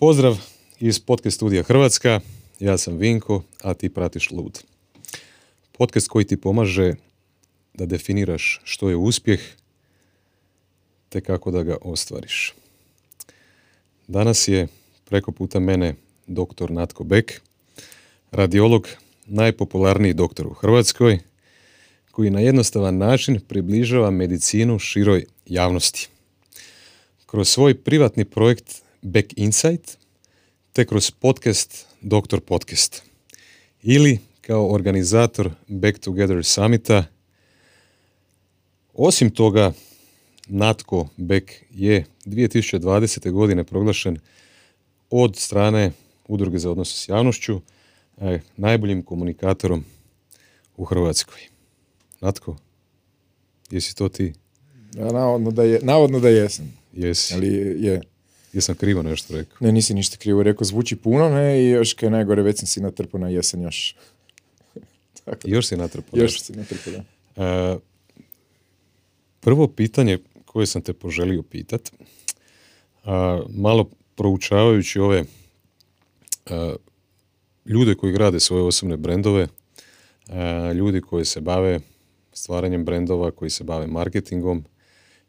Pozdrav iz podcast studija Hrvatska. Ja sam Vinko, a ti pratiš Lud. Podcast koji ti pomaže da definiraš što je uspjeh te kako da ga ostvariš. Danas je preko puta mene doktor Natko Bek, radiolog, najpopularniji doktor u Hrvatskoj, koji na jednostavan način približava medicinu široj javnosti. Kroz svoj privatni projekt Back Insight, te kroz podcast Doktor Podcast. Ili kao organizator Back Together Summita. Osim toga, Natko Beck je 2020. godine proglašen od strane Udruge za odnose s javnošću e, najboljim komunikatorom u Hrvatskoj. Natko, jesi to ti? Ja, navodno, da je, navodno da jesam. Jesi. Ali je, Jesam krivo nešto rekao. ne, nisi ništa krivo rekao, zvuči puno, ne, i još kaj najgore, već sam si natrpao na jesen još. Tako, još si natrpao. još si natrpao, da. E, prvo pitanje koje sam te poželio pitat, a, malo proučavajući ove a, ljude koji grade svoje osobne brendove, ljudi koji se bave stvaranjem brendova, koji se bave marketingom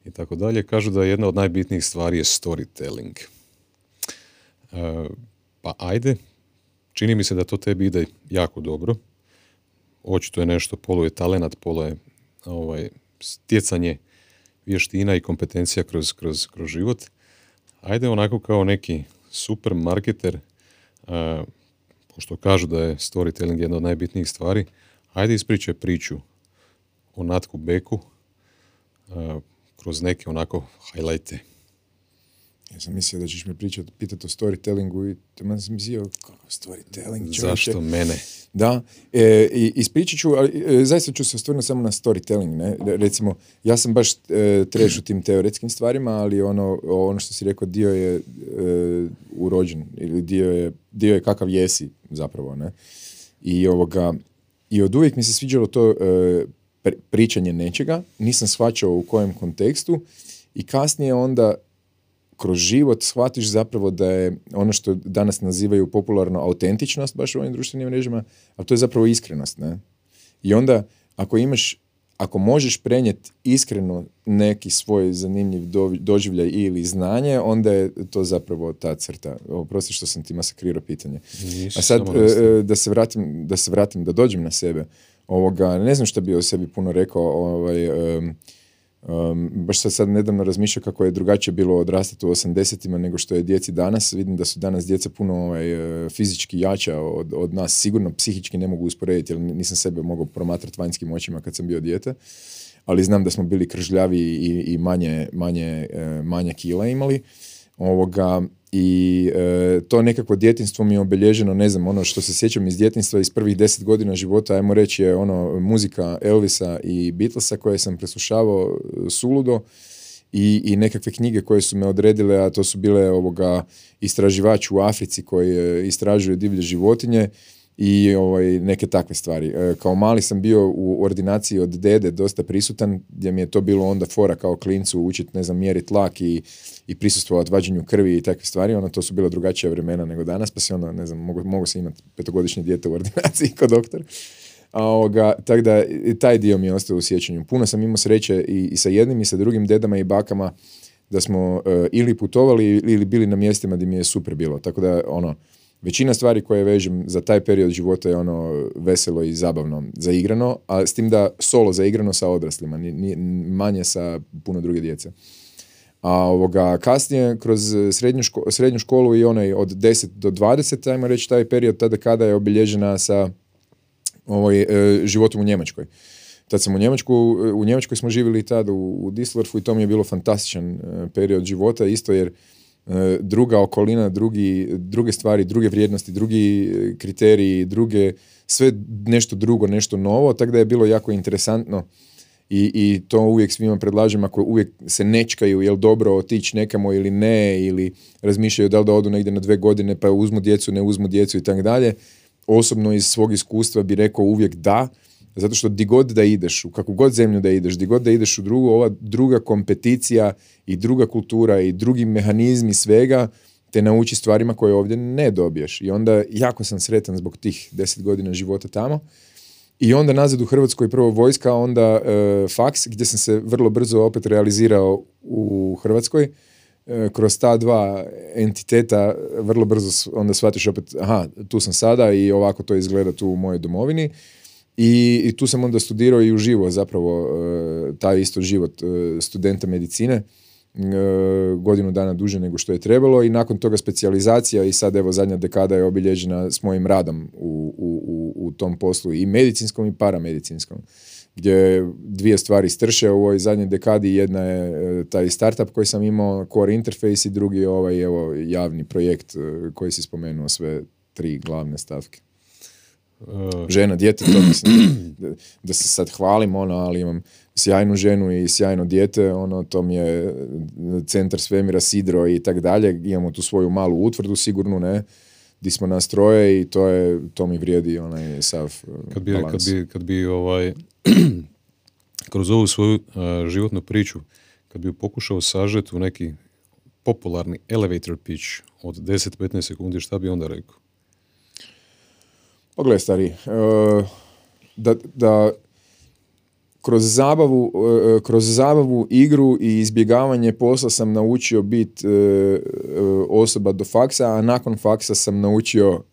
i tako dalje, kažu da jedna od najbitnijih stvari je storytelling. E, pa ajde, čini mi se da to tebi ide jako dobro. Očito je nešto, polo je talenat, polo je ovaj, stjecanje vještina i kompetencija kroz, kroz, kroz život. Ajde onako kao neki super marketer, a, pošto kažu da je storytelling jedna od najbitnijih stvari, ajde ispričaj priču o Natku Beku a, kroz neke onako highlighte. Ja sam mislio da ćeš me pričat, pitati o storytellingu i tamo sam mislio, kako storytelling, čovječe. Zašto mene? Da, e, i ispričat ću, ali e, zaista ću se osvrnuti samo na storytelling, ne? Re- Recimo, ja sam baš e, treš u tim teoretskim stvarima, ali ono, ono što si rekao, dio je e, urođen, ili dio je, dio je kakav jesi zapravo, ne? I ovoga, i od uvijek mi se sviđalo to e, pričanje nečega, nisam shvaćao u kojem kontekstu i kasnije onda kroz život shvatiš zapravo da je ono što danas nazivaju popularno autentičnost baš u ovim društvenim mrežama, ali to je zapravo iskrenost, ne? I onda ako imaš, ako možeš prenijeti iskreno neki svoj zanimljiv do- doživljaj ili znanje, onda je to zapravo ta crta. Oprosti što sam ti masakrirao pitanje. Ništa, A sad e, e, da se vratim, da se vratim, da dođem na sebe. Ovoga, ne znam što bi o sebi puno rekao, ovaj, em, Um, baš sam sad nedavno razmišljao kako je drugačije bilo odrastati u 80-ima nego što je djeci danas. Vidim da su danas djeca puno ovaj, e, fizički jača od, od nas. Sigurno psihički ne mogu usporediti jer nisam sebe mogao promatrati vanjskim očima kad sam bio dijete. Ali znam da smo bili kržljavi i, i manje, manje, e, manje kila imali. Ovoga, i e, to nekako djetinstvo mi je obilježeno, ne znam, ono što se sjećam iz djetinstva iz prvih deset godina života, ajmo reći je ono muzika Elvisa i Beatlesa koje sam preslušavao e, suludo. I, i nekakve knjige koje su me odredile, a to su bile ovoga istraživač u Africi koji e, istražuje divlje životinje i ovaj, neke takve stvari. E, kao mali sam bio u ordinaciji od dede dosta prisutan, gdje mi je to bilo onda fora kao klincu učiti, ne znam, mjeriti tlak i, i prisustvovati vađenju krvi i takve stvari. Ono, to su bila drugačija vremena nego danas, pa si onda, ne znam, mogu, mogu se imati petogodišnje dijete u ordinaciji kao doktor. A ovoga, tako da taj dio mi je ostao u sjećanju. Puno sam imao sreće i, i sa jednim i sa drugim dedama i bakama da smo e, ili putovali ili bili na mjestima gdje mi je super bilo. Tako da, ono, većina stvari koje vežem za taj period života je ono veselo i zabavno zaigrano, a s tim da solo zaigrano sa odraslima, ni- ni- manje sa puno druge djece. A ovoga, kasnije, kroz srednju, ško- srednju školu i onaj od 10 do 20, ajmo reći, taj period tada kada je obilježena sa ovaj, životom u Njemačkoj. Tad sam u Njemačku, u Njemačkoj smo živjeli tad u, u Düsseldorfu i to mi je bilo fantastičan e, period života, isto jer druga okolina, drugi, druge stvari, druge vrijednosti, drugi e, kriteriji, druge, sve nešto drugo, nešto novo, tako da je bilo jako interesantno i, i to uvijek svima predlažem ako uvijek se nečkaju jel dobro otići nekamo ili ne ili razmišljaju da li da odu negdje na dve godine pa uzmu djecu, ne uzmu djecu i tako dalje. Osobno iz svog iskustva bi rekao uvijek da, zato što di god da ideš, u kakvu god zemlju da ideš, di god da ideš u drugu, ova druga kompeticija i druga kultura i drugi mehanizmi svega te nauči stvarima koje ovdje ne dobiješ. I onda jako sam sretan zbog tih deset godina života tamo. I onda nazad u Hrvatskoj prvo vojska, onda e, faks, gdje sam se vrlo brzo opet realizirao u Hrvatskoj. E, kroz ta dva entiteta vrlo brzo onda shvatiš opet, aha, tu sam sada i ovako to izgleda tu u mojoj domovini. I, i tu sam onda studirao i uživo zapravo e, taj isto život e, studenta medicine godinu dana duže nego što je trebalo i nakon toga specijalizacija i sad evo zadnja dekada je obilježena s mojim radom u, u, u tom poslu i medicinskom i paramedicinskom gdje dvije stvari strše u ovoj zadnjoj dekadi. Jedna je e, taj startup koji sam imao, Core Interface i drugi je ovaj evo, javni projekt e, koji si spomenuo sve tri glavne stavke. Uh, Žena, dijete, to mislim, da, da se sad hvalim, ono, ali imam sjajnu ženu i sjajno dijete, ono, to mi je centar svemira Sidro i tak dalje, imamo tu svoju malu utvrdu sigurnu, ne, di smo nas troje i to, je, to mi vrijedi onaj sav kad bi, Kad bi, kad bi ovaj, kroz ovu svoju uh, životnu priču, kad bi pokušao sažeti u neki popularni elevator pitch od 10-15 sekundi, šta bi onda rekao? Pogledaj, stari, uh, da, da kroz zabavu, e, kroz zabavu, igru i izbjegavanje posla sam naučio biti osoba do faksa, a nakon faksa sam naučio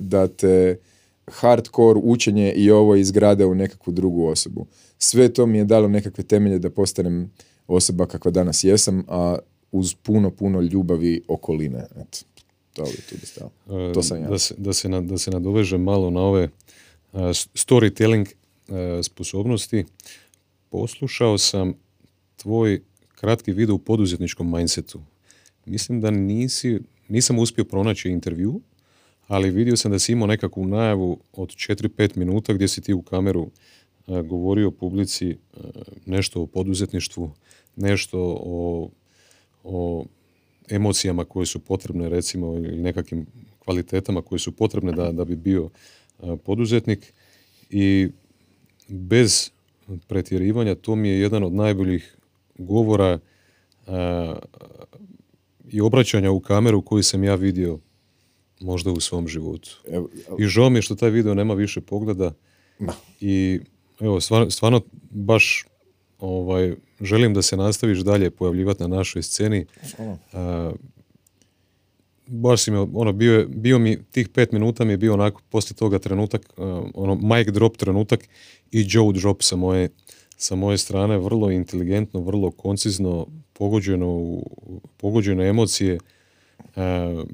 da te hardcore učenje i ovo izgrade u nekakvu drugu osobu. Sve to mi je dalo nekakve temelje da postanem osoba kakva danas jesam, a uz puno, puno ljubavi okoline. Eto, to, tu to sam ja. Da se, da, se, da se nadoveže malo na ove uh, storytelling uh, sposobnosti. Poslušao sam tvoj kratki video u poduzetničkom mindsetu. Mislim da nisi, nisam uspio pronaći intervju, ali vidio sam da si imao nekakvu najavu od 4-5 minuta gdje si ti u kameru e, govorio publici e, nešto o poduzetništvu, nešto o, o emocijama koje su potrebne recimo ili nekakvim kvalitetama koje su potrebne da, da bi bio poduzetnik i bez pretjerivanja to mi je jedan od najboljih govora i obraćanja u kameru koji sam ja vidio možda u svom životu. I žao mi je što taj video nema više pogleda. I evo, stvarno, stvarno baš ovaj, želim da se nastaviš dalje pojavljivati na našoj sceni. Uh, baš si mi, ono, bio, bio mi, tih pet minuta mi je bio onako, poslije toga trenutak, ono, mic drop trenutak i Joe drop sa moje, sa moje strane, vrlo inteligentno, vrlo koncizno, pogođeno, pogođene emocije. Uh,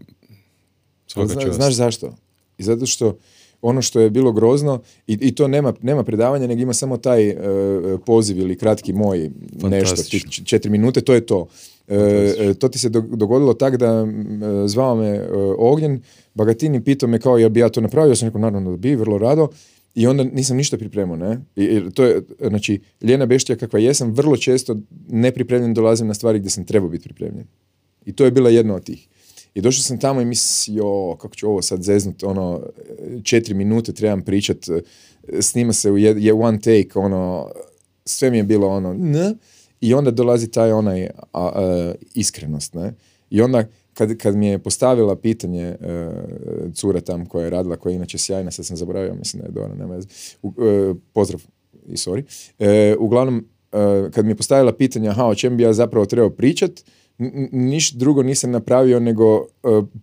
Zna, znaš zašto? I zato što ono što je bilo grozno i, i to nema, nema predavanja, nego ima samo taj uh, poziv ili kratki moj nešto, četiri minute, to je to. Uh, to ti se dogodilo tak da uh, zvao me Ognjen, Bagatini pitao me kao jel bi ja to napravio, ja sam rekao naravno da bi, vrlo rado. I onda nisam ništa pripremao, ne? I, to je, znači, Ljena Beštija kakva jesam, vrlo često nepripremljen dolazim na stvari gdje sam trebao biti pripremljen. I to je bila jedna od tih. I došao sam tamo i mislio, kako ću ovo sad zeznut, ono, četiri minute trebam pričat, snima se u je one take, ono, sve mi je bilo ono, n, i onda dolazi taj onaj a, iskrenost, ne? I onda kad, kad mi je postavila pitanje uh, cura tam koja je radila, koja je inače sjajna, sad sam zaboravio, mislim da je Dora, nema uh, pozdrav i sorry. Uh, uglavnom, kad mi je postavila pitanje, aha, o čem bi ja zapravo trebao pričat, ništa drugo nisam napravio nego uh,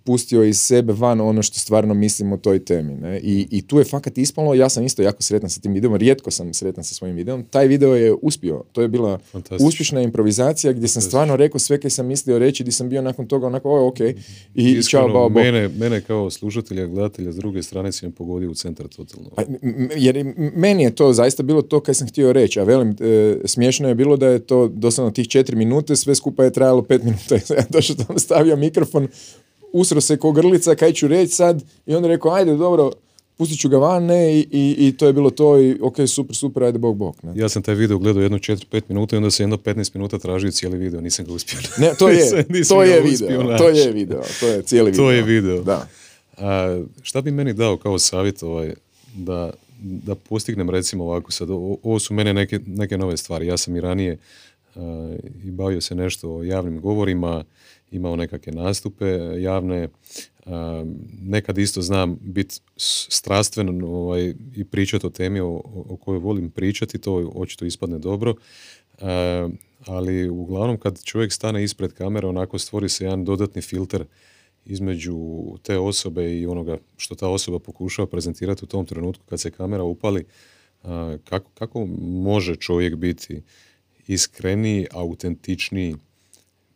pustio iz sebe van ono što stvarno mislim o toj temi. Ne? I, I tu je fakat ispalo, ja sam isto jako sretan sa tim videom, rijetko sam sretan sa svojim videom. Taj video je uspio, to je bila uspješna improvizacija gdje sam stvarno rekao sve kaj sam mislio reći, gdje sam bio nakon toga onako, o, ok, i čao, bao, mene, mene kao slušatelja, gledatelja s druge strane si me pogodio u centar totalno. Pa, jer meni je to zaista bilo to kaj sam htio reći, a velim, e, smiješno je bilo da je to doslovno tih četiri minute, sve skupa je trajalo pet minuta. Ja došao tamo, stavio mikrofon, usro se ko grlica, kaj ću reći sad, i onda rekao, ajde, dobro, pustit ću ga van, ne, i, i, to je bilo to, i ok, super, super, ajde, bok, bok. Ne. Ja sam taj video gledao jedno 4-5 minuta i onda sam jedno 15 minuta tražio cijeli video, nisam ga uspio. Ne, to je, to je video, to je video, to je cijeli video. To je video. Da. A, šta bi meni dao kao savjet ovaj, da, da postignem recimo ovako sad, ovo su mene neke, neke nove stvari, ja sam i ranije i bavio se nešto o javnim govorima imao nekakve nastupe javne, nekad isto znam biti strastven ovaj, i pričati o temi o, o kojoj volim pričati, to očito ispadne dobro, ali uglavnom kad čovjek stane ispred kamere, onako stvori se jedan dodatni filter između te osobe i onoga što ta osoba pokušava prezentirati u tom trenutku kad se kamera upali, kako, kako može čovjek biti iskreniji, autentičniji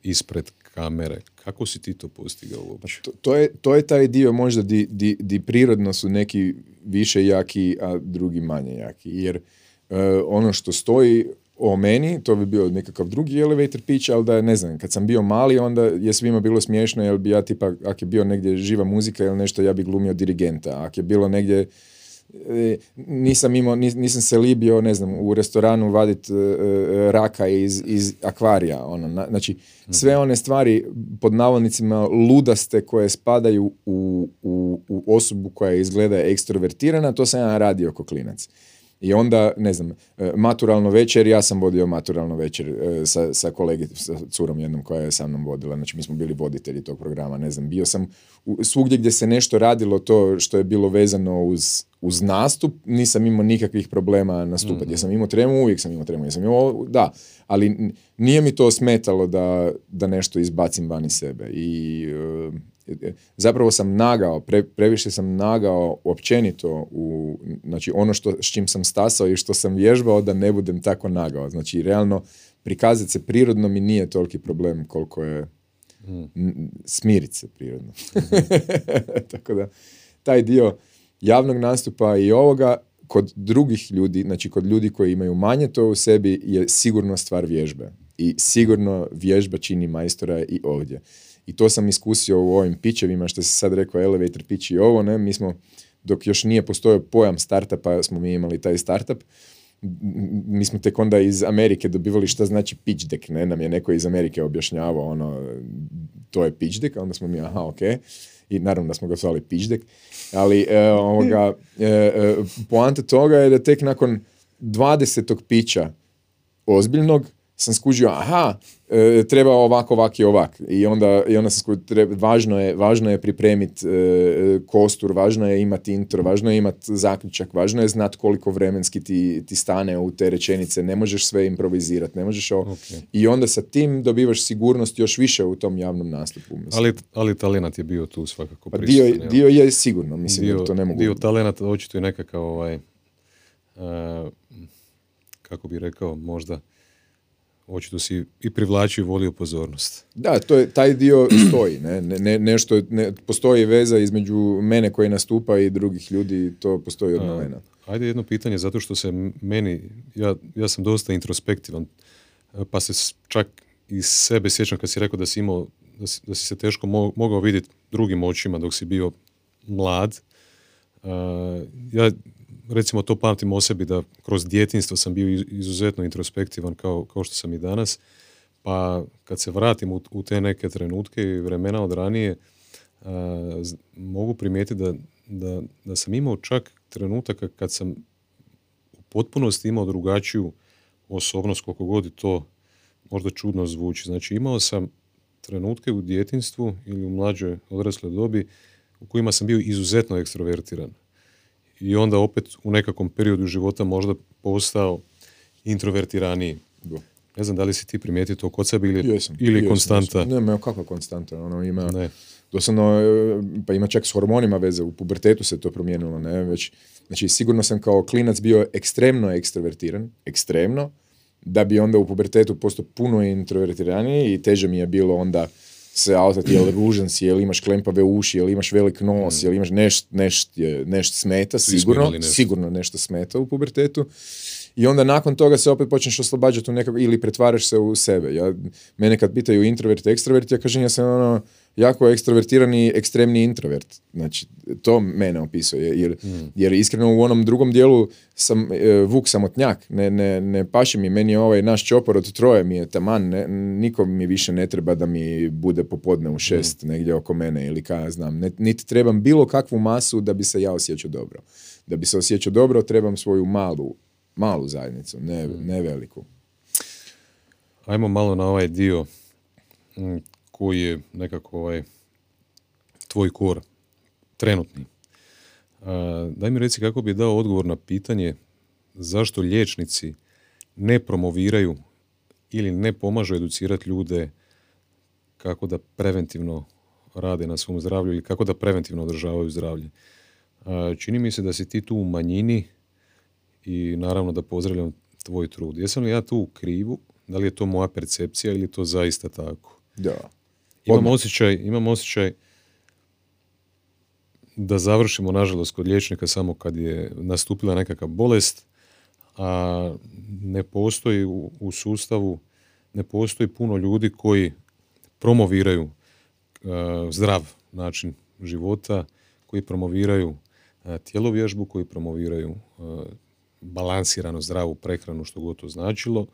ispred kamere? Kako si ti to postigao uopće? To, to, je, to je taj dio možda di, di, di prirodno su neki više jaki, a drugi manje jaki. Jer e, ono što stoji o meni, to bi bio nekakav drugi elevator pitch, ali da ne znam, kad sam bio mali, onda je svima bilo smiješno, jer bi ja tipa, ako je bio negdje živa muzika ili nešto, ja bi glumio dirigenta. Ako je bilo negdje nisam imao, nisam se libio, ne znam, u restoranu vadit e, e, raka iz, iz akvarija, ono, znači sve one stvari pod navodnicima ludaste koje spadaju u, u, u osobu koja izgleda ekstrovertirana, to sam ja radio ko klinac. I onda, ne znam, e, maturalno večer, ja sam vodio maturalno večer e, sa, sa kolegi, sa curom jednom koja je sa mnom vodila, znači mi smo bili voditelji tog programa, ne znam, bio sam svugdje gdje se nešto radilo to što je bilo vezano uz, uz nastup, nisam imao nikakvih problema nastupati. Mm-hmm. Ja sam imao tremu, uvijek sam imao tremu, ja sam imao, da, ali nije mi to smetalo da, da nešto izbacim van iz sebe i e, zapravo sam nagao, pre, previše sam nagao općenito u, znači ono što, s čim sam stasao i što sam vježbao da ne budem tako nagao. Znači, realno, prikazati se prirodno mi nije toliki problem koliko je hmm. smirit se prirodno. tako da, taj dio javnog nastupa i ovoga, kod drugih ljudi, znači kod ljudi koji imaju manje to u sebi, je sigurno stvar vježbe. I sigurno vježba čini majstora i ovdje. I to sam iskusio u ovim pićevima što se sad rekao elevator pitch i ovo, ne, mi smo dok još nije postojao pojam startupa, smo mi imali taj startup, mi smo tek onda iz Amerike dobivali šta znači pitch deck, ne, nam je neko iz Amerike objašnjavao ono, to je pitch deck, onda smo mi, aha, ok, i naravno da smo ga zvali pitch deck, ali e, ovoga, e, e, poanta toga je da tek nakon 20. pića ozbiljnog sam skužio, aha, e, treba ovako, ovak i ovak. I onda, i onda sam skužio, treba, važno je, važno je pripremiti e, kostur, važno je imati intro, važno je imati zaključak, važno je znati koliko vremenski ti, ti stane u te rečenice, ne možeš sve improvizirati, ne možeš ovo. I onda sa tim dobivaš sigurnost još više u tom javnom nastupu. Mislim. Ali, ali talenat je bio tu svakako pa dio, dio je sigurno, mislim dio, to ne mogu. Dio talenat očito je nekakav ovaj, uh, kako bi rekao, možda očito si i privlačio i volio pozornost. Da, to je, taj dio stoji. Ne? Ne, nešto, ne, postoji veza između mene koji nastupa i drugih ljudi, to postoji od malena. Ajde jedno pitanje, zato što se meni, ja, ja sam dosta introspektivan, pa se čak iz sebe sjećam kad si rekao da si imao, da si, da si se teško mogao vidjeti drugim očima dok si bio mlad. Uh, ja recimo to pamtim o sebi da kroz djetinstvo sam bio izuzetno introspektivan kao, kao što sam i danas, pa kad se vratim u, u te neke trenutke i vremena od ranije, mogu primijetiti da, da, da sam imao čak trenutaka kad sam u potpunosti imao drugačiju osobnost, koliko god to možda čudno zvuči. Znači imao sam trenutke u djetinstvu ili u mlađoj odrasloj dobi u kojima sam bio izuzetno ekstrovertiran i onda opet u nekakvom periodu života možda postao introvertiraniji. Ne znam da li si ti primijetio to kod sebe ili, jesam, ili konstanta. Ne, ne, kakva konstanta. Ono ima, ne. Doslovno, e, pa ima čak s hormonima veze, u pubertetu se to promijenilo, ne, već, znači sigurno sam kao klinac bio ekstremno ekstrovertiran, ekstremno, da bi onda u pubertetu postao puno introvertiraniji i teže mi je bilo onda se autati, jel ružan si, jel imaš klempave uši, jel imaš velik nos, mm. jel imaš nešto nešt, nešt smeta, sigurno, nešto. sigurno nešto smeta u pubertetu. I onda nakon toga se opet počneš oslobađati u nekako, ili pretvaraš se u sebe. Ja, mene kad pitaju introvert, ekstrovert, ja kažem ja sam ono, jako ekstrovertirani, ekstremni introvert. Znači, to mene opisuje. Jer, mm. jer iskreno u onom drugom dijelu sam e, vuk samotnjak. Ne, ne, ne paše mi. Meni je ovaj naš čopor od troje mi je taman. Ne, niko mi više ne treba da mi bude popodne u šest mm. negdje oko mene ili kaj ja znam. Ne, niti trebam bilo kakvu masu da bi se ja osjećao dobro. Da bi se osjećao dobro trebam svoju malu, malu zajednicu, ne, mm. ne veliku. Ajmo malo na ovaj dio koji je nekako ovaj, tvoj kor trenutni. daj mi reci kako bi dao odgovor na pitanje zašto liječnici ne promoviraju ili ne pomažu educirati ljude kako da preventivno rade na svom zdravlju ili kako da preventivno održavaju zdravlje. Čini mi se da si ti tu u manjini i naravno da pozdravljam tvoj trud. Jesam li ja tu u krivu? Da li je to moja percepcija ili je to zaista tako? Da. Imam osjećaj, imam osjećaj da završimo, nažalost, kod liječnika samo kad je nastupila nekakva bolest, a ne postoji u, sustavu, ne postoji puno ljudi koji promoviraju uh, zdrav način života, koji promoviraju uh, tjelovježbu, koji promoviraju uh, balansirano zdravu prehranu, što god to značilo,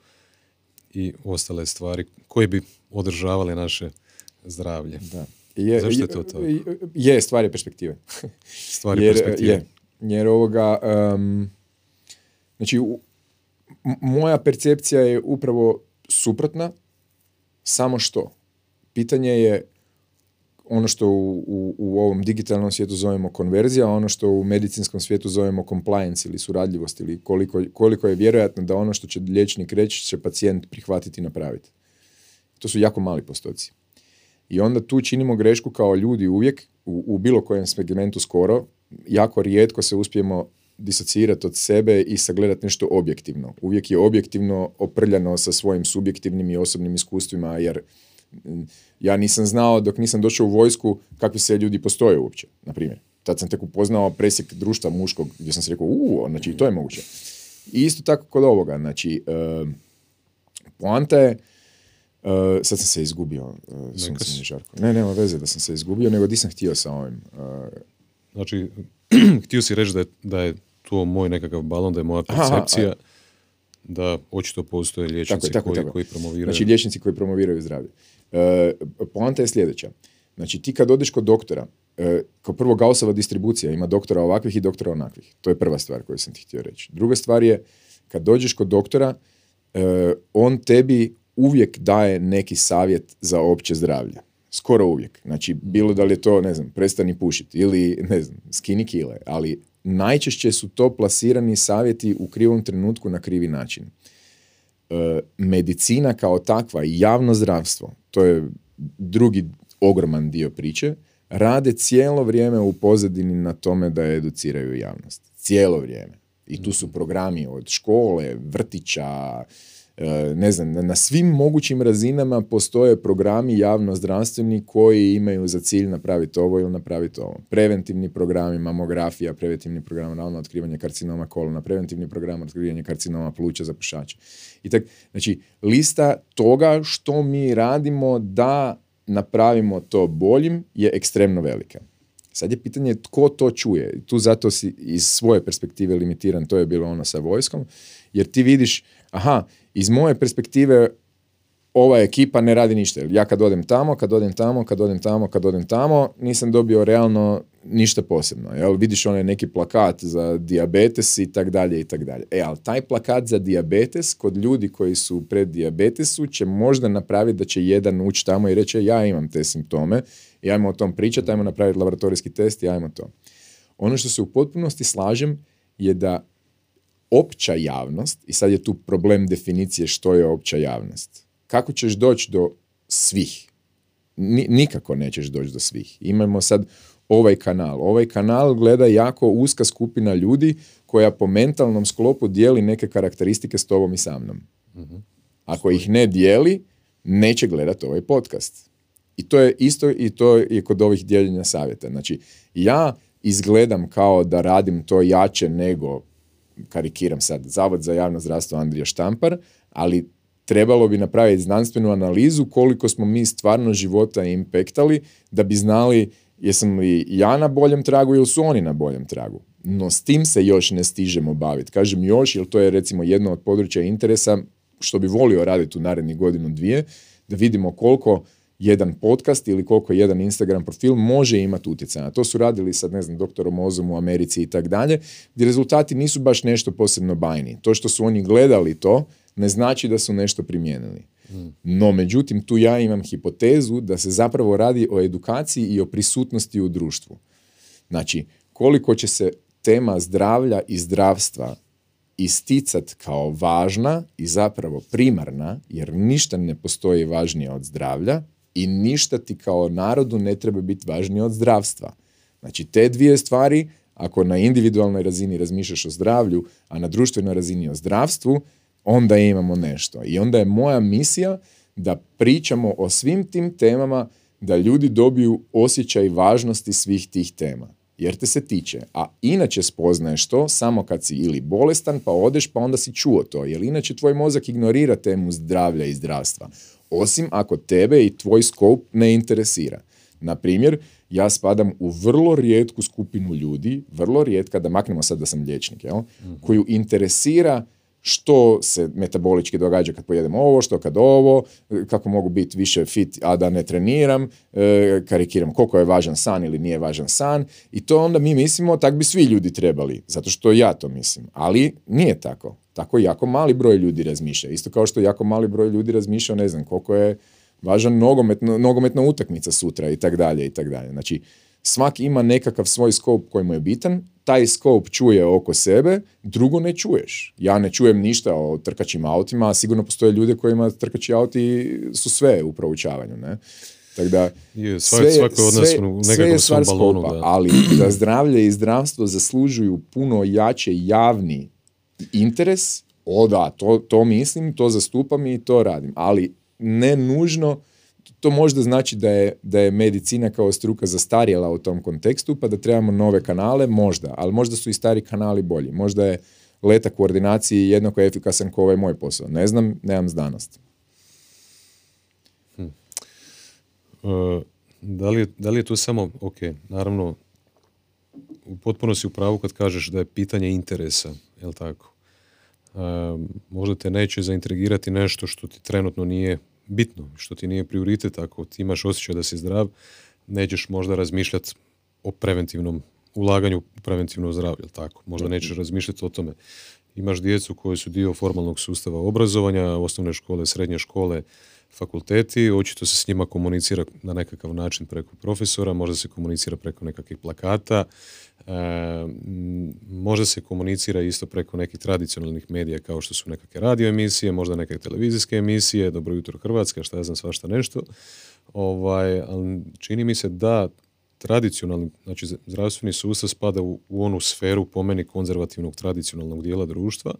i ostale stvari koje bi održavale naše zdravlje. Da. Je, Zašto je to to? Je, stvar je perspektive. Stvar je perspektive. Je, jer ovoga, um, znači, moja percepcija je upravo suprotna, samo što. Pitanje je ono što u, u, u, ovom digitalnom svijetu zovemo konverzija, ono što u medicinskom svijetu zovemo compliance ili suradljivost ili koliko, koliko je vjerojatno da ono što će liječnik reći će pacijent prihvatiti i napraviti. To su jako mali postoci. I onda tu činimo grešku kao ljudi uvijek, u, u bilo kojem segmentu skoro, jako rijetko se uspijemo disocirati od sebe i sagledati nešto objektivno. Uvijek je objektivno oprljano sa svojim subjektivnim i osobnim iskustvima, jer mm, ja nisam znao dok nisam došao u vojsku kakvi se ljudi postoje uopće, na primjer. Tad sam tek upoznao presjek društva muškog gdje sam se rekao, u, znači to je moguće. I isto tako kod ovoga, znači, uh, poanta je, uh, sad sam se izgubio, uh, žarko. Ne, nema veze da sam se izgubio, nego di sam htio sa ovim. Uh, znači, htio si reći da je, da je to moj nekakav balon, da je moja percepcija da očito postoje liječnici tako, koji, koji promoviraju. Znači liječnici koji promoviraju zdravlje. E, poanta je sljedeća. Znači ti kad odeš kod doktora, e, kao prvo Gaussova distribucija ima doktora ovakvih i doktora onakvih. To je prva stvar koju sam ti htio reći. Druga stvar je, kad dođeš kod doktora, on tebi uvijek daje neki savjet za opće zdravlje. Skoro uvijek. Znači, bilo da li je to, ne znam, prestani pušiti ili, ne znam, skini kile, ali najčešće su to plasirani savjeti u krivom trenutku na krivi način. E, medicina kao takva i javno zdravstvo, to je drugi ogroman dio priče, rade cijelo vrijeme u pozadini na tome da educiraju javnost. Cijelo vrijeme. I tu su programi od škole, vrtića, ne znam, na svim mogućim razinama postoje programi javno-zdravstveni koji imaju za cilj napraviti ovo ili napraviti ovo. Preventivni programi, mamografija, preventivni program rano otkrivanje karcinoma kolona, preventivni program otkrivanje karcinoma pluća za pušače. I tak, znači, lista toga što mi radimo da napravimo to boljim je ekstremno velika. Sad je pitanje tko to čuje. Tu zato si iz svoje perspektive limitiran, to je bilo ono sa vojskom, jer ti vidiš, aha, iz moje perspektive ova ekipa ne radi ništa. Ja kad odem tamo, kad odem tamo, kad odem tamo, kad odem tamo, nisam dobio realno ništa posebno. Jel? Vidiš onaj neki plakat za diabetes i tak dalje i tak dalje. E, ali taj plakat za diabetes kod ljudi koji su pred diabetesu će možda napraviti da će jedan ući tamo i reći ja imam te simptome, i ajmo o tom pričati, ajmo napraviti laboratorijski test i ajmo to. Ono što se u potpunosti slažem je da opća javnost, i sad je tu problem definicije što je opća javnost. Kako ćeš doći do svih? Nikako nećeš doći do svih. Imamo sad ovaj kanal. Ovaj kanal gleda jako uska skupina ljudi koja po mentalnom sklopu dijeli neke karakteristike s tobom i sa mnom. Mhm. Ako ih ne dijeli, neće gledati ovaj podcast. I to je isto i to je kod ovih dijeljenja savjeta. Znači, ja izgledam kao da radim to jače nego karikiram sad, Zavod za javno zdravstvo Andrija Štampar, ali trebalo bi napraviti znanstvenu analizu koliko smo mi stvarno života impektali da bi znali jesam li ja na boljem tragu ili su oni na boljem tragu. No s tim se još ne stižemo baviti. Kažem još, jer to je recimo jedno od područja interesa što bi volio raditi u narednih godinu dvije, da vidimo koliko jedan podcast ili koliko jedan Instagram profil može imati utjecaja. To su radili sad, ne znam, doktorom Ozom u Americi i tak dalje, gdje rezultati nisu baš nešto posebno bajni. To što su oni gledali to, ne znači da su nešto primijenili. No, međutim, tu ja imam hipotezu da se zapravo radi o edukaciji i o prisutnosti u društvu. Znači, koliko će se tema zdravlja i zdravstva isticat kao važna i zapravo primarna, jer ništa ne postoji važnije od zdravlja i ništa ti kao narodu ne treba biti važnije od zdravstva. Znači, te dvije stvari, ako na individualnoj razini razmišljaš o zdravlju, a na društvenoj razini o zdravstvu, onda imamo nešto. I onda je moja misija da pričamo o svim tim temama, da ljudi dobiju osjećaj važnosti svih tih tema. Jer te se tiče. A inače spoznaješ to samo kad si ili bolestan, pa odeš, pa onda si čuo to. Jer inače tvoj mozak ignorira temu zdravlja i zdravstva. Osim ako tebe i tvoj skop ne interesira. Na primjer, ja spadam u vrlo rijetku skupinu ljudi, vrlo rijetka, da maknemo sad da sam liječnik, jel? koju interesira što se metabolički događa kad pojedem ovo, što kad ovo, kako mogu biti više fit, a da ne treniram, e, karikiram koliko je važan san ili nije važan san i to onda mi mislimo tak bi svi ljudi trebali, zato što ja to mislim, ali nije tako. Tako jako mali broj ljudi razmišlja. Isto kao što jako mali broj ljudi razmišlja, ne znam, koliko je važan nogometno, nogometna utakmica sutra i tak dalje i tak dalje. Znači, svaki ima nekakav svoj skop koji mu je bitan, taj skop čuje oko sebe, drugo ne čuješ. Ja ne čujem ništa o trkačim autima, a sigurno postoje ljude kojima trkači auti su sve u proučavanju. Ne? Tako da, je, sve, svako od nas u sve je stvar balonu, skopa, ali da zdravlje i zdravstvo zaslužuju puno jače javni interes, o da, to, to mislim, to zastupam i to radim, ali ne nužno to možda znači da je, da je medicina kao struka zastarjela u tom kontekstu, pa da trebamo nove kanale, možda, ali možda su i stari kanali bolji. Možda je letak koordinaciji jednako efikasan kao ovaj moj posao. Ne znam, nemam znanost. Hm. Uh, da, li je, da li je to samo, ok, naravno, potpuno si u pravu kad kažeš da je pitanje interesa, jel tako? Uh, možda te neće zaintrigirati nešto što ti trenutno nije bitno, što ti nije prioritet, ako ti imaš osjećaj da si zdrav, nećeš možda razmišljati o preventivnom ulaganju u preventivno zdravlje, tako? Možda nećeš razmišljati o tome. Imaš djecu koji su dio formalnog sustava obrazovanja, osnovne škole, srednje škole, fakulteti, očito se s njima komunicira na nekakav način preko profesora, možda se komunicira preko nekakvih plakata, možda se komunicira isto preko nekih tradicionalnih medija kao što su nekakve radio emisije, možda neke televizijske emisije, Dobro jutro Hrvatska, šta ja znam, svašta nešto. Ovaj, ali čini mi se da tradicionalni, znači zdravstveni sustav spada u, u onu sferu po meni konzervativnog tradicionalnog dijela društva,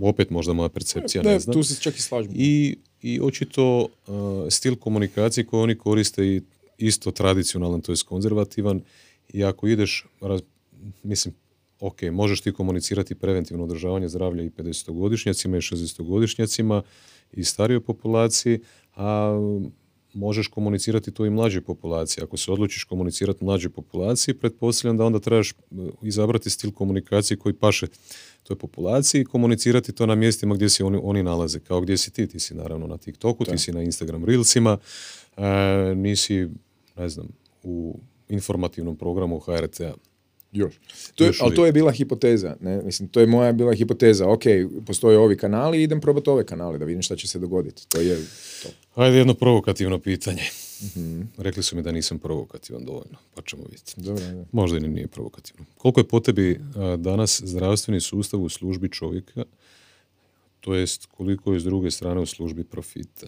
opet možda moja percepcija, ne, ne znam. Tu se čak i I, i očito uh, stil komunikacije koji oni koriste i isto tradicionalan, to je konzervativan i ako ideš, mislim, ok, možeš ti komunicirati preventivno održavanje zdravlja i 50-godišnjacima i 60-godišnjacima i starijoj populaciji, a možeš komunicirati to i mlađoj populaciji. Ako se odlučiš komunicirati mlađoj populaciji, pretpostavljam da onda trebaš e, izabrati stil komunikacije koji paše toj populaciji i komunicirati to na mjestima gdje se oni, oni nalaze, kao gdje si ti, ti si naravno na TikToku, ti si na Instagram Reelsima, e, nisi, ne znam, u informativnom programu HRT-a. Još. To je, ali to je bila hipoteza. Ne? Mislim, to je moja bila hipoteza. Ok, postoje ovi kanali, idem probati ove kanale da vidim šta će se dogoditi. To je to. Ajde jedno provokativno pitanje. mm Rekli su mi da nisam provokativan dovoljno, pa ćemo vidjeti. Dobro, Možda i nije provokativno. Koliko je po tebi danas zdravstveni sustav u službi čovjeka, to jest koliko je s druge strane u službi profita?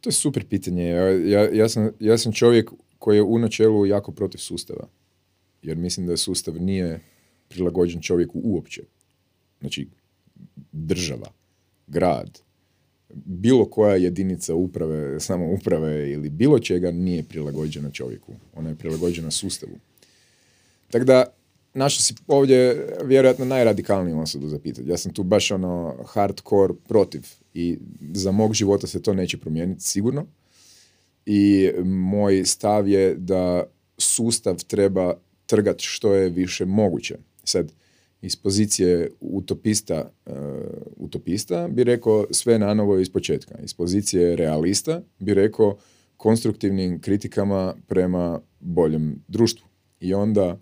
To je super pitanje. Ja, ja, ja, sam, ja sam čovjek koji je u načelu jako protiv sustava jer mislim da sustav nije prilagođen čovjeku uopće. Znači, država, grad, bilo koja jedinica uprave, samo uprave ili bilo čega nije prilagođena čovjeku. Ona je prilagođena sustavu. Tako da, našao si ovdje vjerojatno najradikalniju osobu za pitanje. Ja sam tu baš ono hardcore protiv i za mog života se to neće promijeniti sigurno. I moj stav je da sustav treba trgati što je više moguće. Sad, iz pozicije utopista, uh, utopista bi rekao sve na novo iz početka. Iz pozicije realista bi rekao konstruktivnim kritikama prema boljem društvu. I onda,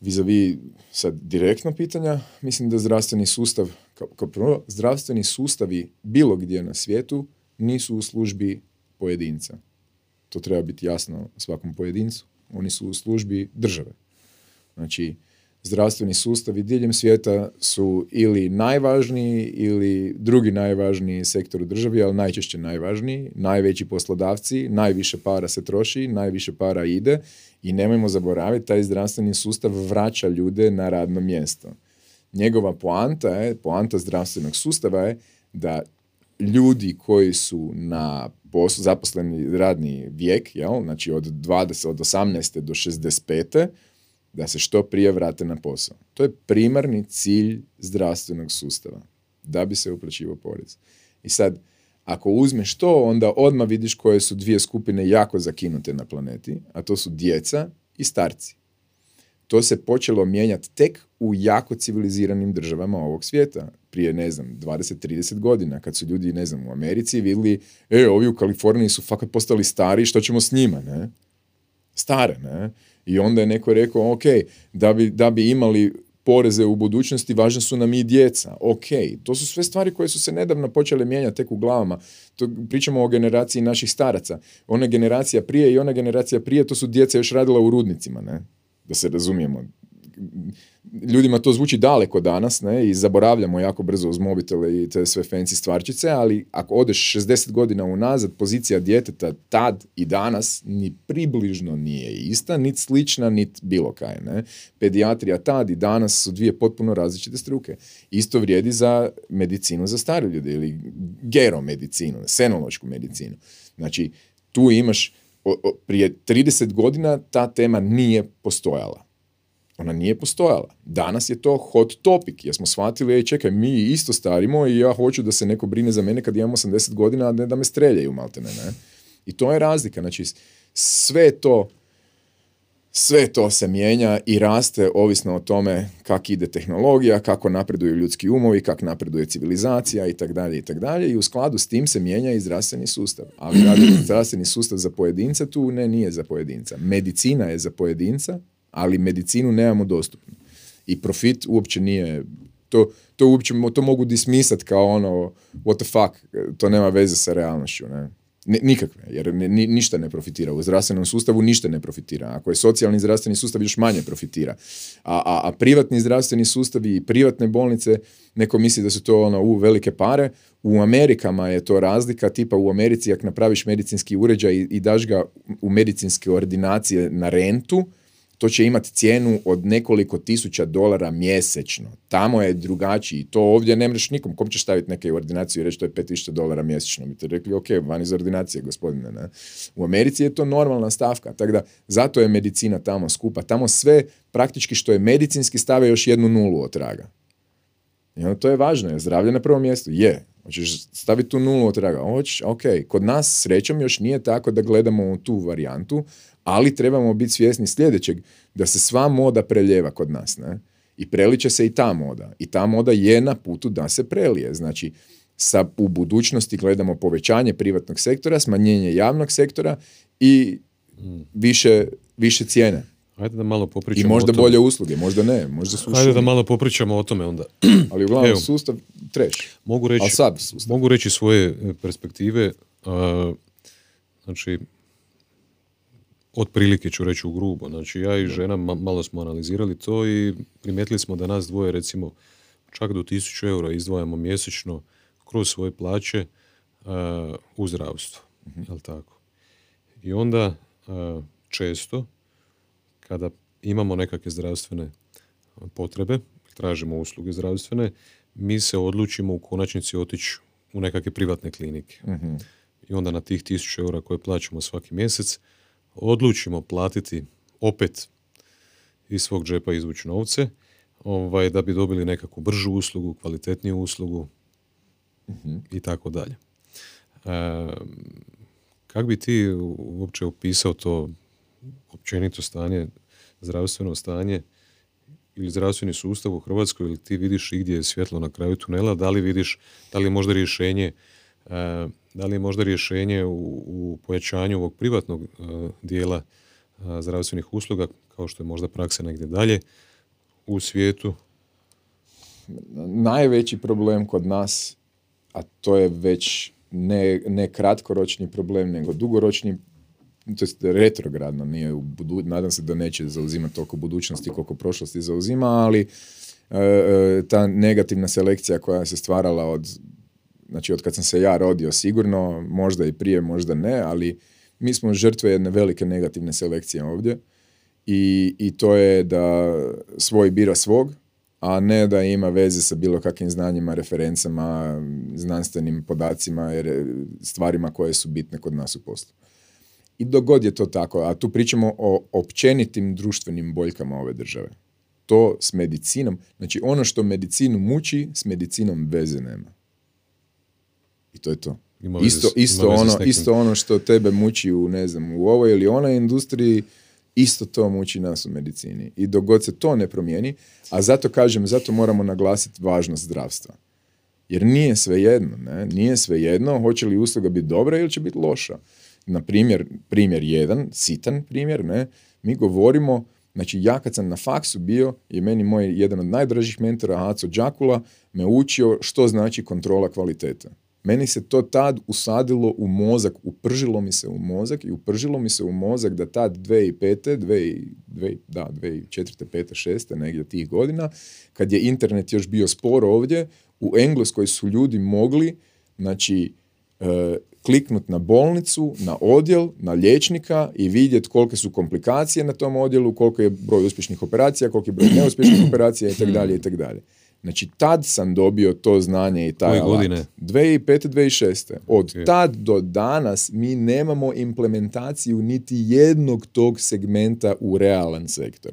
vis-a-vis sad direktno pitanja, mislim da zdravstveni sustav Kao, kao prvo, zdravstveni sustavi bilo gdje na svijetu nisu u službi pojedinca. To treba biti jasno svakom pojedincu. Oni su u službi države. Znači, zdravstveni sustavi diljem svijeta su ili najvažniji ili drugi najvažniji sektor u državi, ali najčešće najvažniji, najveći poslodavci, najviše para se troši, najviše para ide i nemojmo zaboraviti, taj zdravstveni sustav vraća ljude na radno mjesto. Njegova poanta je, poanta zdravstvenog sustava je da ljudi koji su na poslu, zaposleni radni vijek, jel? znači od 20, od 18. do 65 da se što prije vrate na posao. To je primarni cilj zdravstvenog sustava, da bi se uplaćivao porez. I sad, ako uzmeš to, onda odmah vidiš koje su dvije skupine jako zakinute na planeti, a to su djeca i starci. To se počelo mijenjati tek u jako civiliziranim državama ovog svijeta. Prije, ne znam, 20-30 godina, kad su ljudi, ne znam, u Americi vidjeli, e, ovi u Kaliforniji su fakat postali stari, što ćemo s njima, ne? Stare, ne? I onda je neko rekao, ok, da bi, da bi imali poreze u budućnosti, važna su nam i djeca. Ok, to su sve stvari koje su se nedavno počele mijenjati tek u glavama. To, pričamo o generaciji naših staraca. Ona generacija prije i ona generacija prije, to su djeca još radila u rudnicima, ne? Da se razumijemo ljudima to zvuči daleko danas ne, i zaboravljamo jako brzo uz mobitele i te sve fancy stvarčice, ali ako odeš 60 godina unazad, pozicija djeteta tad i danas ni približno nije ista, nit slična, nit bilo kaj. Ne. Pediatrija tad i danas su dvije potpuno različite struke. Isto vrijedi za medicinu za stare ljude ili geromedicinu, senološku medicinu. Znači, tu imaš prije 30 godina ta tema nije postojala ona nije postojala. Danas je to hot topic, jer smo shvatili, ej čekaj, mi isto starimo i ja hoću da se neko brine za mene kad imam 80 godina, a ne da me streljaju, maltene, ne? I to je razlika, znači sve to sve to se mijenja i raste ovisno o tome kak ide tehnologija, kako napreduju ljudski umovi, kak napreduje civilizacija i tak dalje i tak dalje i u skladu s tim se mijenja i zdravstveni sustav. Ali zdravstveni sustav za pojedinca tu ne nije za pojedinca. Medicina je za pojedinca, ali medicinu nemamo dostupnu. I profit uopće nije, to, to uopće, to mogu dismisat kao ono, what the fuck, to nema veze sa realnošću, ne. Nikakve, jer ništa ne profitira. U zdravstvenom sustavu ništa ne profitira. Ako je socijalni zdravstveni sustav, još manje profitira. A, a, a privatni zdravstveni sustavi i privatne bolnice, neko misli da su to ono, u velike pare. U Amerikama je to razlika, tipa u Americi ako napraviš medicinski uređaj i, i daš ga u medicinske ordinacije na rentu, to će imati cijenu od nekoliko tisuća dolara mjesečno. Tamo je drugačiji. To ovdje ne mreš nikom. Kom ćeš staviti neke ordinaciju i reći to je 5000 dolara mjesečno? Mi te rekli, ok, van iz ordinacije, gospodine. Ne? U Americi je to normalna stavka. Tako da, zato je medicina tamo skupa. Tamo sve, praktički što je medicinski, stave još jednu nulu od traga. I onda to je važno. Je zdravlje na prvom mjestu? Je. Hoćeš staviti tu nulu od traga? Hoćeš, ok. Kod nas, srećom, još nije tako da gledamo u tu varijantu, ali trebamo biti svjesni sljedećeg, da se sva moda preljeva kod nas, ne? I preliče se i ta moda. I ta moda je na putu da se prelije. Znači, sa, u budućnosti gledamo povećanje privatnog sektora, smanjenje javnog sektora i više, više cijene. Ajde da malo popričamo I možda bolje usluge, možda ne, možda su Ajde da malo popričamo o tome onda. Ali uglavnom Evo, sustav treš. Mogu reći, sad mogu reći svoje e, perspektive. znači, otprilike ću reći u grubo. Znači ja i žena malo smo analizirali to i primijetili smo da nas dvoje recimo čak do 1000 eura izdvajamo mjesečno kroz svoje plaće uh, u zdravstvo. uh Jel tako? I onda uh, često kada imamo nekakve zdravstvene potrebe, tražimo usluge zdravstvene, mi se odlučimo u konačnici otići u nekakve privatne klinike. uh I onda na tih 1000 eura koje plaćamo svaki mjesec, odlučimo platiti opet iz svog džepa izvući novce, ovaj, da bi dobili nekakvu bržu uslugu, kvalitetniju uslugu i tako dalje. Kako bi ti uopće opisao to općenito stanje, zdravstveno stanje ili zdravstveni sustav u Hrvatskoj ili ti vidiš i gdje je svjetlo na kraju tunela, da li vidiš, da li je možda rješenje da li je možda rješenje u, u pojačanju ovog privatnog uh, dijela uh, zdravstvenih usluga, kao što je možda praksa negdje dalje u svijetu? najveći problem kod nas, a to je već ne, ne kratkoročni problem, nego dugoročni to je retrogradno, nije u budu, nadam se da neće zauzimati toliko budućnosti koliko prošlosti zauzima, ali e, e, ta negativna selekcija koja se stvarala od znači od kad sam se ja rodio sigurno, možda i prije, možda ne, ali mi smo žrtve jedne velike negativne selekcije ovdje i, i to je da svoj bira svog, a ne da ima veze sa bilo kakvim znanjima, referencama, znanstvenim podacima, jer stvarima koje su bitne kod nas u poslu. I dogod je to tako, a tu pričamo o općenitim društvenim boljkama ove države. To s medicinom, znači ono što medicinu muči, s medicinom veze nema. I to je to. isto, isto, ono, isto ono što tebe muči u, ne znam, u ovoj ili onoj industriji, isto to muči nas u medicini. I dok god se to ne promijeni, a zato kažem, zato moramo naglasiti važnost zdravstva. Jer nije sve jedno, ne? Nije sve jedno, hoće li usluga biti dobra ili će biti loša. Na primjer, primjer jedan, sitan primjer, ne? Mi govorimo, znači ja kad sam na faksu bio, je meni moj jedan od najdražih mentora, Aco Đakula, me učio što znači kontrola kvalitete. Meni se to tad usadilo u mozak, upržilo mi se u mozak i upržilo mi se u mozak da tad 2005. 2000, da, 2004. 5. 6. negdje tih godina, kad je internet još bio spor ovdje, u Engleskoj su ljudi mogli, znači, e, kliknut na bolnicu, na odjel, na liječnika i vidjeti kolike su komplikacije na tom odjelu, koliko je broj uspješnih operacija, koliko je broj neuspješnih operacija i tako tako. Znači, tad sam dobio to znanje i taj alat. godine? 2005. 2006. Od tad do danas mi nemamo implementaciju niti jednog tog segmenta u realan sektor.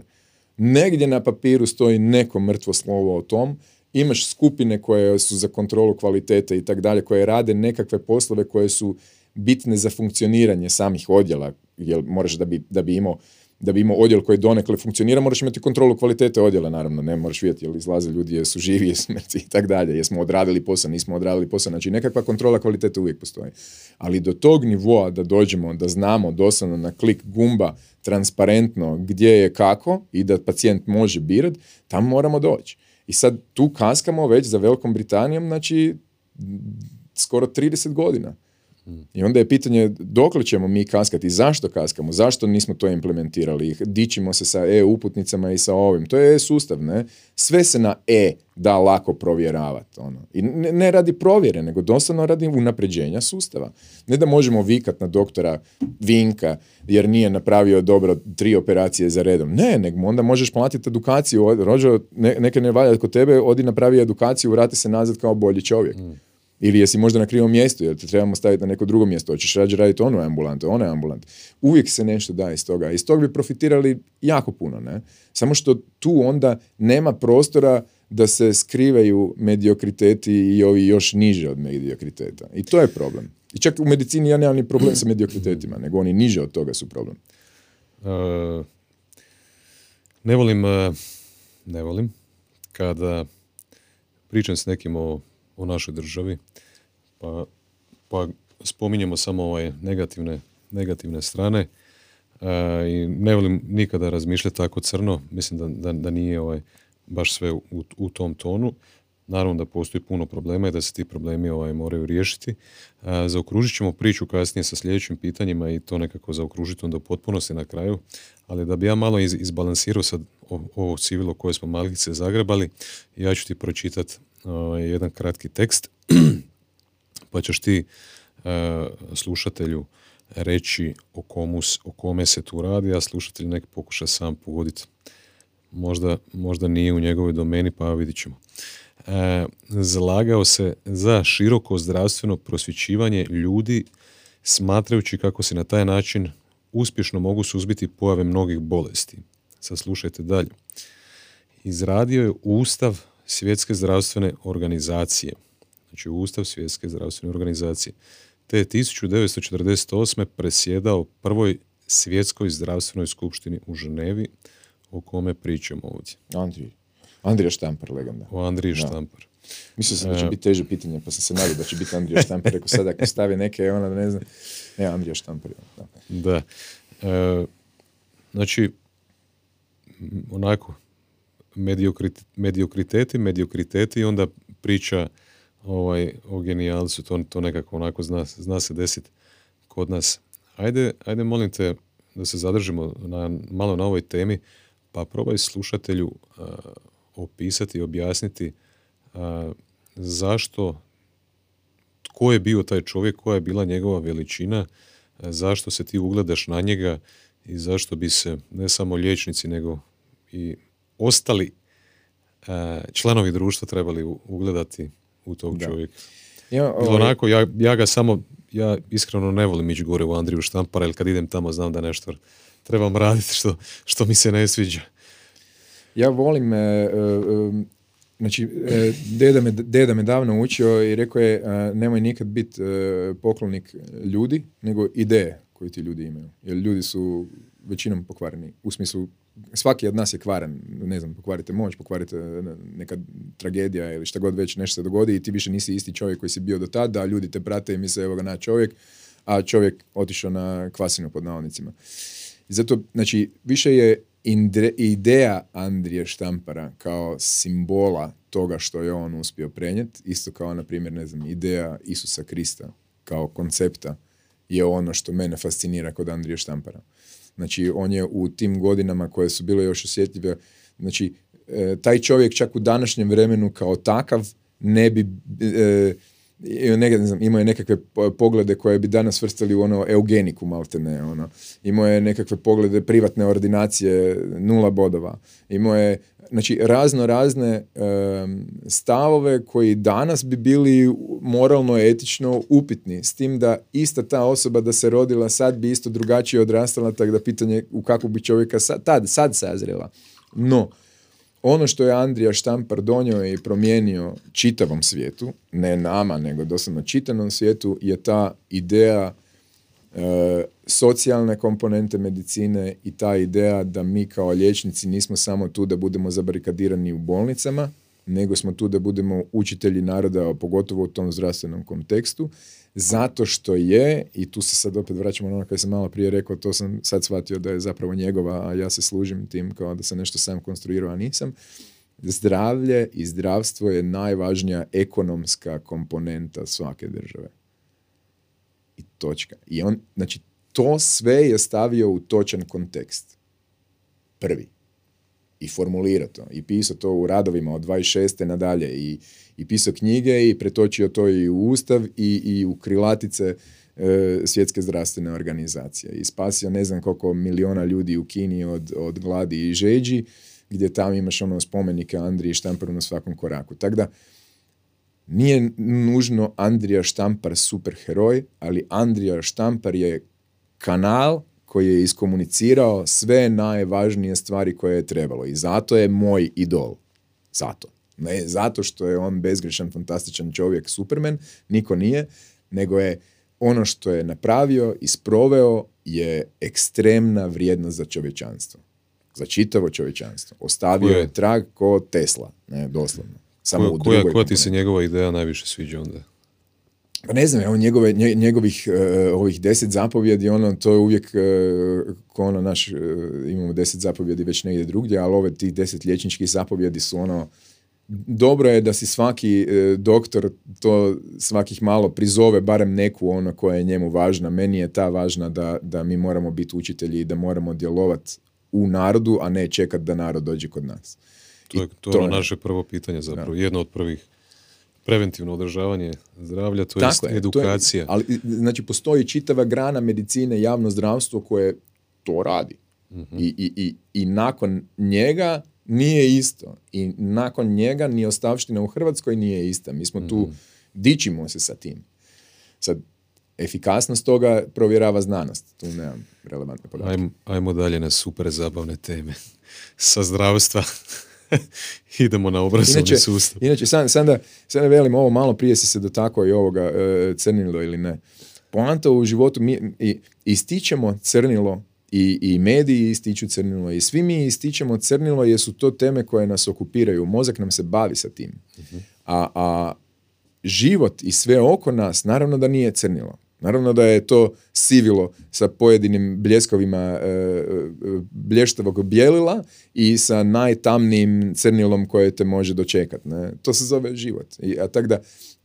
Negdje na papiru stoji neko mrtvo slovo o tom, imaš skupine koje su za kontrolu kvalitete i tak dalje, koje rade nekakve poslove koje su bitne za funkcioniranje samih odjela, jer moraš da bi, da bi imao da bi imao odjel koji donekle funkcionira, moraš imati kontrolu kvalitete odjela, naravno, ne moraš vidjeti jel izlaze ljudi, jesu živi, jesu mrtvi i tak dalje, jesmo odradili posao, nismo odradili posao, znači nekakva kontrola kvalitete uvijek postoji. Ali do tog nivoa da dođemo, da znamo doslovno na klik gumba transparentno gdje je kako i da pacijent može birat, tam moramo doći. I sad tu kaskamo već za Velikom Britanijom, znači skoro 30 godina. I onda je pitanje dokle ćemo mi kaskati, zašto kaskamo, zašto nismo to implementirali, dičimo se sa e-uputnicama i sa ovim, to je e-sustav, ne? Sve se na e da lako provjeravati. Ono. I ne, ne, radi provjere, nego doslovno radi unapređenja sustava. Ne da možemo vikat na doktora Vinka jer nije napravio dobro tri operacije za redom. Ne, nego onda možeš platiti edukaciju. Rođo, ne, neke ne valja kod tebe, odi napravi edukaciju, vrati se nazad kao bolji čovjek. Mm. Ili jesi možda na krivom mjestu, jer te trebamo staviti na neko drugo mjesto, hoćeš rađe raditi onu ambulantu, onaj ambulant. Uvijek se nešto da iz toga. Iz toga bi profitirali jako puno, ne? Samo što tu onda nema prostora da se skrivaju mediokriteti i ovi još niže od mediokriteta. I to je problem. I čak u medicini ja nemam ni problem sa mediokritetima, nego oni niže od toga su problem. Uh, ne volim, uh, ne volim kada pričam s nekim o u našoj državi. Pa, pa spominjemo samo ovaj negativne, negativne strane e, i ne volim nikada razmišljati tako crno. Mislim da, da, da nije ovaj, baš sve u, u tom tonu. Naravno da postoji puno problema i da se ti problemi ovaj, moraju riješiti. E, zaokružit ćemo priču kasnije sa sljedećim pitanjima i to nekako zaokružiti onda u potpunosti na kraju. Ali da bi ja malo iz, izbalansirao sad ovo civilo koje smo malice zagrebali, ja ću ti pročitati ovaj, jedan kratki tekst, pa ćeš ti eh, slušatelju reći o, komu, o kome se tu radi, a slušatelj nek pokuša sam pogoditi. Možda, možda nije u njegovoj domeni, pa vidit ćemo. E, zalagao se za široko zdravstveno prosvjećivanje ljudi smatrajući kako se na taj način uspješno mogu suzbiti pojave mnogih bolesti. Sad slušajte dalje. Izradio je ustav svjetske zdravstvene organizacije. Znači Ustav svjetske zdravstvene organizacije. Te je 1948. presjedao prvoj svjetskoj zdravstvenoj skupštini u Ženevi o kome pričamo ovdje. Andrij. Andrija Štampar, legenda. O Andriji Štampar. Mislio sam da će e, biti teže pitanje, pa sam se nadao da će biti Andrija Štampar. Rekao sad ako stavi neke, ona ne znam. Ne, Andrija Štampar. Da. da. E, znači, onako, mediokrit, mediokriteti, mediokriteti i onda priča ovaj, o genijalcu, to, to nekako onako zna, zna se desiti kod nas. Ajde, ajde molim te da se zadržimo na, malo na ovoj temi, pa probaj slušatelju opisati i objasniti zašto, tko je bio taj čovjek, koja je bila njegova veličina, zašto se ti ugledaš na njega i zašto bi se ne samo liječnici nego i ostali članovi društva trebali ugledati u tog da. čovjeka. Ja, ovaj... onako, ja, ja ga samo, ja iskreno ne volim ići gore u Andriju Štampara, jer kad idem tamo znam da nešto trebam raditi što, što mi se ne sviđa. Ja volim, e, e, e znači, e, deda, me, deda me davno učio i rekao je, e, nemoj nikad biti poklonik ljudi, nego ideje koje ti ljudi imaju. Jer ljudi su većinom pokvareni. U smislu, svaki od nas je kvaren. Ne znam, pokvarite moć, pokvarite neka tragedija ili šta god već nešto se dogodi i ti više nisi isti čovjek koji si bio do tada, a ljudi te prate i misle evo ga na čovjek, a čovjek otišao na kvasinu pod navodnicima. Zato, znači, više je ideja Andrije Štampara kao simbola toga što je on uspio prenijeti, isto kao, na primjer, ne znam, ideja Isusa Krista kao koncepta je ono što mene fascinira kod Andrije Štampara. Znači, on je u tim godinama koje su bile još osjetljive, znači, e, taj čovjek čak u današnjem vremenu kao takav ne bi, e, ne znam, imao je nekakve poglede koje bi danas vrstali u ono eugeniku maltene, ono. Imao je nekakve poglede privatne ordinacije, nula bodova. Imao je, znači, razno razne stavove koji danas bi bili moralno, etično upitni. S tim da ista ta osoba da se rodila sad bi isto drugačije odrastala, tako da pitanje u kakvog bi čovjeka sad, tad, sad sazrela. No, ono što je Andrija Štampar donio i promijenio čitavom svijetu, ne nama, nego doslovno čitanom svijetu, je ta ideja e, socijalne komponente medicine i ta ideja da mi kao liječnici nismo samo tu da budemo zabarikadirani u bolnicama, nego smo tu da budemo učitelji naroda, pogotovo u tom zdravstvenom kontekstu, zato što je, i tu se sad opet vraćamo na ono koje sam malo prije rekao, to sam sad shvatio da je zapravo njegova, a ja se služim tim kao da sam nešto sam konstruirao, a nisam. Zdravlje i zdravstvo je najvažnija ekonomska komponenta svake države. I točka. I on, znači, to sve je stavio u točan kontekst. Prvi. I formulirao to. I pisao to u radovima od 26. nadalje. I, i pisao knjige i pretočio to i u ustav i, i u krilatice e, svjetske zdravstvene organizacije. I spasio ne znam koliko miliona ljudi u Kini od, od gladi i žeđi, gdje tamo imaš ono spomenike Andriji Štamparu na svakom koraku. Tako da, nije nužno Andrija Štampar superheroj, ali Andrija Štampar je kanal koji je iskomunicirao sve najvažnije stvari koje je trebalo i zato je moj idol. Zato. Ne zato što je on bezgrešan, fantastičan čovjek, superman, niko nije, nego je ono što je napravio i sproveo je ekstremna vrijednost za čovječanstvo. Za čitavo čovječanstvo. Ostavio je trag ko Tesla, ne, doslovno. Samo koja, koja ti se njegova ideja najviše sviđa onda? Pa ne znam, evo njegove, njegovih uh, ovih deset zapovjedi, ono, to je uvijek uh, ko ono naš, uh, imamo deset zapovjedi već negdje drugdje, ali ove tih deset liječničkih zapovjedi su ono, dobro je da si svaki doktor to svakih malo prizove barem neku ono koja je njemu važna. Meni je ta važna da, da mi moramo biti učitelji i da moramo djelovati u narodu, a ne čekati da narod dođe kod nas. To je, to, ono naše prvo pitanje zapravo, jedno od prvih preventivno održavanje zdravlja, to je edukacija. ali, znači, postoji čitava grana medicine, javno zdravstvo koje to radi. Mhm. I, i, i, I nakon njega nije isto. I nakon njega ni ostavština u Hrvatskoj nije ista. Mi smo tu, mhm. dičimo se sa tim. Sad, efikasnost toga provjerava znanost. Tu nemam relevantne podatke. Ajmo, ajmo dalje na super zabavne teme. sa zdravstva. idemo na obrazovni inače, sustav. Inače, sam, sam, da, sam da velim ovo, malo prije si se dotakao i ovoga e, crnilo ili ne. Poanta u životu, mi i, ističemo crnilo i, i mediji ističu crnilo i svi mi ističemo crnilo jer su to teme koje nas okupiraju. Mozak nam se bavi sa tim. A, a život i sve oko nas naravno da nije crnilo. Naravno da je to sivilo sa pojedinim bljeskovima e, e, blještavog bijelila i sa najtamnijim crnilom koje te može dočekat. Ne? To se zove život. I, a tak da,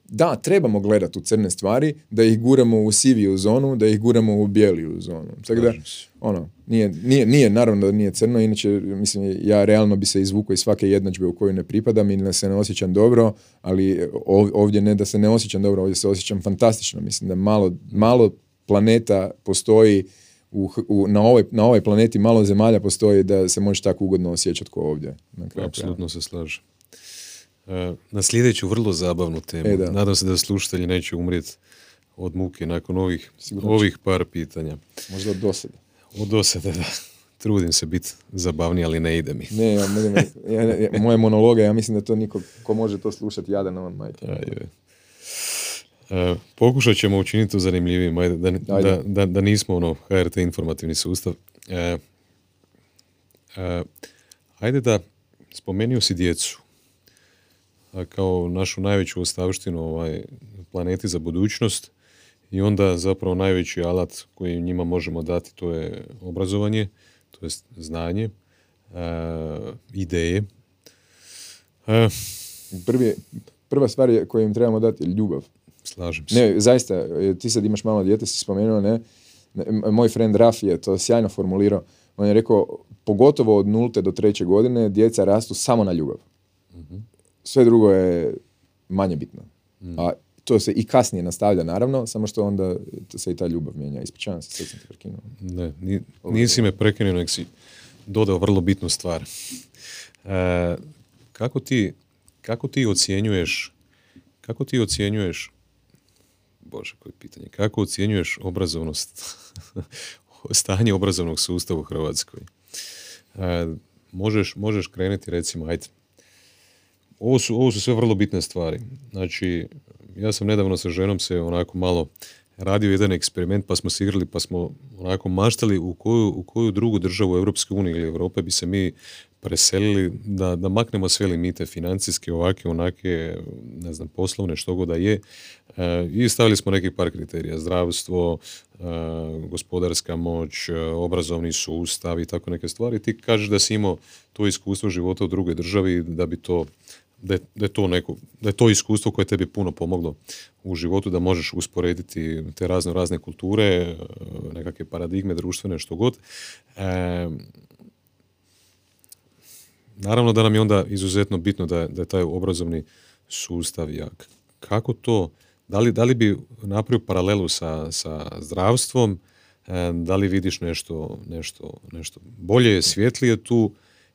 da, trebamo gledati u crne stvari, da ih guramo u siviju zonu, da ih guramo u bijeliju zonu. Tako da, ono, nije, nije, nije, naravno da nije crno, inače, mislim, ja realno bi se izvukao iz svake jednadžbe u koju ne pripadam i da se ne osjećam dobro, ali ovdje ne da se ne osjećam dobro, ovdje se osjećam fantastično. Mislim da malo, malo planeta postoji u, u, na, ovoj, na ovoj planeti malo zemalja postoji da se možeš tako ugodno osjećati kao ovdje. Apsolutno se slažem. E, na sljedeću vrlo zabavnu temu. E, Nadam se da slušatelji neće umrijeti od muke nakon ovih, ovih par pitanja. Možda od dosade. Od dosade, da. Trudim se biti zabavniji, ali ne ide mi. Ne, ja, ja, ja, moje monologe, ja mislim da to niko ko može to slušati, jadan on majke. E, pokušat ćemo učiniti to zanimljivim, da, da, da, da, nismo ono HRT informativni sustav. E, e, ajde da spomenio si djecu kao našu najveću ostavštinu ovaj, planeti za budućnost i onda zapravo najveći alat koji njima možemo dati to je obrazovanje, to je znanje, ideje. Prvi, prva stvar je koju im trebamo dati je ljubav. Slažem se. Ne, zaista, ti sad imaš malo dijete, si spomenuo, ne? Moj friend Raf je to sjajno formulirao. On je rekao, pogotovo od nulte do treće godine, djeca rastu samo na ljubav. uh sve drugo je manje bitno. Mm. A to se i kasnije nastavlja naravno, samo što onda se i ta ljubav mijenja. Ispričavam se, sad sam te prekinuo. Ne, nisi me prekinuo, nek si dodao vrlo bitnu stvar. E, kako, ti, kako ti ocjenjuješ kako ti ocjenjuješ Bože, koje pitanje. Kako ocjenjuješ obrazovnost, stanje obrazovnog sustava u Hrvatskoj? E, možeš, možeš krenuti recimo, ajde, ovo su, ovo su sve vrlo bitne stvari. Znači, ja sam nedavno sa ženom se onako malo radio jedan eksperiment pa smo se igrali pa smo onako maštali u koju, u koju drugu državu Europske unije ili Europe bi se mi preselili da, da maknemo sve limite financijske, ovake, onake, ne znam, poslovne, što god da je. E, I stavili smo nekih par kriterija. Zdravstvo, e, gospodarska moć, e, obrazovni sustav i tako neke stvari. Ti kažeš da si imao to iskustvo života u drugoj državi da bi to da je, da je, to neko, da je to iskustvo koje tebi puno pomoglo u životu, da možeš usporediti te razne razne kulture, e, nekakve paradigme društvene, što god. E, naravno da nam je onda izuzetno bitno da, da je taj obrazovni sustav jak. Kako to, da li, da li bi napravio paralelu sa, sa zdravstvom, e, da li vidiš nešto, nešto, nešto bolje, svjetlije tu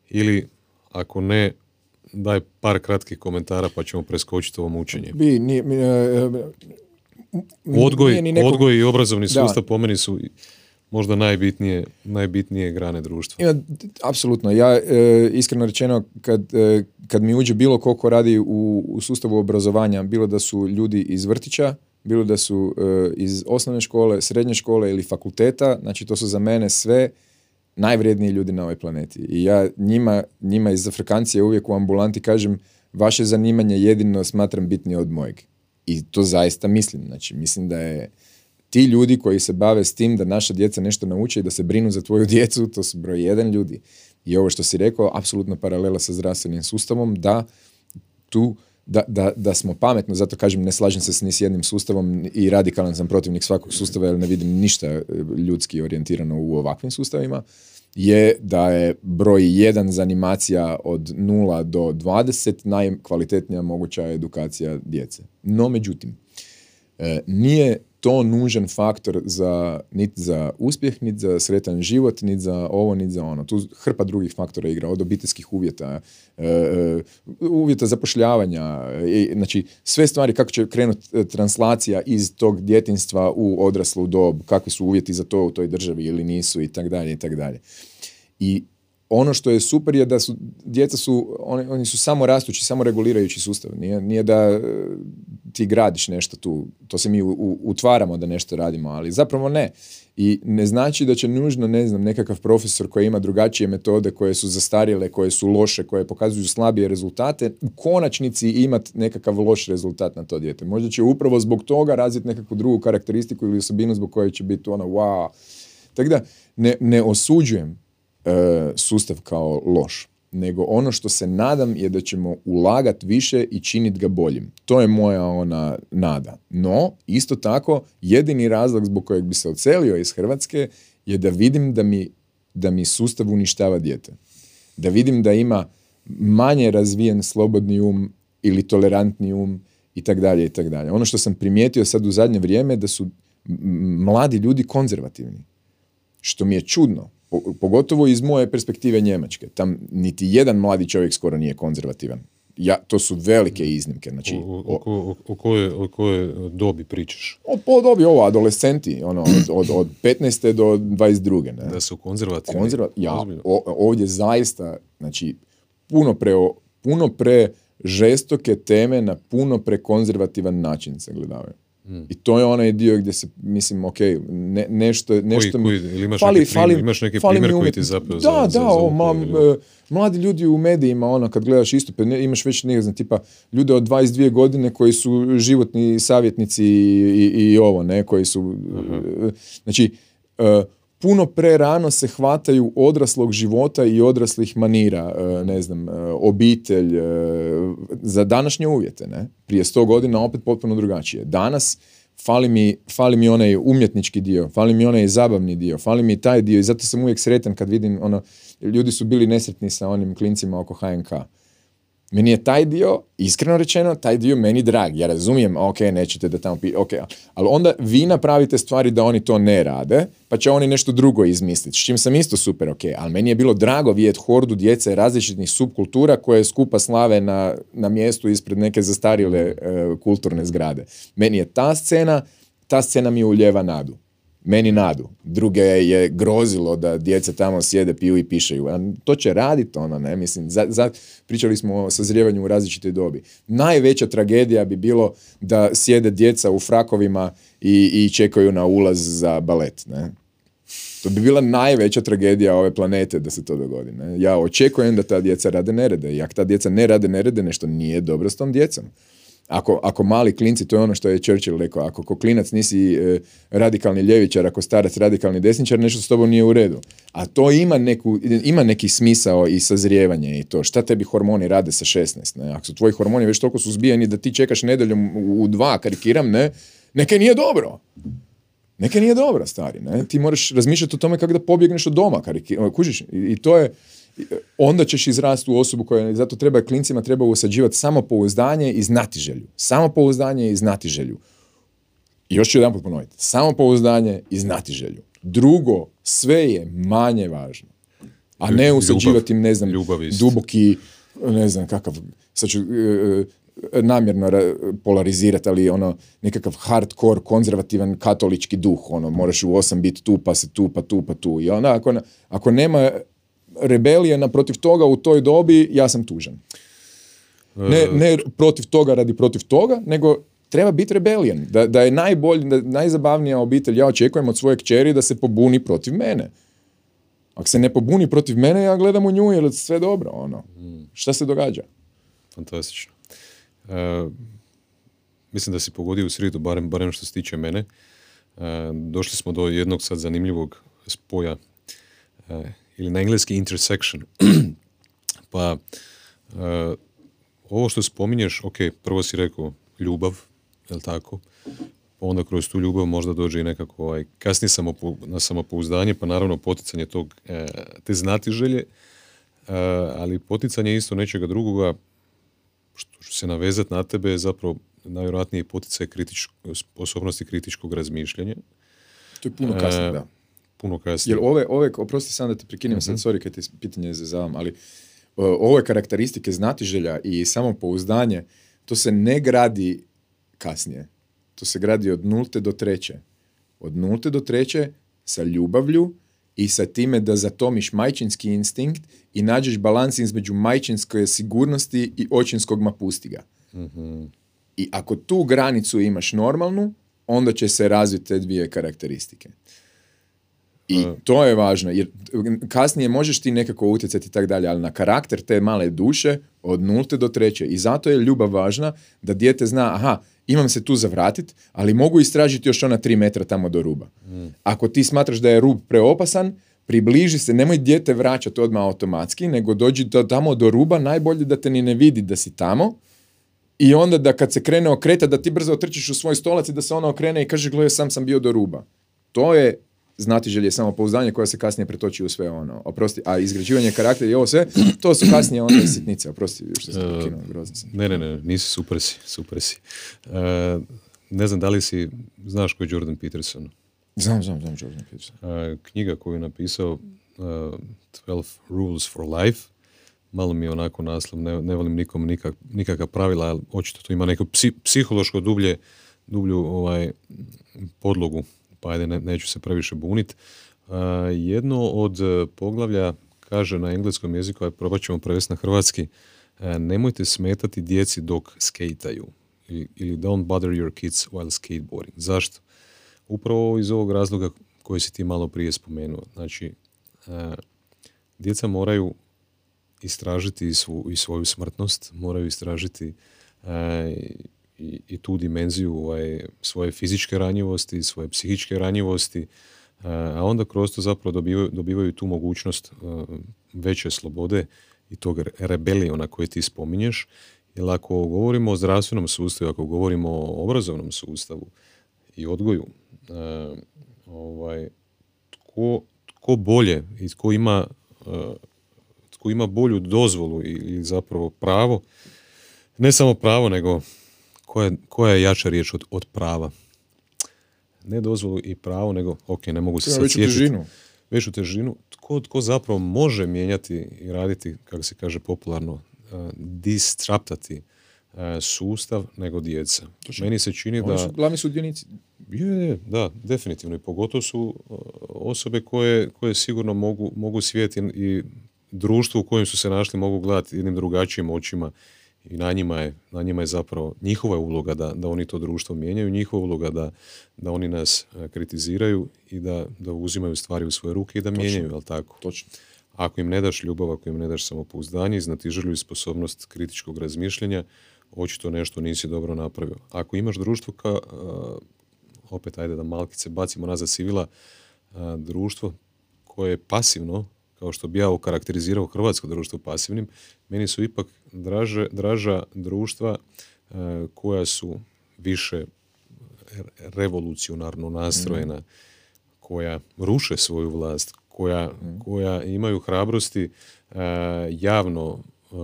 ili ako ne, daj par kratkih komentara pa ćemo preskočiti ovo mučenje. Bi, nije, e, odgoj, odgoj i obrazovni sustav po meni su možda najbitnije, najbitnije grane društva. Ima, apsolutno. Ja e, iskreno rečeno kad, e, kad mi uđe bilo koliko radi u, u sustavu obrazovanja, bilo da su ljudi iz vrtića, bilo da su iz osnovne škole, srednje škole ili fakulteta, znači to su za mene sve najvrijedniji ljudi na ovoj planeti. I ja njima, njima iz Afrikancije uvijek u ambulanti kažem vaše zanimanje jedino smatram bitnije od mojeg. I to zaista mislim. Znači, mislim da je ti ljudi koji se bave s tim da naša djeca nešto nauče i da se brinu za tvoju djecu, to su broj jedan ljudi. I ovo što si rekao, apsolutno paralela sa zdravstvenim sustavom, da tu da, da, da smo pametno, zato kažem ne slažem se s ni s jednim sustavom i radikalan sam protivnik svakog sustava jer ne vidim ništa e, ljudski orijentirano u ovakvim sustavima, je da je broj jedan za animacija od 0 do 20 najkvalitetnija moguća edukacija djece. No, međutim, e, nije to nužan faktor za, niti za uspjeh, niti za sretan život, niti za ovo, niti za ono. Tu hrpa drugih faktora igra, od obiteljskih uvjeta, e, e, uvjeta zapošljavanja, znači sve stvari kako će krenuti e, translacija iz tog djetinstva u odraslu dob, kakvi su uvjeti za to u toj državi ili nisu i tak dalje i tak dalje. I ono što je super je da su djeca su oni, oni su samo rastući, samo regulirajući sustav. Nije, nije da ti gradiš nešto tu, to se mi u- u- utvaramo da nešto radimo, ali zapravo ne. I ne znači da će nužno, ne znam, nekakav profesor koji ima drugačije metode koje su zastarjele, koje su loše, koje pokazuju slabije rezultate, u konačnici imat nekakav loš rezultat na to dijete. Možda će upravo zbog toga razviti nekakvu drugu karakteristiku ili osobinu zbog koje će biti ono wow. Tako da ne, ne osuđujem e, sustav kao loš, nego ono što se nadam je da ćemo ulagat više i činit ga boljim. To je moja ona nada. No, isto tako, jedini razlog zbog kojeg bi se odselio iz Hrvatske je da vidim da mi, da mi sustav uništava dijete. Da vidim da ima manje razvijen slobodni um ili tolerantni um i tak dalje i tak dalje. Ono što sam primijetio sad u zadnje vrijeme da su mladi ljudi konzervativni što mi je čudno, pogotovo iz moje perspektive Njemačke. Tam niti jedan mladi čovjek skoro nije konzervativan. Ja, to su velike iznimke. Znači, O, o, o, o kojoj, o kojoj dobi pričaš? o, po dobi ovo, adolescenti, ono, od, od, od 15. do 22. Ne? Da su konzervativni? Konzerva- ja, o- ovdje zaista, znači, puno pre, puno pre žestoke teme na puno prekonzervativan način se gledavaju. Hmm. I to je onaj dio gdje se, mislim, ok, ne, nešto, nešto mi- koji- ili imaš neki primjer- imaš neki fali primjer koji ti zapeo Da, za- da, za- za o, ma, ili- mladi ljudi u medijima, ono, kad gledaš istupe, ne, imaš već, ne znam, tipa, ljude od 22 godine koji su životni savjetnici i, i, i ovo, ne, koji su, e, znači, e, puno pre rano se hvataju odraslog života i odraslih manira, e, ne znam, e, obitelj, e, za današnje uvjete, ne? Prije 100 godina opet potpuno drugačije. Danas fali mi, fali mi onaj umjetnički dio, fali mi onaj zabavni dio, fali mi taj dio i zato sam uvijek sretan kad vidim ono, ljudi su bili nesretni sa onim klincima oko HNK. Meni je taj dio, iskreno rečeno, taj dio meni drag. Ja razumijem, ok, nećete da tamo pi... ok, ali onda vi napravite stvari da oni to ne rade, pa će oni nešto drugo izmisliti, s čim sam isto super ok, ali meni je bilo drago vidjeti hordu djece različitih subkultura koje skupa slave na, na mjestu ispred neke zastarjele e, kulturne zgrade. Meni je ta scena, ta scena mi uljeva nadu. Meni nadu. Druge je grozilo da djeca tamo sjede, piju i pišaju. A to će raditi ono, ne? Mislim, za, za- pričali smo o sazrijevanju u različitoj dobi. Najveća tragedija bi bilo da sjede djeca u frakovima i, i čekaju na ulaz za balet, ne? To bi bila najveća tragedija ove planete da se to dogodi. Ne? Ja očekujem da ta djeca rade nerede. I ako ta djeca ne rade nerede, nešto nije dobro s tom djecom. Ako, ako mali klinci, to je ono što je Churchill rekao, ako ko klinac nisi e, radikalni ljevičar, ako starac radikalni desničar, nešto s tobom nije u redu. A to ima, neku, ima neki smisao i sazrijevanje i to. Šta tebi hormoni rade sa 16? Ne? Ako su tvoji hormoni već toliko suzbijeni da ti čekaš nedeljom u, u dva, karikiram, ne? Neke nije dobro. Neke nije dobro, stari, ne? Ti moraš razmišljati o tome kako da pobjegneš od doma, kariki, kužiš, i, i to je, onda ćeš izrasti u osobu koja, zato treba klincima treba usađivati samopouzdanje i znatiželju. Samopouzdanje i znatiželju. I još ću jedan ponoviti. Samopouzdanje i znatiželju. Drugo, sve je manje važno. A ne usađivati im, ne znam, duboki, ne znam kakav, sad ću e, e, namjerno ra- polarizirati, ali ono nekakav hardcore, konzervativan katolički duh, ono, moraš u osam biti tu, pa se tu, pa tu, pa tu. I onda ako, ako nema rebelije naprotiv toga u toj dobi, ja sam tužan. Ne, ne protiv toga radi protiv toga, nego treba biti rebelijan. Da, da je najbolji, da najzabavnija obitelj, ja očekujem od svoje kćeri da se pobuni protiv mene. Ako se ne pobuni protiv mene, ja gledam u nju jer je sve dobro, ono. Šta se događa? Fantastično. E, mislim da si pogodio u sridu, barem, barem što se tiče mene. E, došli smo do jednog sad zanimljivog spoja, e, ili na engleski intersection. pa, e, ovo što spominješ, ok, prvo si rekao ljubav, je li tako? Pa onda kroz tu ljubav možda dođe i nekako ovaj, kasnije samopou, na samopouzdanje, pa naravno poticanje tog, e, te znatiželje, e, ali poticanje isto nečega drugoga, što će se navezati na tebe je zapravo najvjerojatnije poticaj kritič, sposobnosti kritičkog razmišljanja. To je puno kasnije, da. Puno kasnije. Jer ove, ove, oprosti sam da te prekinem sad, sorry kad ti pitanje zazavam, ali ove karakteristike znatiželja i samopouzdanje, to se ne gradi kasnije. To se gradi od nulte do treće. Od nulte do treće sa ljubavlju i sa time da zatomiš majčinski instinkt i nađeš balans između majčinske sigurnosti i očinskog mapustiga. I ako tu granicu imaš normalnu, onda će se razviti te dvije karakteristike. I to je važno, jer kasnije možeš ti nekako utjecati i tak dalje, ali na karakter te male duše od nulte do treće. I zato je ljubav važna da dijete zna, aha, imam se tu zavratit, ali mogu istražiti još ona tri metra tamo do ruba. Ako ti smatraš da je rub preopasan, približi se, nemoj dijete vraćati odmah automatski, nego dođi do, tamo do ruba, najbolje da te ni ne vidi da si tamo, i onda da kad se krene okreta, da ti brzo otrčiš u svoj stolac i da se ona okrene i kaže, gledaj, sam sam bio do ruba. To je znati želje samopouzdanje koja se kasnije pretoči u sve ono. Oprosti, a izgrađivanje karaktera i ovo sve, to su kasnije one sitnice. Oprosti, što sam prekinuo, grozno sam. Ne, ne, ne, nisi super si, super si. E, ne znam da li si, znaš ko je Jordan Peterson? Znam, znam, znam, Jordan Peterson. E, knjiga koju je napisao e, 12 Rules for Life, malo mi je onako naslov, ne, ne volim nikom nikak, nikakva pravila, ali očito to ima neku psi- psihološko dublje, dublju ovaj, podlogu, pa ajde, ne, neću se previše bunit. E, jedno od e, poglavlja kaže na engleskom jeziku, a probat ćemo prevesti na hrvatski, e, nemojte smetati djeci dok skejtaju ili, ili don't bother your kids while skateboarding. Zašto? Upravo iz ovog razloga koji si ti malo prije spomenuo. Znači, djeca moraju istražiti i, i svoju smrtnost, moraju istražiti i, i tu dimenziju ovaj, svoje fizičke ranjivosti, svoje psihičke ranjivosti, e, a onda kroz to zapravo dobivaju, dobivaju tu mogućnost e, veće slobode i tog re- rebeliona koji ti spominješ. Jer ako govorimo o zdravstvenom sustavu, ako govorimo o obrazovnom sustavu i odgoju, e, ovaj, tko, tko bolje i tko ima, tko ima bolju dozvolu ili zapravo pravo, ne samo pravo, nego koja, koja je jača riječ od, od prava. Ne dozvolu i pravo, nego, ok, ne mogu se Ima sad veću sjetiti. težinu. Veću težinu. Tko, tko zapravo može mijenjati i raditi, kako se kaže popularno, uh, distraptati uh, sustav nego djeca. Meni se čini Oni da... su glavni sudionici. Je, je, da, definitivno. I pogotovo su uh, osobe koje, koje sigurno mogu, mogu svijet i, i društvo u kojem su se našli mogu gledati jednim drugačijim očima i na njima je, na njima je zapravo njihova je uloga da, da oni to društvo mijenjaju, njihova uloga da, da oni nas uh, kritiziraju i da, da uzimaju stvari u svoje ruke i da mijenjaju, jel tako? Točno. Ako im ne daš ljubav, ako im ne daš samopouzdanje, znatiželju i sposobnost kritičkog razmišljanja, očito nešto nisi dobro napravio. Ako imaš društvo ka, a, opet ajde da malkice bacimo nazad civila, a, društvo koje je pasivno, kao što bi ja okarakterizirao hrvatsko društvo pasivnim, meni su ipak draže, draža društva a, koja su više re- revolucionarno nastrojena, koja ruše svoju vlast, koja, koja imaju hrabrosti e, javno e,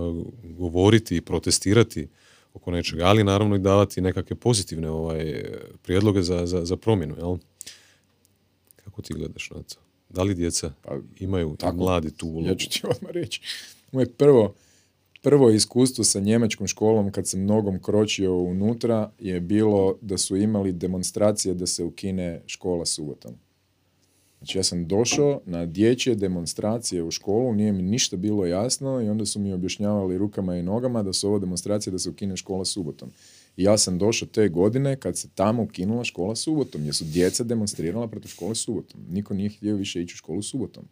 govoriti i protestirati oko nečega, ali naravno i davati nekakve pozitivne ovaj, prijedloge za, za, za promjenu. Jel? Kako ti gledaš na to? Da li djeca Pa, imaju i tako. mladi tu ulogu? Ja ću ti odmah reći. Moje prvo, prvo iskustvo sa njemačkom školom kad sam nogom kročio unutra je bilo da su imali demonstracije da se ukine škola subotom. Znači ja sam došao na dječje demonstracije u školu, nije mi ništa bilo jasno i onda su mi objašnjavali rukama i nogama da su ovo demonstracije da se ukine škola subotom. Ja sam došao te godine kad se tamo ukinula škola subotom, jer su djeca demonstrirala protiv škole subotom. Niko nije htio više ići u školu subotom.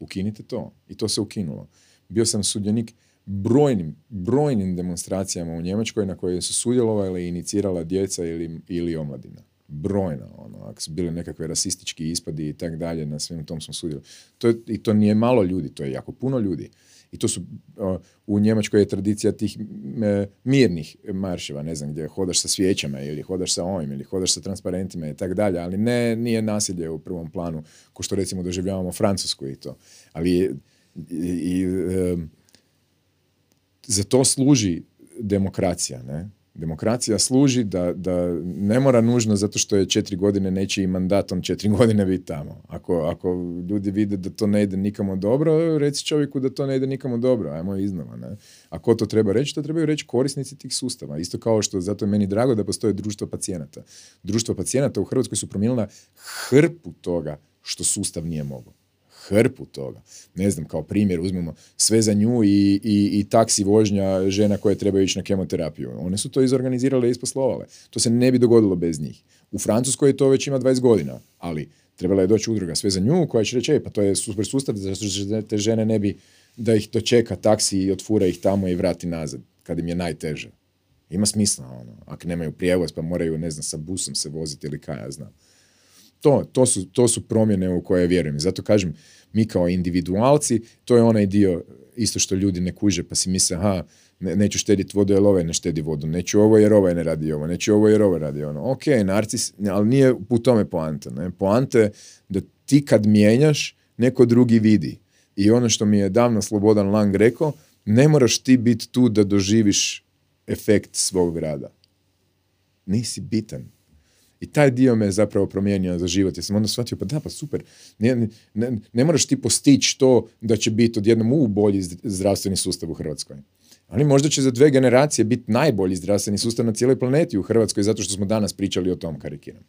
Ukinite to. I to se ukinulo. Bio sam sudionik brojnim, brojnim demonstracijama u Njemačkoj na koje su sudjelovala i inicirala djeca ili, ili omladina. Brojna, ono, ako su bile nekakve rasistički ispadi i tak dalje, na svem tom smo sudjelovali. To je, I to nije malo ljudi, to je jako puno ljudi. I to su, u Njemačkoj je tradicija tih e, mirnih marševa, ne znam, gdje hodaš sa svijećama ili hodaš sa ovim ili hodaš sa transparentima i tak dalje, ali ne, nije nasilje u prvom planu, ko što recimo doživljavamo Francusku i to. Ali i, i, em, za to služi demokracija, ne? Demokracija služi da, da ne mora nužno zato što je četiri godine nečiji mandat, on četiri godine biti tamo. Ako, ako ljudi vide da to ne ide nikamo dobro, reci čovjeku da to ne ide nikamo dobro, ajmo iznova. Ne? A ko to treba reći? To trebaju reći korisnici tih sustava. Isto kao što, zato je meni drago da postoje društvo pacijenata. Društvo pacijenata u Hrvatskoj su promijenila hrpu toga što sustav nije mogao hrpu toga. Ne znam, kao primjer, uzmemo sve za nju i, i, i taksi vožnja žena koje trebaju ići na kemoterapiju. One su to izorganizirale i isposlovale. To se ne bi dogodilo bez njih. U Francuskoj to već ima 20 godina, ali trebala je doći udruga sve za nju koja će reći, pa to je super sustav, zašto te žene ne bi da ih dočeka taksi i otfura ih tamo i vrati nazad, kad im je najteže. Ima smisla, ono, ako nemaju prijevoz pa moraju, ne znam, sa busom se voziti ili kaj ja znam. To, to, su, to su promjene u koje vjerujem. Zato kažem, mi kao individualci, to je onaj dio isto što ljudi ne kuže pa si misle, aha, ne, neću štediti vodu jer ovaj ne štedi vodu, neću ovo jer ovaj ne radi ovo, neću ovo jer ovaj radi ono. Ok, narcis, ali nije u tome poanta. Ne? Poanta da ti kad mijenjaš, neko drugi vidi. I ono što mi je davno Slobodan Lang rekao, ne moraš ti biti tu da doživiš efekt svog rada. Nisi bitan. I taj dio me zapravo promijenio za život. Ja sam onda shvatio, pa da, pa super. Ne, ne, ne moraš ti postići to da će biti odjednom u bolji zdravstveni sustav u Hrvatskoj. Ali možda će za dve generacije biti najbolji zdravstveni sustav na cijeloj planeti u Hrvatskoj zato što smo danas pričali o tom karikiram.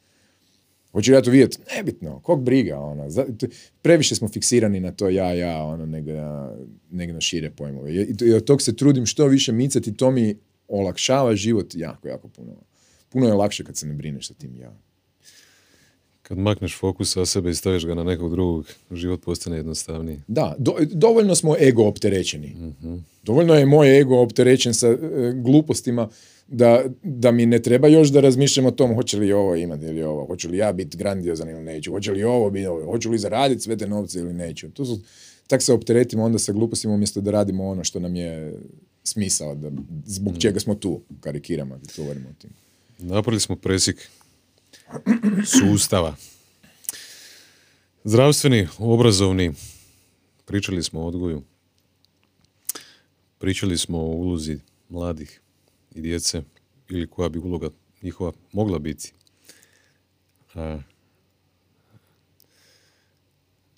Hoću ja to vidjeti? Nebitno, kog briga, ono. Previše smo fiksirani na to ja, ja, ono, nego na šire pojmove. I od tog se trudim što više micati, to mi olakšava život jako, jako puno. Puno je lakše kad se ne brineš sa tim ja. Kad makneš fokus sa sebe i staviš ga na nekog drugog, život postane jednostavniji. Da, dovoljno smo ego opterećeni. mm Dovoljno je moj ego opterećen sa e, glupostima da, da mi ne treba još da razmišljam o tom hoće li ovo imati ili ovo, hoće li ja biti grandiozan ili neću, hoće li ovo biti ovo, hoću li zaraditi sve te novce ili neću. To su, tak se opteretimo onda sa glupostima umjesto da radimo ono što nam je smisao, da, zbog mm. čega smo tu, karikiramo, govorimo o tim. Napravili smo presik sustava. Zdravstveni, obrazovni, pričali smo o odgoju, pričali smo o ulozi mladih i djece ili koja bi uloga njihova mogla biti.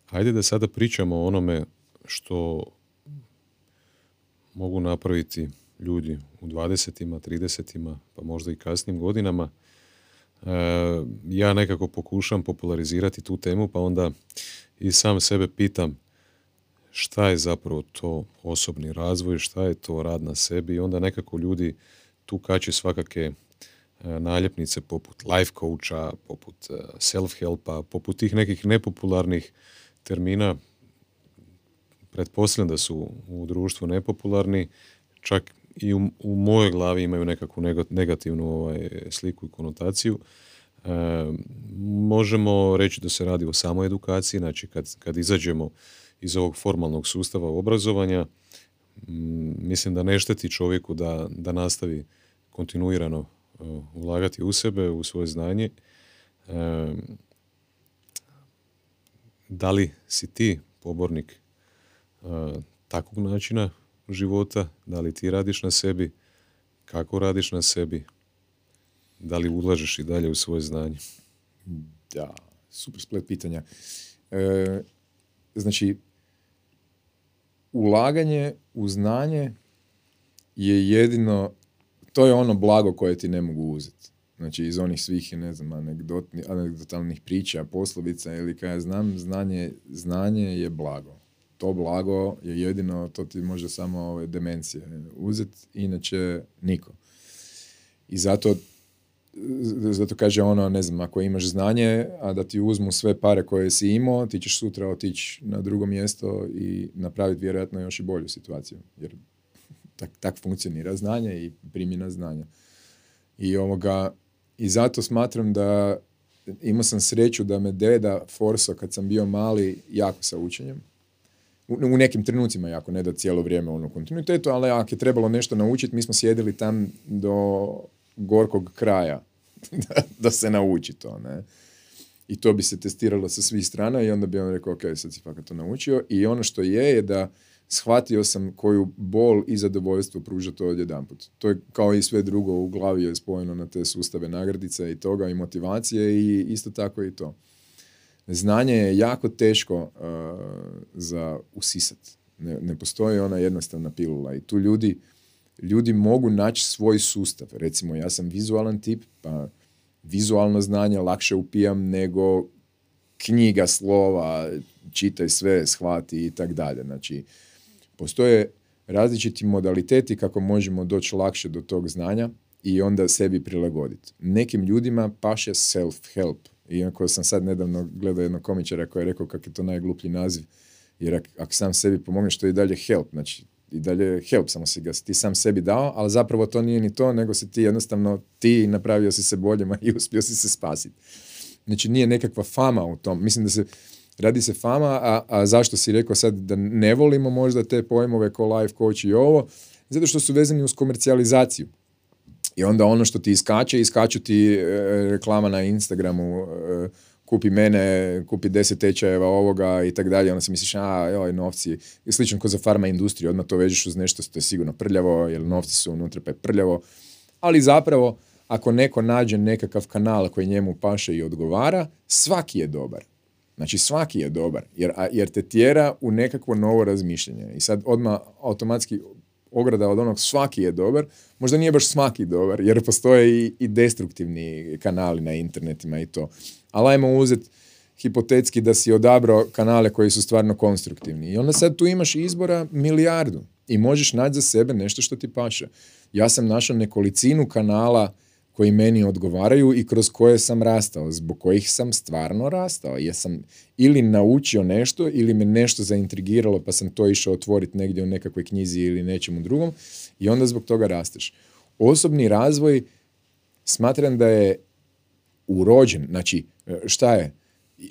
Hajde da sada pričamo o onome što mogu napraviti ljudi u 20 30 pa možda i kasnim godinama. E, ja nekako pokušam popularizirati tu temu, pa onda i sam sebe pitam šta je zapravo to osobni razvoj, šta je to rad na sebi i onda nekako ljudi tu kači svakake e, naljepnice poput life coacha, poput e, self-helpa, poput tih nekih nepopularnih termina pretpostavljam da su u društvu nepopularni, čak i u, u mojoj glavi imaju nekakvu negativnu ovaj, sliku i konotaciju. E, možemo reći da se radi o samoj edukaciji, znači kad, kad izađemo iz ovog formalnog sustava obrazovanja, mislim da ne šteti čovjeku da, da nastavi kontinuirano e, ulagati u sebe, u svoje znanje. E, da li si ti pobornik takvog načina života, da li ti radiš na sebi, kako radiš na sebi, da li ulažeš i dalje u svoje znanje? Da, super splet pitanja. E, znači, ulaganje u znanje je jedino, to je ono blago koje ti ne mogu uzeti. Znači, iz onih svih, ne znam, anegdotalnih priča, poslovica ili kaj ja znam, znanje, znanje je blago to blago je jedino, to ti može samo ove demencije uzeti, inače niko. I zato zato kaže ono, ne znam, ako imaš znanje, a da ti uzmu sve pare koje si imao, ti ćeš sutra otići na drugo mjesto i napraviti vjerojatno još i bolju situaciju. Jer tak, tak funkcionira znanje i primjena znanja. I ovoga, i zato smatram da imao sam sreću da me deda forso kad sam bio mali jako sa učenjem u nekim trenucima jako, ne da cijelo vrijeme ono kontinuitetu, ali ako je trebalo nešto naučiti, mi smo sjedili tam do gorkog kraja da, da se nauči to, ne. I to bi se testiralo sa svih strana i onda bi on rekao, ok, sad si fakat to naučio. I ono što je, je da shvatio sam koju bol i zadovoljstvo pruža to odjedanput. To je kao i sve drugo u glavi je spojeno na te sustave nagradice i toga i motivacije i isto tako i to znanje je jako teško uh, za usisat. Ne, ne postoji ona jednostavna pilula i tu ljudi, ljudi mogu naći svoj sustav. Recimo, ja sam vizualan tip, pa vizualno znanje lakše upijam nego knjiga, slova, čitaj sve, shvati i tak dalje. Znači, postoje različiti modaliteti kako možemo doći lakše do tog znanja i onda sebi prilagoditi. Nekim ljudima paše self-help. Iako sam sad nedavno gledao jednog komičara koji je rekao kako je to najgluplji naziv, jer ako sam sebi pomogneš, to je i dalje help. Znači, i dalje help, samo si ga ti sam sebi dao, ali zapravo to nije ni to, nego si ti jednostavno ti napravio si se boljima i uspio si se spasiti. Znači nije nekakva fama u tom. Mislim da se radi se fama, a, a zašto si rekao sad da ne volimo možda te pojmove ko life coach i ovo? Zato što su vezani uz komercijalizaciju. I onda ono što ti iskače, iskaču ti e, reklama na Instagramu, e, kupi mene, kupi deset tečajeva ovoga i tak dalje, onda si misliš, a, joj, novci, i slično kao za farma industriju, odmah to vežeš uz nešto što je sigurno prljavo, jer novci su unutra pa je prljavo, ali zapravo, ako neko nađe nekakav kanal koji njemu paše i odgovara, svaki je dobar. Znači svaki je dobar, jer, jer te tjera u nekakvo novo razmišljanje. I sad odmah automatski ograda od onog svaki je dobar, možda nije baš svaki dobar, jer postoje i, i destruktivni kanali na internetima i to. Ali ajmo uzeti hipotetski da si odabrao kanale koji su stvarno konstruktivni. I onda sad tu imaš izbora milijardu i možeš naći za sebe nešto što ti paše. Ja sam našao nekolicinu kanala koji meni odgovaraju i kroz koje sam rastao, zbog kojih sam stvarno rastao. Jer sam ili naučio nešto ili me nešto zaintrigiralo pa sam to išao otvoriti negdje u nekakvoj knjizi ili nečemu drugom i onda zbog toga rasteš. Osobni razvoj smatram da je urođen, znači šta je?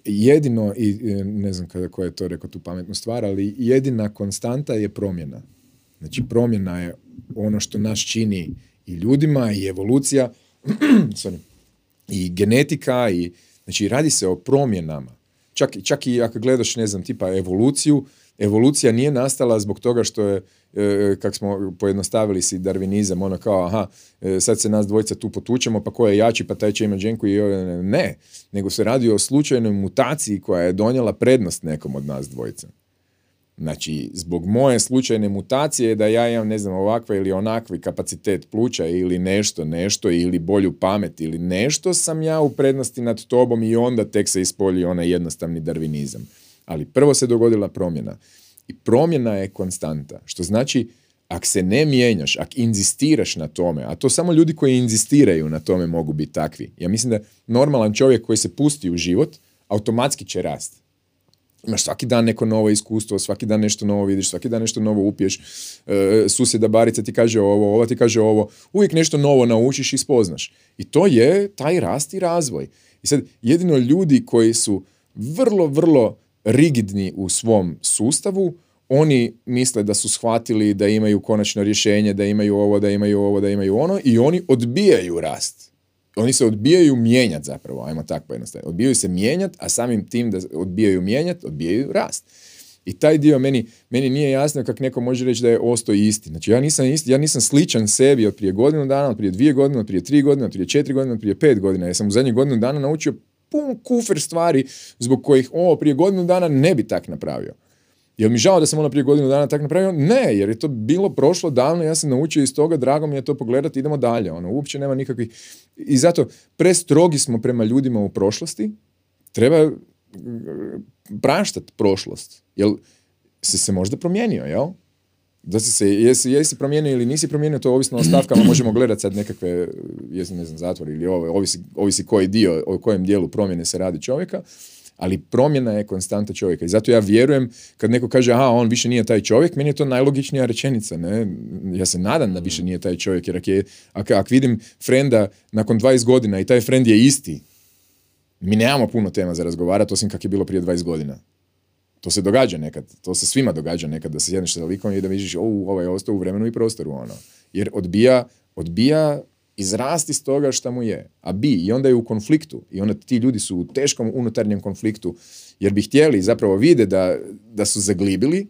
Jedino, i ne znam kada ko je to rekao tu pametnu stvar, ali jedina konstanta je promjena. Znači promjena je ono što nas čini i ljudima i evolucija i genetika i znači radi se o promjenama. Čak, čak i ako gledaš, ne znam, tipa evoluciju, evolucija nije nastala zbog toga što je, e, kak smo pojednostavili si darvinizam, ono kao, aha, e, sad se nas dvojica tu potučemo, pa ko je jači, pa taj će imati dženku i ne, nego se radi o slučajnoj mutaciji koja je donijela prednost nekom od nas dvojica. Znači, zbog moje slučajne mutacije da ja imam, ne znam, ovakva ili onakvi kapacitet pluća ili nešto, nešto, ili bolju pamet ili nešto, sam ja u prednosti nad tobom i onda tek se ispolji onaj jednostavni darvinizam. Ali prvo se dogodila promjena. I promjena je konstanta, što znači ako se ne mijenjaš, ako inzistiraš na tome, a to samo ljudi koji inzistiraju na tome mogu biti takvi. Ja mislim da normalan čovjek koji se pusti u život, automatski će rasti imaš svaki dan neko novo iskustvo, svaki dan nešto novo vidiš, svaki dan nešto novo upiješ, e, susjeda Barica ti kaže ovo, ova ti kaže ovo, uvijek nešto novo naučiš i spoznaš. I to je taj rast i razvoj. I sad, jedino ljudi koji su vrlo, vrlo rigidni u svom sustavu, oni misle da su shvatili da imaju konačno rješenje, da imaju ovo, da imaju ovo, da imaju ono i oni odbijaju rast oni se odbijaju mijenjati zapravo, ajmo tako pojednostavno. Odbijaju se mijenjati, a samim tim da odbijaju mijenjati, odbijaju rast. I taj dio meni, meni nije jasno kako neko može reći da je ostao isti. Znači ja nisam isti, ja nisam sličan sebi od prije godinu dana, od prije dvije godine, od prije tri godine, od prije četiri godine, od prije pet godina. Ja sam u zadnjih godinu dana naučio pun kufer stvari zbog kojih ovo prije godinu dana ne bi tak napravio. Jel mi žao da sam ono prije godinu dana tako napravio? Ne, jer je to bilo prošlo davno, ja sam naučio iz toga, drago mi je to pogledati, idemo dalje. Ono, uopće nema nikakvih... I zato prestrogi smo prema ljudima u prošlosti, treba mm, praštati prošlost. Jel si se možda promijenio, jel? Da si se, jesi, jesi promijenio ili nisi promijenio, to ovisno o stavkama, možemo gledati sad nekakve, jesam ne znam, zatvor ili ovo, ovisi, ovisi koji dio, o kojem dijelu promjene se radi čovjeka, ali promjena je konstanta čovjeka. I zato ja vjerujem kad neko kaže, aha, on više nije taj čovjek, meni je to najlogičnija rečenica. Ne? Ja se nadam da više nije taj čovjek, jer ako, ako vidim frenda nakon 20 godina i taj frend je isti, mi nemamo puno tema za razgovarati, osim kak je bilo prije 20 godina. To se događa nekad, to se svima događa nekad, da se sjedneš sa likom i da vidiš, o, ovaj je ostao u vremenu i prostoru, ono. Jer odbija, odbija izrasti iz toga šta mu je. A bi, i onda je u konfliktu. I onda ti ljudi su u teškom unutarnjem konfliktu, jer bi htjeli, zapravo vide da, da su zaglibili,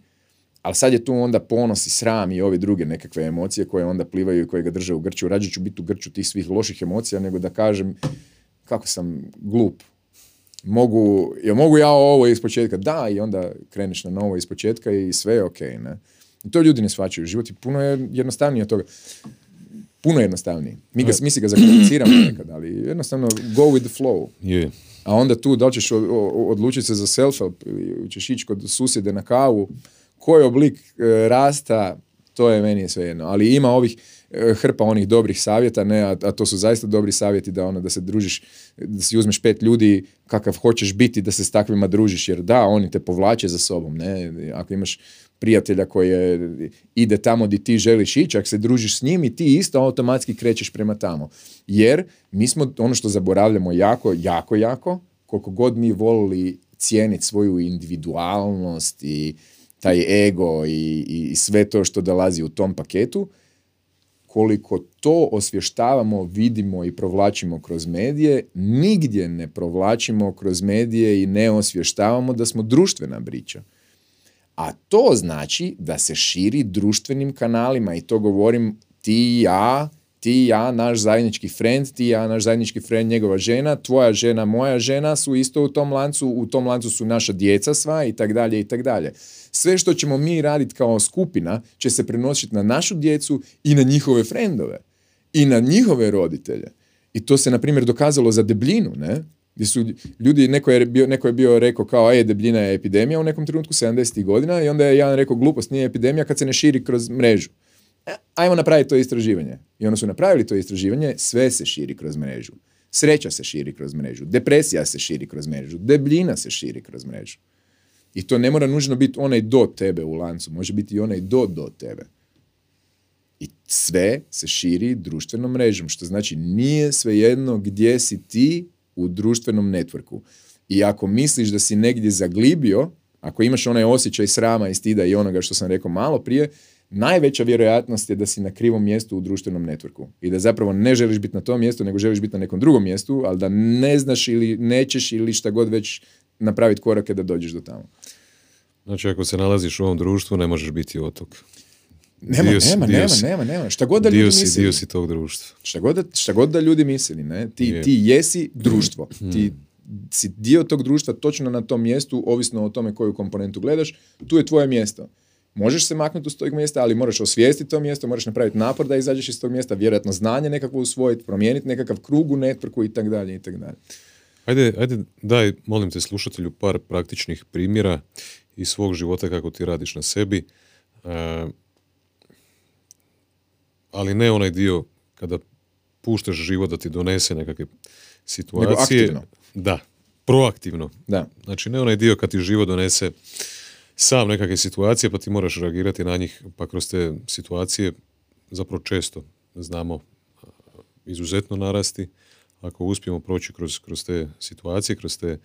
ali sad je tu onda ponos i sram i ove druge nekakve emocije koje onda plivaju i koje ga drže u grču. Rađe ću biti u grču tih svih loših emocija nego da kažem kako sam glup. Mogu, ja mogu ja ovo iz početka? Da, i onda kreneš na novo iz početka i sve je ok. Ne? I to ljudi ne shvaćaju. Život je puno jednostavnije od toga puno jednostavniji. Mi, ga, mi si ga zakompliciramo nekad, ali jednostavno go with the flow. Je. A onda tu, da li ćeš odlučiti se za self-help ili ćeš ići kod susjede na kavu, koji oblik e, rasta, to je meni svejedno. Ali ima ovih hrpa onih dobrih savjeta, ne, a, a, to su zaista dobri savjeti da ono da se družiš, da si uzmeš pet ljudi kakav hoćeš biti, da se s takvima družiš, jer da, oni te povlače za sobom, ne, ako imaš prijatelja koji ide tamo gdje ti želiš ići, ako se družiš s njim i ti isto automatski krećeš prema tamo. Jer mi smo, ono što zaboravljamo jako, jako, jako, koliko god mi volili cijeniti svoju individualnost i taj ego i, i sve to što dolazi u tom paketu, koliko to osvještavamo, vidimo i provlačimo kroz medije, nigdje ne provlačimo kroz medije i ne osvještavamo da smo društvena brića. A to znači da se širi društvenim kanalima i to govorim ti ja, ti ja, naš zajednički friend, ti ja, naš zajednički friend, njegova žena, tvoja žena, moja žena su isto u tom lancu, u tom lancu su naša djeca sva i tak dalje i tak dalje. Sve što ćemo mi raditi kao skupina će se prenositi na našu djecu i na njihove frendove i na njihove roditelje. I to se, na primjer, dokazalo za debljinu, ne? Gdje su ljudi, neko je bio, neko je bio rekao kao, e, debljina je epidemija u nekom trenutku 70. godina i onda je jedan rekao, glupost nije epidemija kad se ne širi kroz mrežu. E, ajmo napraviti to istraživanje. I onda su napravili to istraživanje, sve se širi kroz mrežu. Sreća se širi kroz mrežu, depresija se širi kroz mrežu, debljina se širi kroz mrežu. I to ne mora nužno biti onaj do tebe u lancu, može biti i onaj do do tebe. I sve se širi društvenom mrežom, što znači nije svejedno gdje si ti u društvenom networku. I ako misliš da si negdje zaglibio, ako imaš onaj osjećaj srama i stida i onoga što sam rekao malo prije, najveća vjerojatnost je da si na krivom mjestu u društvenom networku i da zapravo ne želiš biti na tom mjestu, nego želiš biti na nekom drugom mjestu, ali da ne znaš ili nećeš ili šta god već napraviti korake da dođeš do tamo. Znači, ako se nalaziš u ovom društvu, ne možeš biti otok. Nema, nema, nema, nema, nema. Šta god da ljudi si, Dio si tog društva. Šta god da, šta god da ljudi misli, ne? Ti, ti jesi društvo. Hmm. Ti si dio tog društva točno na tom mjestu, ovisno o tome koju komponentu gledaš, tu je tvoje mjesto. Možeš se maknuti iz tog mjesta, ali moraš osvijestiti to mjesto, moraš napraviti napor da izađeš iz tog mjesta, vjerojatno znanje nekako usvojiti, promijeniti nekakav krug u networku i tako dalje i tako dalje. Ajde, ajde, daj, molim te slušatelju par praktičnih primjera iz svog života kako ti radiš na sebi. E, ali ne onaj dio kada puštaš život da ti donese nekakve situacije. Nego aktivno. Da, proaktivno. Da. Znači ne onaj dio kad ti život donese sam nekakve situacije pa ti moraš reagirati na njih pa kroz te situacije zapravo često znamo izuzetno narasti ako uspijemo proći kroz, kroz te situacije, kroz te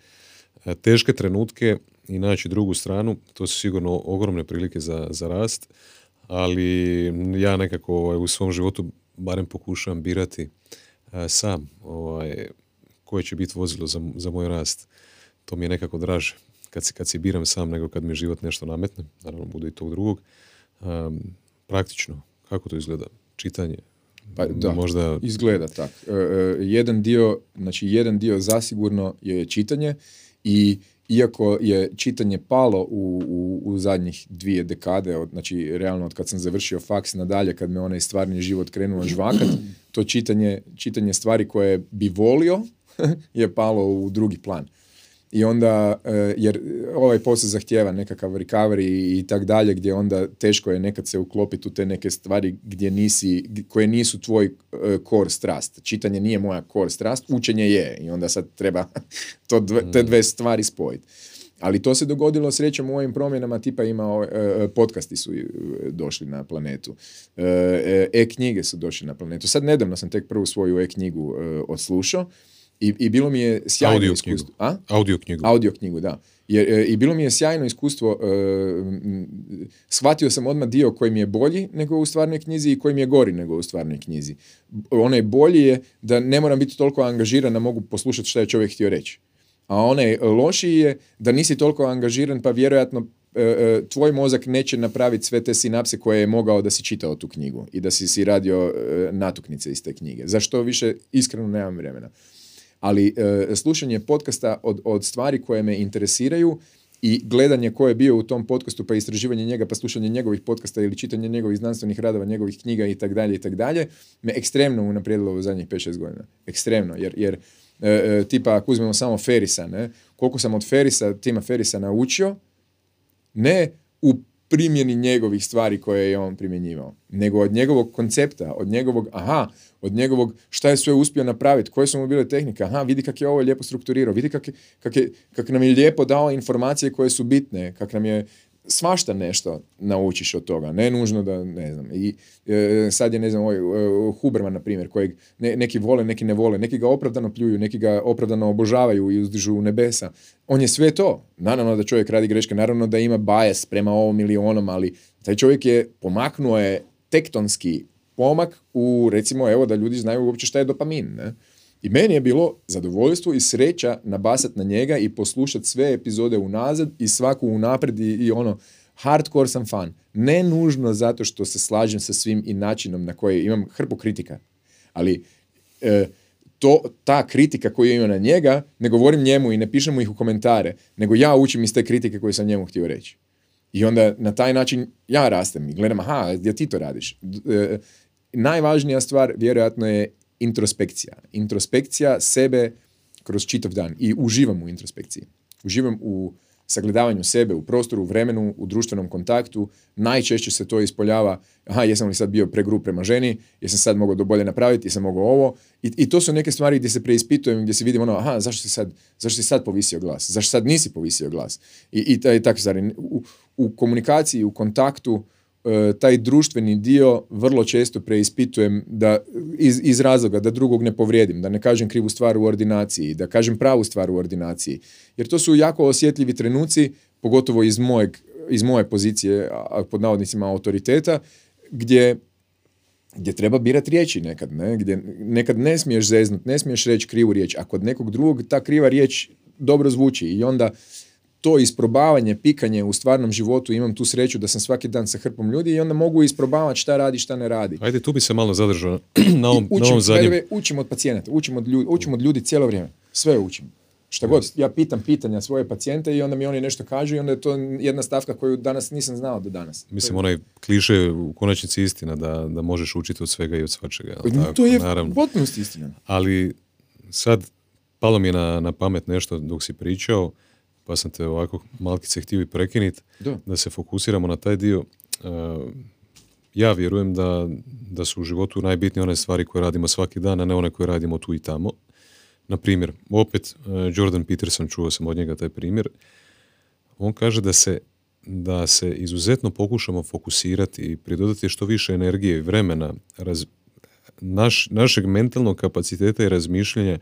teške trenutke i naći drugu stranu, to su sigurno ogromne prilike za, za rast ali ja nekako ovaj, u svom životu barem pokušavam birati e, sam ovaj, koje će biti vozilo za, za moj rast. To mi je nekako draže kad si, kad si biram sam nego kad mi život nešto nametne, naravno bude i tog drugog. praktično, kako to izgleda? Čitanje, pa da, možda... izgleda tako. E, e, jedan dio, znači jedan dio zasigurno je čitanje i iako je čitanje palo u, u, u zadnjih dvije dekade, od, znači realno od kad sam završio faks nadalje, kad me onaj stvarni život krenuo žvakat, to čitanje, čitanje stvari koje bi volio je palo u drugi plan i onda, e, jer ovaj posao zahtjeva nekakav recovery i tak dalje, gdje onda teško je nekad se uklopiti u te neke stvari gdje nisi, koje nisu tvoj e, core strast. Čitanje nije moja core strast, učenje je i onda sad treba to dve, te dve stvari spojiti. Ali to se dogodilo srećom u ovim promjenama, tipa ima e, podcasti su došli na planetu, e-knjige su došli na planetu. Sad nedavno sam tek prvu svoju e-knjigu odslušao i, I bilo mi je sjajno audio iskustvo. A? Audio knjigu. Audio knjigu, da. Jer, e, I bilo mi je sjajno iskustvo, e, shvatio sam odmah dio koji mi je bolji nego u stvarnoj knjizi i koji mi je gori nego u stvarnoj knjizi. Onaj bolji je da ne moram biti toliko angažiran da mogu poslušati što je čovjek htio reći. A onaj lošiji je da nisi toliko angažiran pa vjerojatno e, tvoj mozak neće napraviti sve te sinapse koje je mogao da si čitao tu knjigu i da si si radio natuknice iz te knjige. Zašto više iskreno nemam vremena ali e, slušanje podcasta od, od stvari koje me interesiraju i gledanje ko je bio u tom podcastu, pa istraživanje njega, pa slušanje njegovih podcasta ili čitanje njegovih znanstvenih radova, njegovih knjiga i tak dalje i tak dalje, me ekstremno unaprijedilo u zadnjih 5-6 godina. Ekstremno, jer, jer e, e, tipa ako uzmemo samo Ferisa, ne, koliko sam od Ferisa, tima Ferisa naučio, ne u primjeni njegovih stvari koje je on primjenjivao, nego od njegovog koncepta, od njegovog, aha, od njegovog šta je sve uspio napraviti, koje su mu bile tehnike, aha, vidi kako je ovo lijepo strukturirao, vidi kako kak kak nam je lijepo dao informacije koje su bitne, kak nam je svašta nešto naučiš od toga, ne nužno da, ne znam, i e, sad je, ne znam, ovaj, e, Huberman, na primjer, kojeg neki vole, neki ne vole, neki ga opravdano pljuju, neki ga opravdano obožavaju i uzdižu u nebesa. On je sve to. Naravno da čovjek radi greške, naravno da ima bajas prema ovom ili onom, ali taj čovjek je pomaknuo je tektonski pomak u, recimo, evo, da ljudi znaju uopće šta je dopamin, ne? I meni je bilo zadovoljstvo i sreća nabasat na njega i poslušati sve epizode unazad i svaku unaprijed i, i ono, hardcore sam fan. Ne nužno zato što se slažem sa svim i načinom na koji imam hrpu kritika, ali e, to, ta kritika koju imam na njega, ne govorim njemu i ne pišem mu ih u komentare, nego ja učim iz te kritike koje sam njemu htio reći. I onda na taj način ja rastem i gledam, aha, gdje ti to radiš? E, najvažnija stvar vjerojatno je introspekcija. Introspekcija sebe kroz čitav dan i uživam u introspekciji. Uživam u sagledavanju sebe u prostoru, u vremenu, u društvenom kontaktu. Najčešće se to ispoljava, aha, jesam li sad bio pregrup prema ženi, jesam sad mogao do bolje napraviti, jesam mogao ovo. I, I, to su neke stvari gdje se preispitujem, gdje se vidim ono, aha, zašto si sad, zašto si sad povisio glas? Zašto sad nisi povisio glas? I, i, i takve stvari. U, u komunikaciji, u kontaktu, taj društveni dio vrlo često preispitujem da, iz, iz razloga da drugog ne povrijedim, da ne kažem krivu stvar u ordinaciji, da kažem pravu stvar u ordinaciji. Jer to su jako osjetljivi trenuci, pogotovo iz, mojeg, iz moje pozicije, pod navodnicima autoriteta, gdje gdje treba birati riječi nekad, ne? gdje nekad ne smiješ zeznut, ne smiješ reći krivu riječ, a kod nekog drugog ta kriva riječ dobro zvuči i onda to isprobavanje, pikanje u stvarnom životu, imam tu sreću da sam svaki dan sa hrpom ljudi i onda mogu isprobavati šta radi, šta ne radi. Ajde, tu bi se malo zadržao na ovom, učim, na ovom zadnjem. Učim od pacijenata, učim od ljudi, učim od ljudi cijelo vrijeme. Sve učim. Šta god, ja pitam pitanja svoje pacijente i onda mi oni nešto kažu i onda je to jedna stavka koju danas nisam znao do danas. Mislim, onaj kliše u konačnici istina da, da možeš učiti od svega i od svačega. Tako, to je naravno. potpunosti istina. Ali sad palo mi je na, na pamet nešto dok si pričao pa sam te ovako malkice htio i prekinit, da. da se fokusiramo na taj dio. E, ja vjerujem da, da su u životu najbitnije one stvari koje radimo svaki dan, a ne one koje radimo tu i tamo. Na primjer, opet e, Jordan Peterson, čuo sam od njega taj primjer, on kaže da se, da se izuzetno pokušamo fokusirati i pridodati što više energije i vremena raz, naš, našeg mentalnog kapaciteta i razmišljanja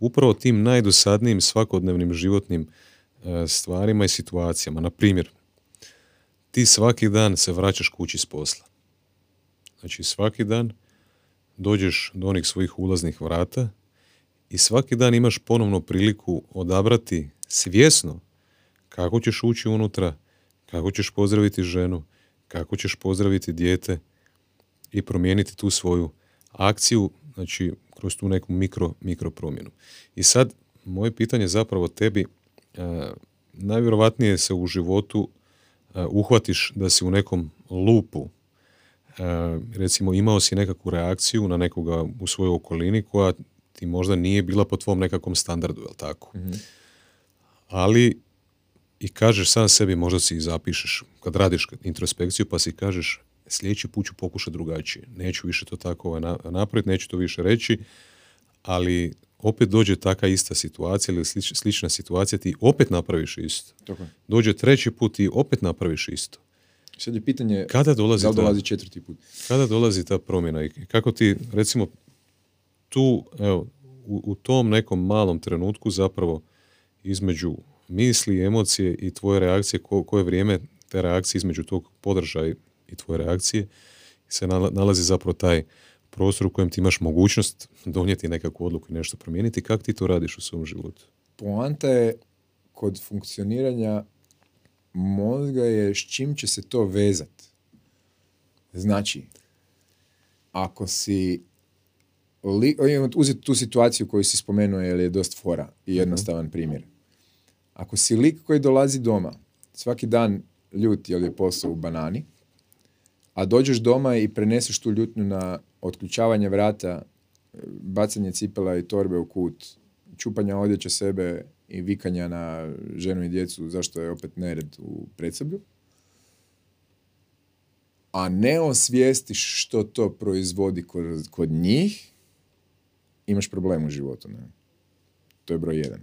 upravo tim najdosadnijim svakodnevnim životnim stvarima i situacijama. Na primjer, ti svaki dan se vraćaš kući s posla. Znači svaki dan dođeš do onih svojih ulaznih vrata i svaki dan imaš ponovno priliku odabrati svjesno kako ćeš ući unutra, kako ćeš pozdraviti ženu, kako ćeš pozdraviti dijete i promijeniti tu svoju akciju, znači kroz tu neku mikro, mikro promjenu. I sad, moje pitanje zapravo tebi, E, najvjerovatnije se u životu e, uhvatiš da si u nekom lupu e, recimo imao si nekakvu reakciju na nekoga u svojoj okolini koja ti možda nije bila po tvom nekakvom standardu, jel tako? Mhm. Ali i kažeš sam sebi, možda si i zapišeš, kad radiš introspekciju pa si kažeš sljedeći put ću pokušati drugačije. Neću više to tako ovaj, napraviti, neću to više reći, ali opet dođe taka ista situacija ili slična situacija, ti opet napraviš isto. Tako. Dođe treći put i opet napraviš isto. Sad je pitanje kada dolazi, da dolazi četvrti put. Kada dolazi ta promjena i kako ti, recimo, tu, evo, u, u tom nekom malom trenutku zapravo između misli, emocije i tvoje reakcije, ko, koje vrijeme te reakcije između tog podržaja i tvoje reakcije se nalazi zapravo taj prostor u kojem ti imaš mogućnost donijeti nekakvu odluku i nešto promijeniti, kako ti to radiš u svom životu? Poanta je kod funkcioniranja mozga je s čim će se to vezat. Znači, ako si li, uzeti tu situaciju koju si spomenuo jer je dosta fora i mhm. jednostavan primjer. Ako si lik koji dolazi doma, svaki dan ljut jer je posao u banani, a dođeš doma i preneseš tu ljutnju na otključavanje vrata, bacanje cipela i torbe u kut, čupanja odjeće sebe i vikanja na ženu i djecu zašto je opet nered u predsoblju, a ne osvijestiš što to proizvodi kod, kod njih, imaš problem u životu. Ne? To je broj jedan.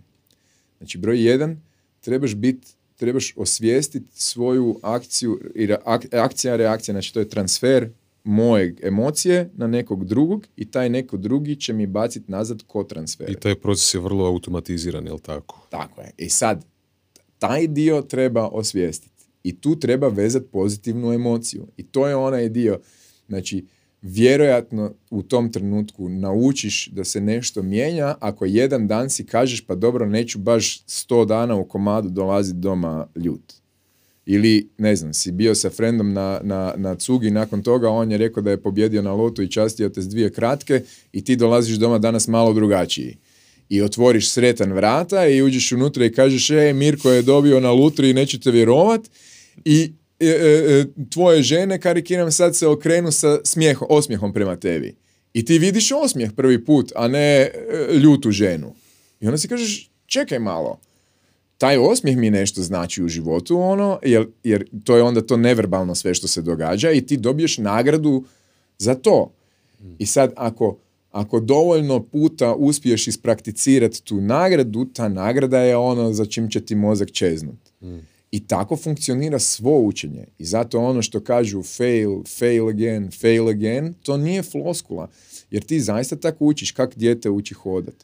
Znači, broj jedan, trebaš biti trebaš osvijestiti svoju akciju, i akcija, reakcija, znači to je transfer moje emocije na nekog drugog i taj neko drugi će mi baciti nazad ko transfer. I taj proces je vrlo automatiziran, jel tako? Tako je. I sad, taj dio treba osvijestiti. I tu treba vezati pozitivnu emociju. I to je onaj dio, znači, vjerojatno u tom trenutku naučiš da se nešto mijenja ako jedan dan si kažeš pa dobro neću baš sto dana u komadu dolaziti doma ljut. Ili, ne znam, si bio sa frendom na, na, na cugi nakon toga on je rekao da je pobjedio na lotu i častio te s dvije kratke i ti dolaziš doma danas malo drugačiji. I otvoriš sretan vrata i uđeš unutra i kažeš, e, Mirko je dobio na lutri i nećete vjerovat. I E, e, e, tvoje žene, karikiram, sad se okrenu sa smijehom, osmijehom prema tebi. I ti vidiš osmijeh prvi put, a ne ljutu ženu. I onda si kažeš, čekaj malo, taj osmijeh mi nešto znači u životu, ono, jer, jer to je onda to neverbalno sve što se događa i ti dobiješ nagradu za to. I sad, ako, ako dovoljno puta uspiješ isprakticirati tu nagradu, ta nagrada je ono za čim će ti mozak čeznut. Mm. I tako funkcionira svo učenje. I zato ono što kažu fail, fail again, fail again, to nije floskula. Jer ti zaista tako učiš kak dijete uči hodat,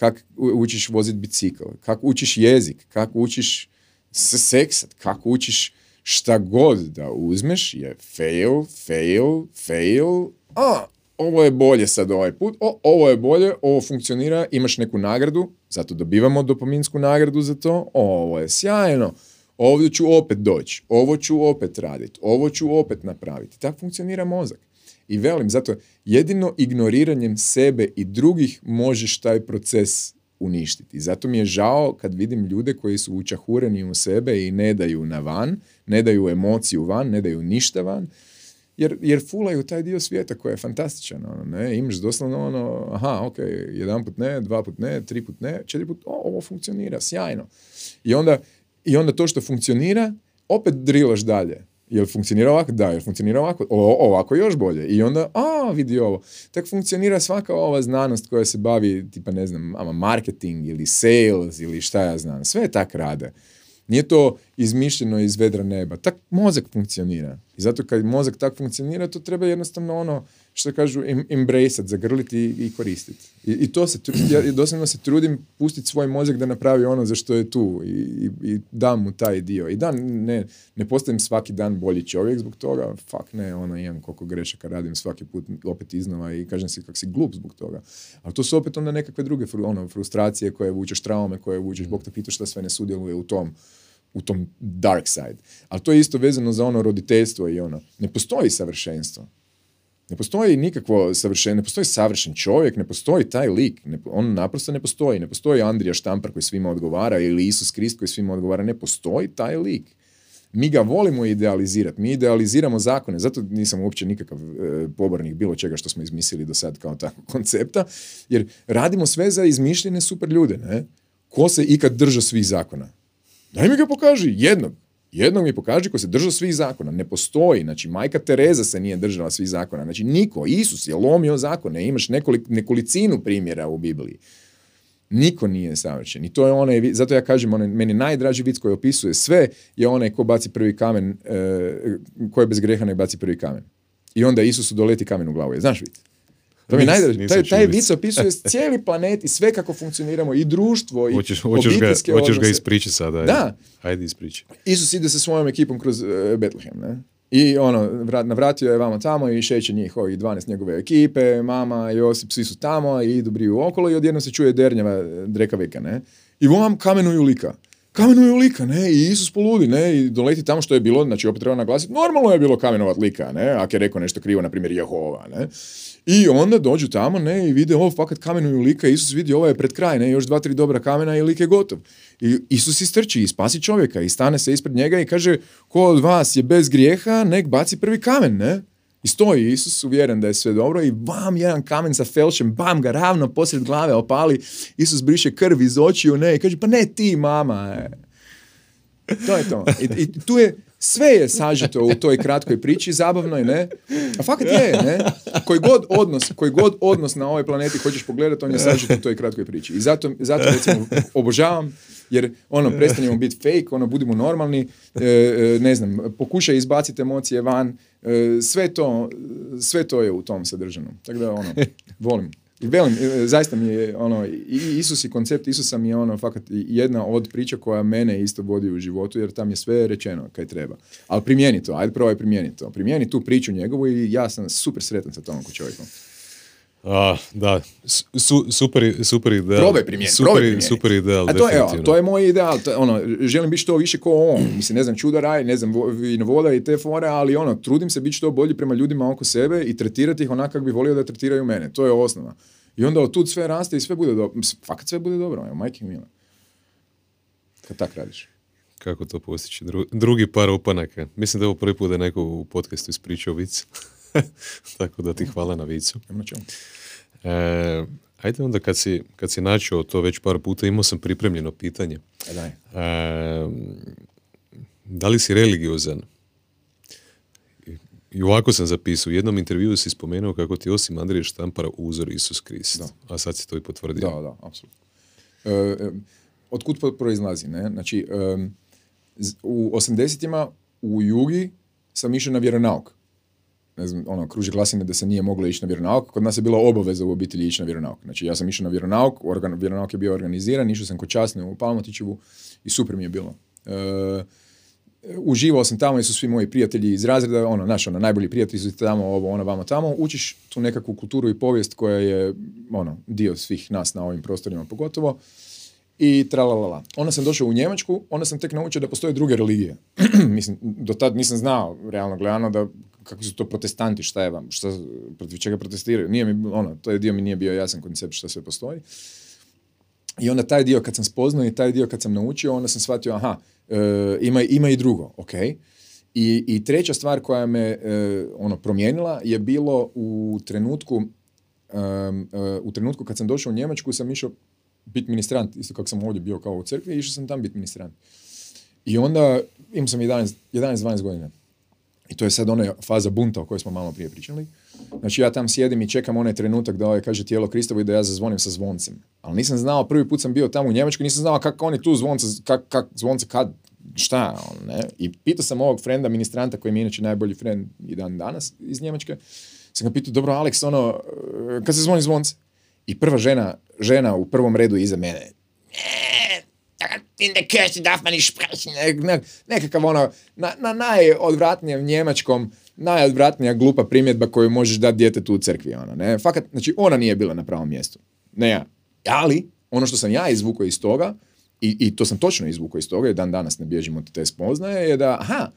kak učiš voziti bicikl, kako učiš jezik, kako učiš se seksat, kako učiš šta god da uzmeš je fail, fail, fail, a ovo je bolje sad ovaj put, o, ovo je bolje, ovo funkcionira, imaš neku nagradu, zato dobivamo dopominsku nagradu za to, ovo je sjajno, ovdje ću opet doći, ovo ću opet raditi, ovo ću opet napraviti. Tako funkcionira mozak. I velim, zato jedino ignoriranjem sebe i drugih možeš taj proces uništiti. Zato mi je žao kad vidim ljude koji su učahureni u sebe i ne daju na van, ne daju emociju van, ne daju ništa van, jer, jer fulaju taj dio svijeta koji je fantastičan. Ono, ne? Imaš doslovno ono, aha, ok, jedan put ne, dva put ne, tri put ne, četiri put, o, ovo funkcionira, sjajno. I onda i onda to što funkcionira, opet drilaš dalje. Jel funkcionira ovako? Da, jel funkcionira ovako? O, ovako još bolje. I onda, a, vidi ovo. Tako funkcionira svaka ova znanost koja se bavi, tipa, ne znam, ama marketing ili sales ili šta ja znam. Sve tak rade. Nije to izmišljeno iz vedra neba. Tak mozak funkcionira. I zato kad mozak tak funkcionira, to treba jednostavno ono, što kažu, embrace zagrliti i, koristiti. I, I, to se, ja doslovno se trudim pustiti svoj mozak da napravi ono za što je tu i, i, i dam mu taj dio. I dan ne, ne postavim svaki dan bolji čovjek zbog toga, fuck ne, ono imam koliko grešaka radim svaki put opet iznova i kažem si kak si glup zbog toga. Ali to su opet onda nekakve druge ono, frustracije koje vučeš, traume koje vučeš, Bog te pita šta sve ne sudjeluje u tom u tom dark side. Ali to je isto vezano za ono roditeljstvo i ono. Ne postoji savršenstvo. Ne postoji nikakvo savršenje, ne postoji savršen čovjek, ne postoji taj lik, ne, on naprosto ne postoji. Ne postoji Andrija Štampar koji svima odgovara ili Isus Krist koji svima odgovara, ne postoji taj lik. Mi ga volimo idealizirati, mi idealiziramo zakone, zato nisam uopće nikakav e, pobornik bilo čega što smo izmislili do sad kao takvog koncepta, jer radimo sve za izmišljene super ljude, ne? Ko se ikad drža svih zakona? Daj mi ga pokaži, jednog. Jednog mi pokaži ko se držao svih zakona. Ne postoji. Znači, majka Tereza se nije držala svih zakona. Znači, niko. Isus je lomio zakone. Imaš nekolik, nekolicinu primjera u Bibliji. Niko nije savršen. I to je onaj, zato ja kažem, onaj, meni najdraži vic koji opisuje sve je onaj ko baci prvi kamen, e, ko je bez greha ne baci prvi kamen. I onda Isusu doleti kamen u glavu. Znaš vid? To mi najdraži. Taj, taj vic opisuje cijeli planet i sve kako funkcioniramo i društvo i hoćeš, hoćeš ga, hoćeš ga ispričati sada. Da. Ajde ispriči. Isus ide sa svojom ekipom kroz uh, Betlehem, ne? I ono, vrat, navratio je vama tamo i šeće njih ovih 12 njegove ekipe, mama, Josip, svi su tamo i idu briju okolo i odjedno se čuje dernjava dreka veka, ne? I vam kamenuju lika kamenuju lika, ne, i Isus poludi, ne, i doleti tamo što je bilo, znači opet treba naglasiti, normalno je bilo kamenovat lika, ne, ako je rekao nešto krivo, na primjer Jehova, ne, i onda dođu tamo, ne, i vide, ovo fakat kamenuju lika, Isus vidi, ovo je pred kraj, ne, još dva, tri dobra kamena i lik je gotov. I Isus istrči i spasi čovjeka i stane se ispred njega i kaže, ko od vas je bez grijeha, nek baci prvi kamen, ne. I stoji Isus uvjeren da je sve dobro i bam, jedan kamen sa felšem, bam, ga ravno posred glave opali. Isus briše krv iz očiju, ne, i kaže, pa ne ti, mama. To je to. I, I, tu je, sve je sažito u toj kratkoj priči, zabavno je, ne? A fakat je, ne? Koji god odnos, koji god odnos na ovoj planeti hoćeš pogledati, on je sažito u toj kratkoj priči. I zato, zato recimo, obožavam, jer ono, prestanemo biti fake, ono, budimo normalni, e, e, ne znam, pokušaj izbaciti emocije van, sve to, sve to je u tom sadržano. Tako da, ono, volim. I velim, e, zaista mi je ono, Isus i koncept Isusa mi je ono fakat jedna od priča koja mene isto vodi u životu jer tam je sve rečeno kaj treba. Ali primjeni to, ajde probaj primjeni to. Primjeni tu priču njegovu i ja sam super sretan sa tom ko čovjekom. A, da, su, super, super ideal. Probaj primjeni, super, probaj super ideal, A to, je, to je moj ideal, to, ono, želim biti što više ko on, mislim, ne znam, čudaraj, ne znam, voda i te fore, ali ono, trudim se biti što bolji prema ljudima oko sebe i tretirati ih onako kako bi volio da tretiraju mene, to je osnova. I onda od tud sve raste i sve bude dobro, fakat sve bude dobro, evo, majke mila. Kad tak radiš. Kako to postići? drugi par opanaka. Mislim da je ovo prvi put da je neko u podcastu ispričao vic. Tako da ti hvala na vicu. E, ajde onda kad si, kad si načeo to već par puta, imao sam pripremljeno pitanje. E, daj. E, da li si religiozan? I ovako sam zapisao, u jednom intervjuu si spomenuo kako ti osim Andrije Štampara uzor Isus Krist. Da. A sad si to i potvrdio. Da, da, apsolutno. E, e, otkud proizlazi, ne? Znači, e, u 80-ima u Jugi sam išao na vjeronauk ne znam, ono, kruži glasine da se nije moglo ići na vjeronauk, kod nas je bila obaveza u obitelji ići na vjeronauk. Znači ja sam išao na vjeronauk, organ, vjeronauk je bio organiziran, išao sam kod časne u Palmotićevu i super mi je bilo. E, uživao sam tamo, su svi moji prijatelji iz razreda, ono, naš, ono, najbolji prijatelji su tamo, ovo, ono, vamo, tamo, učiš tu nekakvu kulturu i povijest koja je, ono, dio svih nas na ovim prostorima pogotovo i tralalala. Onda sam došao u Njemačku, onda sam tek naučio da postoje druge religije. Mislim, do tad nisam znao, realno gledano, da kako su to protestanti, šta je vam, šta, protiv čega protestiraju. Nije mi, ono, to je dio mi nije bio jasan koncept šta sve postoji. I onda taj dio kad sam spoznao i taj dio kad sam naučio, onda sam shvatio, aha, e, ima, ima i drugo, ok. I, I treća stvar koja me e, ono promijenila je bilo u trenutku e, u trenutku kad sam došao u Njemačku sam išao biti ministrant, isto kako sam ovdje bio kao u crkvi, išao sam tam biti ministrant. I onda imao sam 11-12 godina. I to je sad ona faza bunta o kojoj smo malo prije pričali. Znači ja tam sjedim i čekam onaj trenutak da ovaj kaže tijelo Kristovo i da ja zazvonim sa zvoncem. Ali nisam znao, prvi put sam bio tamo u Njemačkoj, nisam znao kako oni tu zvonce, kak, kak zvonce kad, šta, on, ne. I pitao sam ovog frenda, ministranta, koji mi je inače najbolji frend i dan danas iz Njemačke, sam ga pitao, dobro Alex, ono, kad se zvoni zvonce? I prva žena, žena u prvom redu iza mene, in der Kirche darf man nicht sprechen. Nekakav ono, na, na najodvratnijem njemačkom, najodvratnija glupa primjedba koju možeš dati djetetu u crkvi. Ono, ne? Fakat, znači ona nije bila na pravom mjestu. Ne ja. Ali, ono što sam ja izvukao iz toga, i, i to sam točno izvukao iz toga, i dan danas ne bježimo od te spoznaje, je da, aha,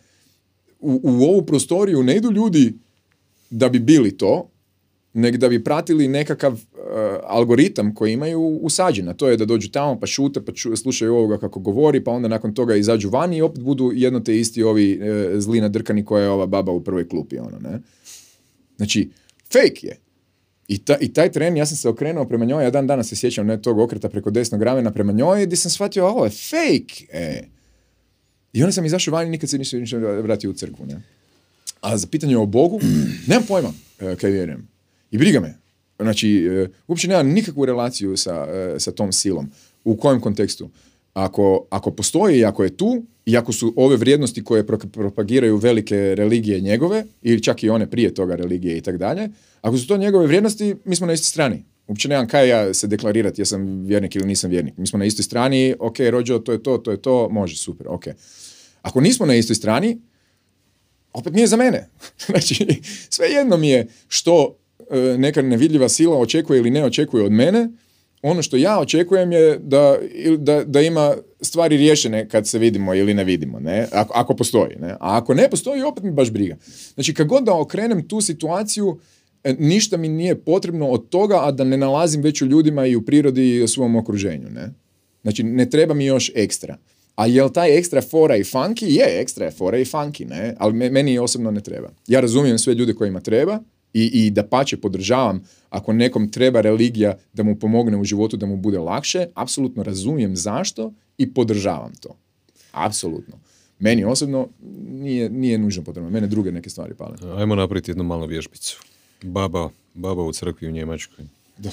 u, u ovu prostoriju ne idu ljudi da bi bili to, nego da bi pratili nekakav uh, algoritam koji imaju usađen, a to je da dođu tamo pa šute, pa slušaju ovoga kako govori, pa onda nakon toga izađu vani i opet budu jedno te isti ovi uh, zli nadrkani koja je ova baba u prvoj klupi. Ono, ne? Znači, fake je. I, ta, I taj tren, ja sam se okrenuo prema njoj, ja dan danas se sjećam ne, tog okreta preko desnog ramena prema njoj, gdje sam shvatio, ovo je fake. E. I onda sam izašao vani i nikad se nisam vratio u crkvu. Ne? A za pitanje o Bogu, nemam pojma e, kaj vjerujem. I briga me. Znači, e, uopće nema nikakvu relaciju sa, e, sa tom silom. U kojem kontekstu? Ako, ako postoji i ako je tu, i ako su ove vrijednosti koje propagiraju velike religije njegove, ili čak i one prije toga religije i tako dalje, ako su to njegove vrijednosti, mi smo na istoj strani. Uopće nemam kaj ja se deklarirati, ja sam vjernik ili nisam vjernik. Mi smo na istoj strani, ok, rođo, to je to, to je to, može, super, ok. Ako nismo na istoj strani, opet nije za mene. znači, sve jedno mi je što neka nevidljiva sila očekuje ili ne očekuje od mene, ono što ja očekujem je da, da, da ima stvari riješene kad se vidimo ili ne vidimo, ne? Ako, ako postoji. Ne? A ako ne postoji, opet mi baš briga. Znači, kad god da okrenem tu situaciju, e, ništa mi nije potrebno od toga, a da ne nalazim već u ljudima i u prirodi i u svom okruženju. Ne? Znači, ne treba mi još ekstra. A jel taj ekstra fora i funky? Je, ekstra je fora i funky, ne? Ali me- meni osobno ne treba. Ja razumijem sve ljude kojima treba i, i da pače podržavam ako nekom treba religija da mu pomogne u životu da mu bude lakše, apsolutno razumijem zašto i podržavam to. Apsolutno. Meni osobno nije, nije nužno potrebno. Mene druge neke stvari pale. Ajmo napraviti jednu malu vježbicu. Baba, baba u crkvi u Njemačkoj. Da.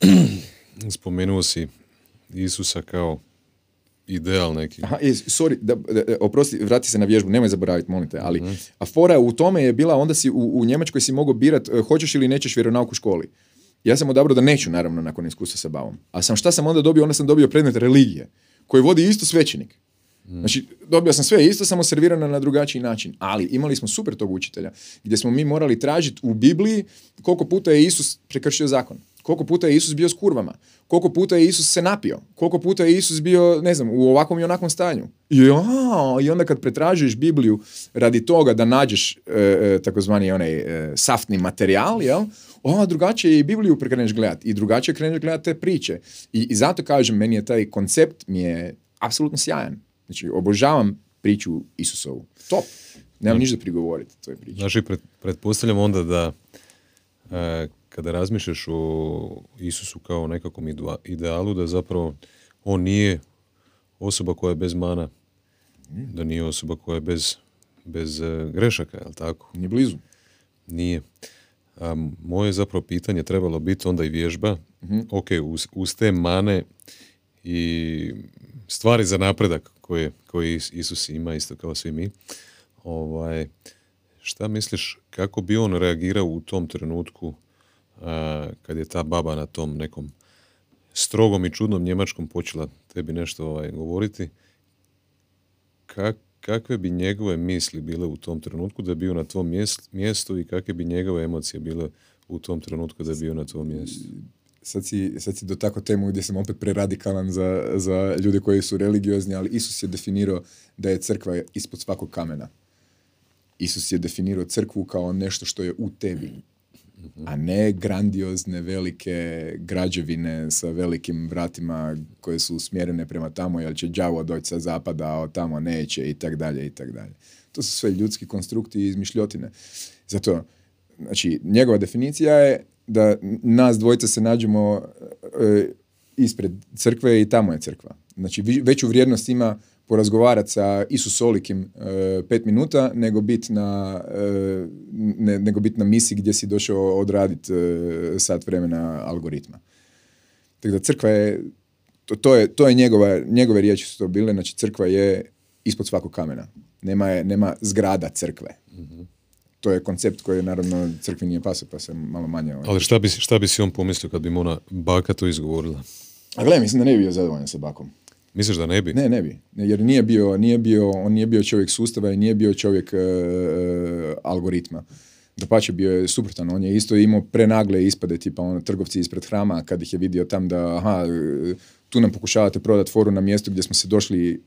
Spomenuo si Isusa kao ideal neki. Aha, je, sorry, da, da, oprosti, vrati se na vježbu, nemoj zaboraviti, molim te, ali a fora u tome je bila, onda si u, u Njemačkoj si mogao birat e, hoćeš ili nećeš vjeronauk u školi. Ja sam odabrao da neću, naravno, nakon iskustva sa bavom. A sam šta sam onda dobio? Onda sam dobio predmet religije, koji vodi isto svećenik. Znači, dobio sam sve isto, samo servirano na drugačiji način. Ali imali smo super tog učitelja, gdje smo mi morali tražiti u Bibliji koliko puta je Isus prekršio zakon. Koliko puta je Isus bio s kurvama. Koliko puta je Isus se napio. Koliko puta je Isus bio, ne znam, u ovakvom i onakvom stanju. I, a, i onda kad pretražuješ Bibliju radi toga da nađeš e, e, takozvani onaj e, saftni materijal, jel? O, drugačije i Bibliju kreneš gledati i drugačije kreneš gledati te priče. I, I zato kažem, meni je taj koncept mi je apsolutno sjajan. Znači, obožavam priču Isusovu. Top. Nemam ništa prigovoriti toj priči. Znači, pret, pretpostavljam onda da e, kada razmišljaš o Isusu kao nekakvom idealu, da zapravo on nije osoba koja je bez mana, da nije osoba koja je bez, bez e, grešaka, jel tako? Nije blizu. Nije. A moje zapravo pitanje trebalo biti onda i vježba. Ok, uz, uz te mane i stvari za napredak koje, koje Is- Isus ima isto kao svi mi. Ovaj, šta misliš kako bi on reagirao u tom trenutku kad je ta baba na tom nekom strogom i čudnom njemačkom počela tebi nešto ovaj, govoriti? Kak, kakve bi njegove misli bile u tom trenutku da je bio na mjest- mjestu i kakve bi njegove emocije bile u tom trenutku da je bio na tom mjestu? Sad si, sad si dotakao temu gdje sam opet preradikalan za, za ljude koji su religiozni, ali Isus je definirao da je crkva ispod svakog kamena. Isus je definirao crkvu kao nešto što je u tebi, a ne grandiozne velike građevine sa velikim vratima koje su usmjerene prema tamo, jer će đavo doći sa zapada, a tamo neće i tak dalje i tak dalje. To su sve ljudski konstrukti i izmišljotine. Zato, znači, njegova definicija je da nas dvojica se nađemo e, ispred crkve i tamo je crkva. Znači, veću vrijednost ima porazgovarati sa Isusolikim e, pet minuta nego biti na, e, ne- nego bit na misiji gdje si došao odraditi e, sat vremena algoritma. Tako da crkva je, to, to je, to je njegova, njegove riječi su to bile, znači crkva je ispod svakog kamena. Nema, je, nema zgrada crkve. To je koncept koji naravno crkvi nije pasao, pa se malo manje... ovaj, Ali šta bi, šta bi si on pomislio kad bi mu ona baka to izgovorila? A gledaj, mislim da ne bi bio zadovoljan sa bakom. Misliš da ne bi? Ne, ne bi. Jer nije bio, nije bio, on nije bio čovjek sustava i nije bio čovjek e, e, algoritma. Dapače, bio je suprotan. On je isto imao prenagle ispade, tipa ono, trgovci ispred hrama, kad ih je vidio tam da, aha, e, tu nam pokušavate prodati foru na mjestu gdje smo se došli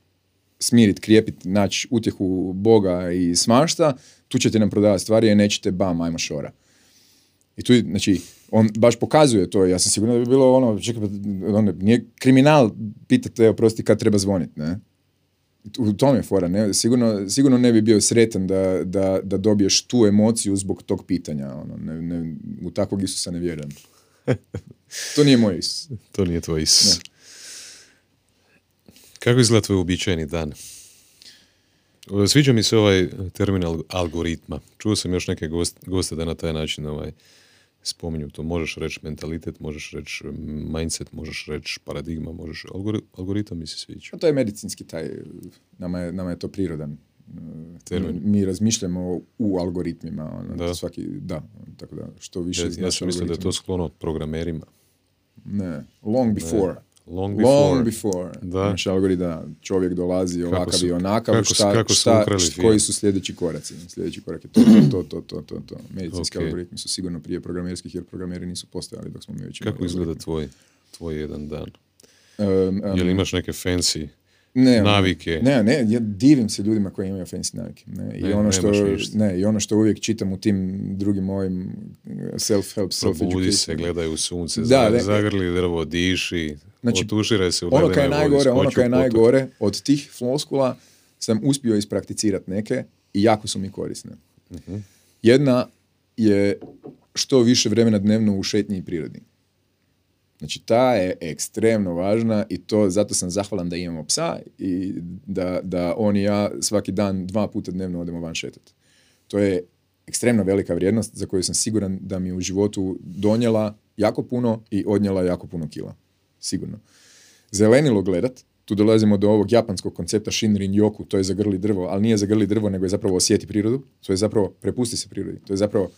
smirit, krijepit, naći utjehu Boga i smašta, tu ćete nam prodavati stvari, a nećete, bam, ajmo šora. I tu, znači, on baš pokazuje to. Ja sam siguran da bi bilo ono, čekaj, pa, ono, nije kriminal pitati, oprosti, kad treba zvoniti, ne? U tom je fora, ne? Sigurno, sigurno ne bi bio sretan da, da, da dobiješ tu emociju zbog tog pitanja. Ono, ne, ne, u takvog Isusa ne vjerujem. To nije moj Isus. To nije tvoj Isus. Kako izgleda tvoj uobičajeni dan? Sviđa mi se ovaj termin al- algoritma. Čuo sam još neke gost, goste da na taj način ovaj, spominju to. Možeš reći mentalitet, možeš reći mindset, možeš reći paradigma, možeš... Algori, algoritam mi se sviđa. A to je medicinski taj, nama je, nama je to prirodan. Termin. Mi razmišljamo u algoritmima, ono, Da. svaki, da, tako da, što više Ja, ja znaš sam mislio da je to sklono programerima. Ne, long before. Long Long before. before. Da. Znači, algoritma, čovjek dolazi ovakav su- i onakav, kako šta, kako su šta, ukrali š- film. koji su sljedeći koraci. Sljedeći korak je to, to, to, to, to, to. Medicinski Ok. algoritmi su sigurno prije programerskih, jer programeri nisu postojali dok smo mi već Kako izgleda tvoj, tvoj jedan dan? Um, um, Je li imaš neke fancy ne, navike? Ne, ne, ja divim se ljudima koji imaju fancy navike. Ne, I Ne, ono što, ne, i ono što uvijek čitam u tim drugim ovim self-help, Probudi se, self-education. gledaj u sunce, Da, ne. zagrli drvo, diši, Znači, Otuširaj se u ono kaj je najgore, ono kaj je najgore, od tih floskula sam uspio isprakticirati neke i jako su mi korisne. Mhm. Jedna je što više vremena dnevno u šetnji i prirodi. Znači, ta je ekstremno važna i to zato sam zahvalan da imamo psa i da, da on i ja svaki dan dva puta dnevno odemo van šetati. To je ekstremno velika vrijednost za koju sam siguran da mi u životu donijela jako puno i odnijela jako puno kila. Sigurno. Zelenilo gledat, tu dolazimo do ovog japanskog koncepta Shinrin Yoku, to je zagrli drvo, ali nije zagrli drvo, nego je zapravo osjeti prirodu, to je zapravo prepusti se prirodi, to je zapravo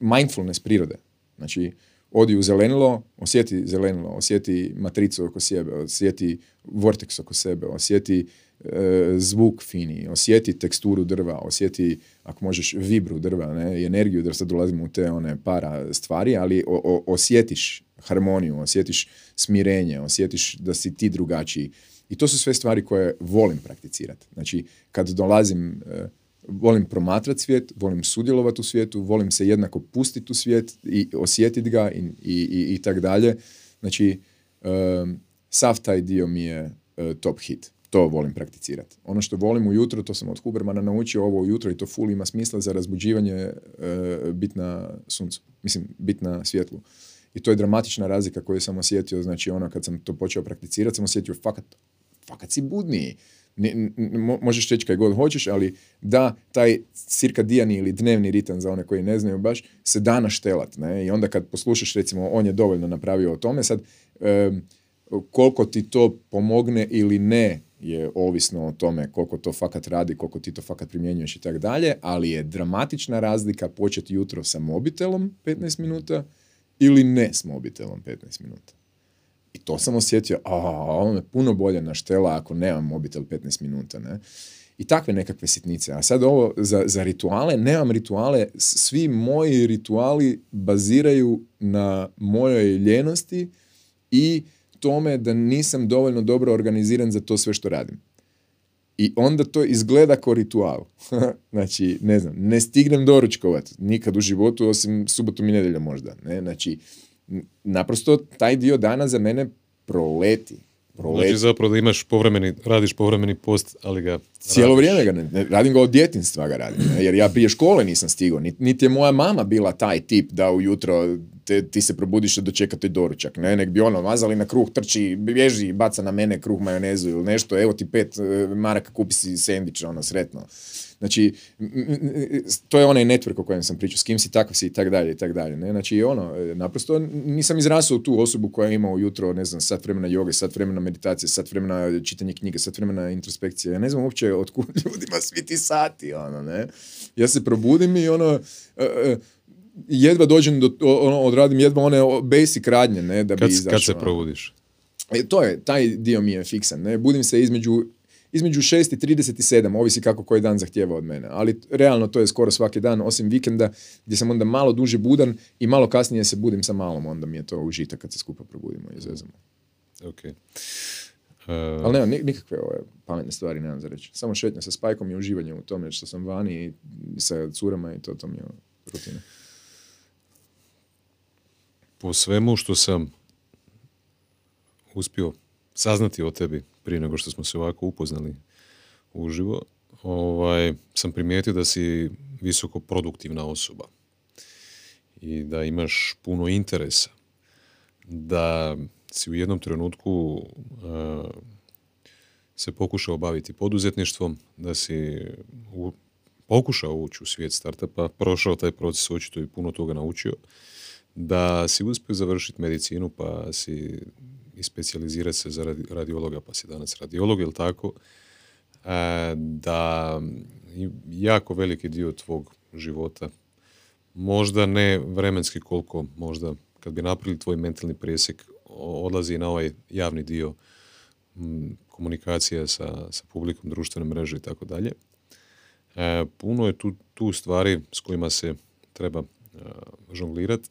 mindfulness prirode. Znači, odi u zelenilo, osjeti zelenilo, osjeti matricu oko sebe, osjeti vortex oko sebe, osjeti e, zvuk fini, osjeti teksturu drva, osjeti, ako možeš, vibru drva, ne, i energiju, da sad dolazimo u te one para stvari, ali o, o- osjetiš harmoniju, osjetiš smirenje, osjetiš da si ti drugačiji. I to su sve stvari koje volim prakticirati. Znači, kad dolazim, e, volim promatrati svijet, volim sudjelovati u svijetu, volim se jednako pustiti u svijet i osjetiti ga i, i, i, i tak dalje. Znači, em, sav taj dio mi je e, top hit. To volim prakticirati. Ono što volim ujutro, to sam od Hubermana naučio ovo ujutro i to full ima smisla za razbuđivanje e, bit na suncu. Mislim, bit na svjetlu. I to je dramatična razlika koju sam osjetio, znači ono kad sam to počeo prakticirati, sam osjetio fakat, fakat si budniji. Ne- možeš reći kaj god hoćeš, ali da taj cirkadijani ili dnevni ritam za one koji ne znaju baš, se da naštelat. Ne? I onda kad poslušaš, recimo, on je dovoljno napravio o tome, sad em, koliko ti to pomogne ili ne je ovisno o tome koliko to fakat radi, koliko ti to fakat primjenjuješ i tako dalje, ali je dramatična razlika početi jutro sa mobitelom 15 minuta ili ne s mobitelom 15 minuta. I to sam osjetio, a ovo me puno bolje naštela ako nemam mobitel 15 minuta, ne? I takve nekakve sitnice. A sad ovo za, za rituale, nemam rituale, svi moji rituali baziraju na mojoj ljenosti i tome da nisam dovoljno dobro organiziran za to sve što radim. I onda to izgleda kao ritual. znači, ne znam, ne stignem doručkovat nikad u životu, osim subotom i nedjeljom možda. Ne? Znači, naprosto taj dio dana za mene proleti. Proleti. Znači zapravo da imaš povremeni, radiš povremeni post, ali ga Cijelo radiš. vrijeme ga ne, ne- radim ga od djetinstva ga radim, ne, jer ja prije škole nisam stigao, niti, niti je moja mama bila taj tip da ujutro te, ti se probudiš i dočekate doručak, ne, nek bi ono mazali na kruh, trči, bježi, baca na mene kruh majonezu ili nešto, evo ti pet e, maraka, kupi si sendvič, ono, sretno. Znači, to je onaj network o kojem sam pričao, s kim si, takav si i tak dalje i tak dalje. Ne? Znači, ono, e, naprosto nisam izrasao u tu osobu koja ima ujutro, ne znam, sat vremena joge, sat vremena meditacije, sat vremena čitanje knjige, sat vremena introspekcije. Ja ne znam uopće otkud ljudima svi ti sati, ono, ne. Ja se probudim i ono, e, e, jedva dođem do, ono, odradim jedva one basic radnje, ne, da bi Kad, izašao. kad se probudiš? E, to je, taj dio mi je fiksan. Ne? Budim se između, između 6 i 37, ovisi kako koji dan zahtjeva od mene. Ali realno to je skoro svaki dan, osim vikenda gdje sam onda malo duže budan i malo kasnije se budim sa malom, onda mi je to užitak kad se skupa probudimo i zezamo. Ok. E, Ali nema ni- nikakve ove pametne stvari, nemam za reći. Samo šetnja sa spajkom i uživanje u tome što sam vani i sa curama i to, to mi je rutina. po svemu što sam uspio saznati o tebi prije nego što smo se ovako upoznali uživo, ovaj, sam primijetio da si visoko produktivna osoba i da imaš puno interesa, da si u jednom trenutku eh, se pokušao baviti poduzetništvom, da si u- pokušao ući u svijet startupa, prošao taj proces, očito i puno toga naučio, da si uspio završiti medicinu pa si i specijalizirati se za radi- radiologa pa si danas radiolog, jel tako? E, da jako veliki dio tvog života, možda ne vremenski koliko, možda kad bi napravili tvoj mentalni presjek, odlazi na ovaj javni dio komunikacija sa, sa publikom, društvene mreže i tako dalje. E, puno je tu, tu stvari s kojima se treba e, žonglirati.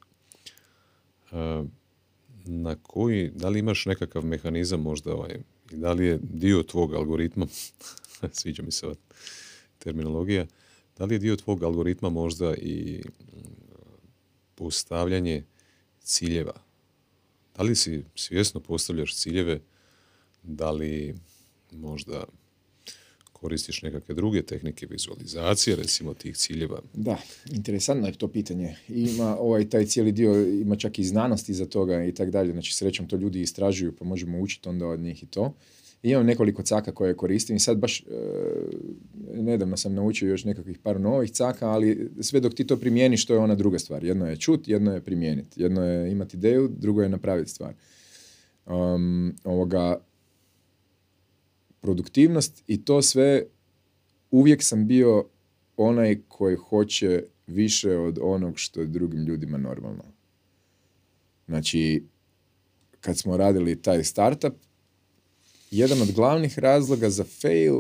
Na koji, da li imaš nekakav mehanizam možda ovaj, da li je dio tvog algoritma, sviđa mi se ova terminologija, da li je dio tvog algoritma možda i mm, postavljanje ciljeva? Da li si svjesno postavljaš ciljeve, da li možda koristiš nekakve druge tehnike vizualizacije, recimo tih ciljeva? Da, interesantno je to pitanje. Ima ovaj taj cijeli dio, ima čak i znanosti za toga i tak dalje. Znači srećom to ljudi istražuju pa možemo učiti onda od njih i to. I imam nekoliko caka koje koristim i sad baš e, nedavno sam naučio još nekakvih par novih caka, ali sve dok ti to primijeniš, to je ona druga stvar. Jedno je čut, jedno je primijeniti. Jedno je imati ideju, drugo je napraviti stvar. Um, ovoga, produktivnost i to sve uvijek sam bio onaj koji hoće više od onog što je drugim ljudima normalno. Znači, kad smo radili taj startup, jedan od glavnih razloga za fail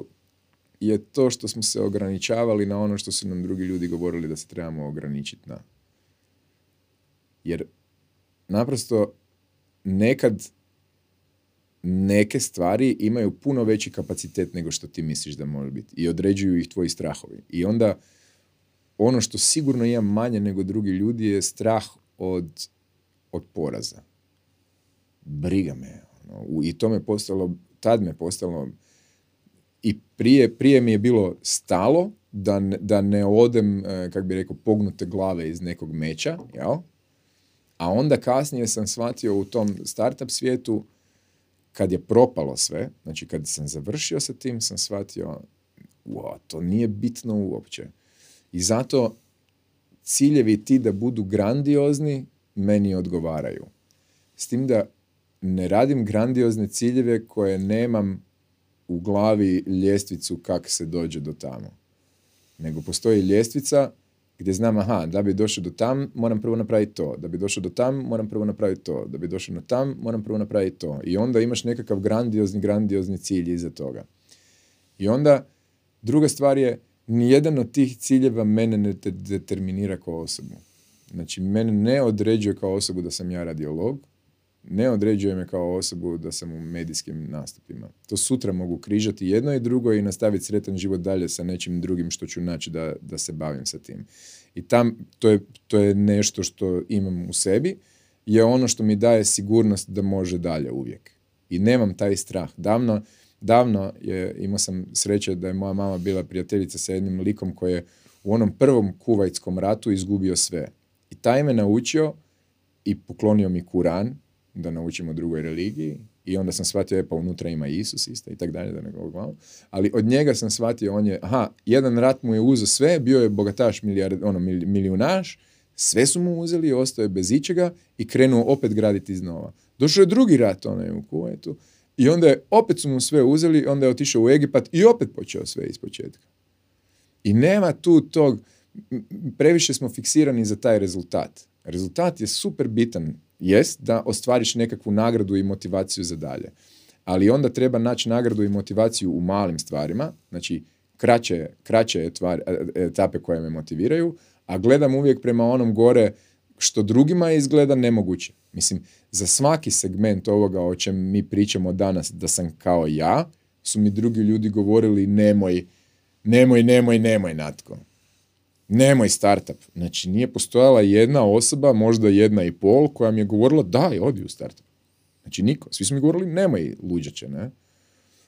je to što smo se ograničavali na ono što su nam drugi ljudi govorili da se trebamo ograničiti na. Jer naprosto nekad neke stvari imaju puno veći kapacitet nego što ti misliš da može biti i određuju ih tvoji strahovi. I onda ono što sigurno ima manje nego drugi ljudi je strah od, od poraza. Briga me. Ono, I to me postalo, tad me postalo i prije, prije mi je bilo stalo da, ne, da ne odem, e, kak bi rekao, pognute glave iz nekog meča, jel? A onda kasnije sam shvatio u tom startup svijetu kad je propalo sve, znači kad sam završio sa tim, sam shvatio, wow, to nije bitno uopće. I zato ciljevi ti da budu grandiozni, meni odgovaraju. S tim da ne radim grandiozne ciljeve koje nemam u glavi ljestvicu kako se dođe do tamo. Nego postoji ljestvica gdje znam, aha, da bi došao do tam, moram prvo napraviti to. Da bi došao do tam, moram prvo napraviti to. Da bi došao na tam, moram prvo napraviti to. I onda imaš nekakav grandiozni, grandiozni cilj iza toga. I onda, druga stvar je, nijedan od tih ciljeva mene ne determinira kao osobu. Znači, mene ne određuje kao osobu da sam ja radiolog, ne određuje me kao osobu da sam u medijskim nastupima. To sutra mogu križati jedno i drugo i nastaviti sretan život dalje sa nečim drugim što ću naći da, da se bavim sa tim. I tam, to je, to je nešto što imam u sebi, je ono što mi daje sigurnost da može dalje uvijek. I nemam taj strah. Davno, davno je, imao sam sreće da je moja mama bila prijateljica sa jednim likom koji je u onom prvom kuvajtskom ratu izgubio sve. I taj me naučio i poklonio mi Kuran, da naučimo drugoj religiji i onda sam shvatio, e pa unutra ima Isus isto i tak dalje, da ne govorim Ali od njega sam shvatio, on je, aha, jedan rat mu je uzeo sve, bio je bogataš, milijard, ono, milijunaš, sve su mu uzeli, ostao je bez ičega i krenuo opet graditi iznova. Došao je drugi rat, onaj u Kuvajtu, i onda je, opet su mu sve uzeli, onda je otišao u Egipat i opet počeo sve iz početka. I nema tu tog, previše smo fiksirani za taj rezultat. Rezultat je super bitan jest da ostvariš nekakvu nagradu i motivaciju za dalje. Ali onda treba naći nagradu i motivaciju u malim stvarima, znači kraće, kraće e, etape koje me motiviraju, a gledam uvijek prema onom gore što drugima izgleda nemoguće. Mislim, za svaki segment ovoga o čem mi pričamo danas da sam kao ja, su mi drugi ljudi govorili nemoj, nemoj, nemoj, nemoj, Natko nemoj startup. Znači, nije postojala jedna osoba, možda jedna i pol, koja mi je govorila daj, odi u startup. Znači, niko. Svi su mi govorili nemoj luđače, ne?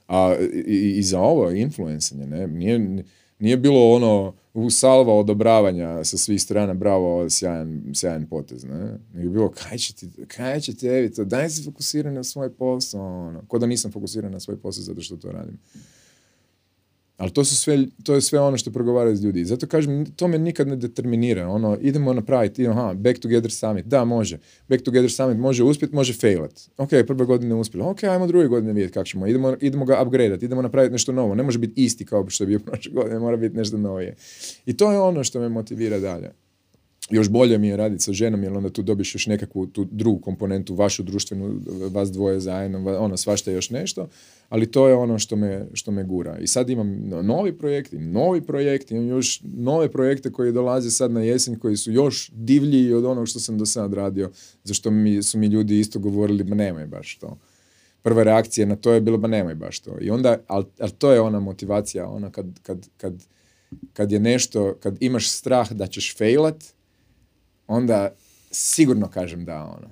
A i, i za ovo influencanje, ne? Nije, nije bilo ono u salva odobravanja sa svih strana, bravo, sjajan, sjajan potez, ne? Nego je bilo, kaj će ti, kaj će tebi to, daj se fokusiraj na svoj posao, ono. Ko da nisam fokusiran na svoj posao zato što to radim. Ali to, su sve, to je sve ono što progovaraju s ljudi. Zato kažem, to me nikad ne determinira. Ono, idemo napraviti, aha, Back Together Summit, da, može. Back Together Summit može uspjeti, može failat. Ok, prve godine uspjelo. Ok, ajmo druge godine vidjeti kako ćemo. Idemo, idemo ga upgradeati, idemo napraviti nešto novo. Ne može biti isti kao što je bio prošle godine, mora biti nešto novo. I to je ono što me motivira dalje još bolje mi je raditi sa ženom jer onda tu dobiš još nekakvu tu drugu komponentu, vašu društvenu, vas dvoje zajedno, ono, svašta još nešto, ali to je ono što me, što me gura. I sad imam novi projekt, imam novi projekt, imam još nove projekte koji dolaze sad na jesen, koji su još divlji od onog što sam do sad radio, zašto mi, su mi ljudi isto govorili, ma nemoj baš to. Prva reakcija na to je bilo, ma nemoj baš to. I onda, ali, ali to je ona motivacija, ona kad, kad, kad, kad je nešto, kad imaš strah da ćeš failat, onda sigurno kažem da ono.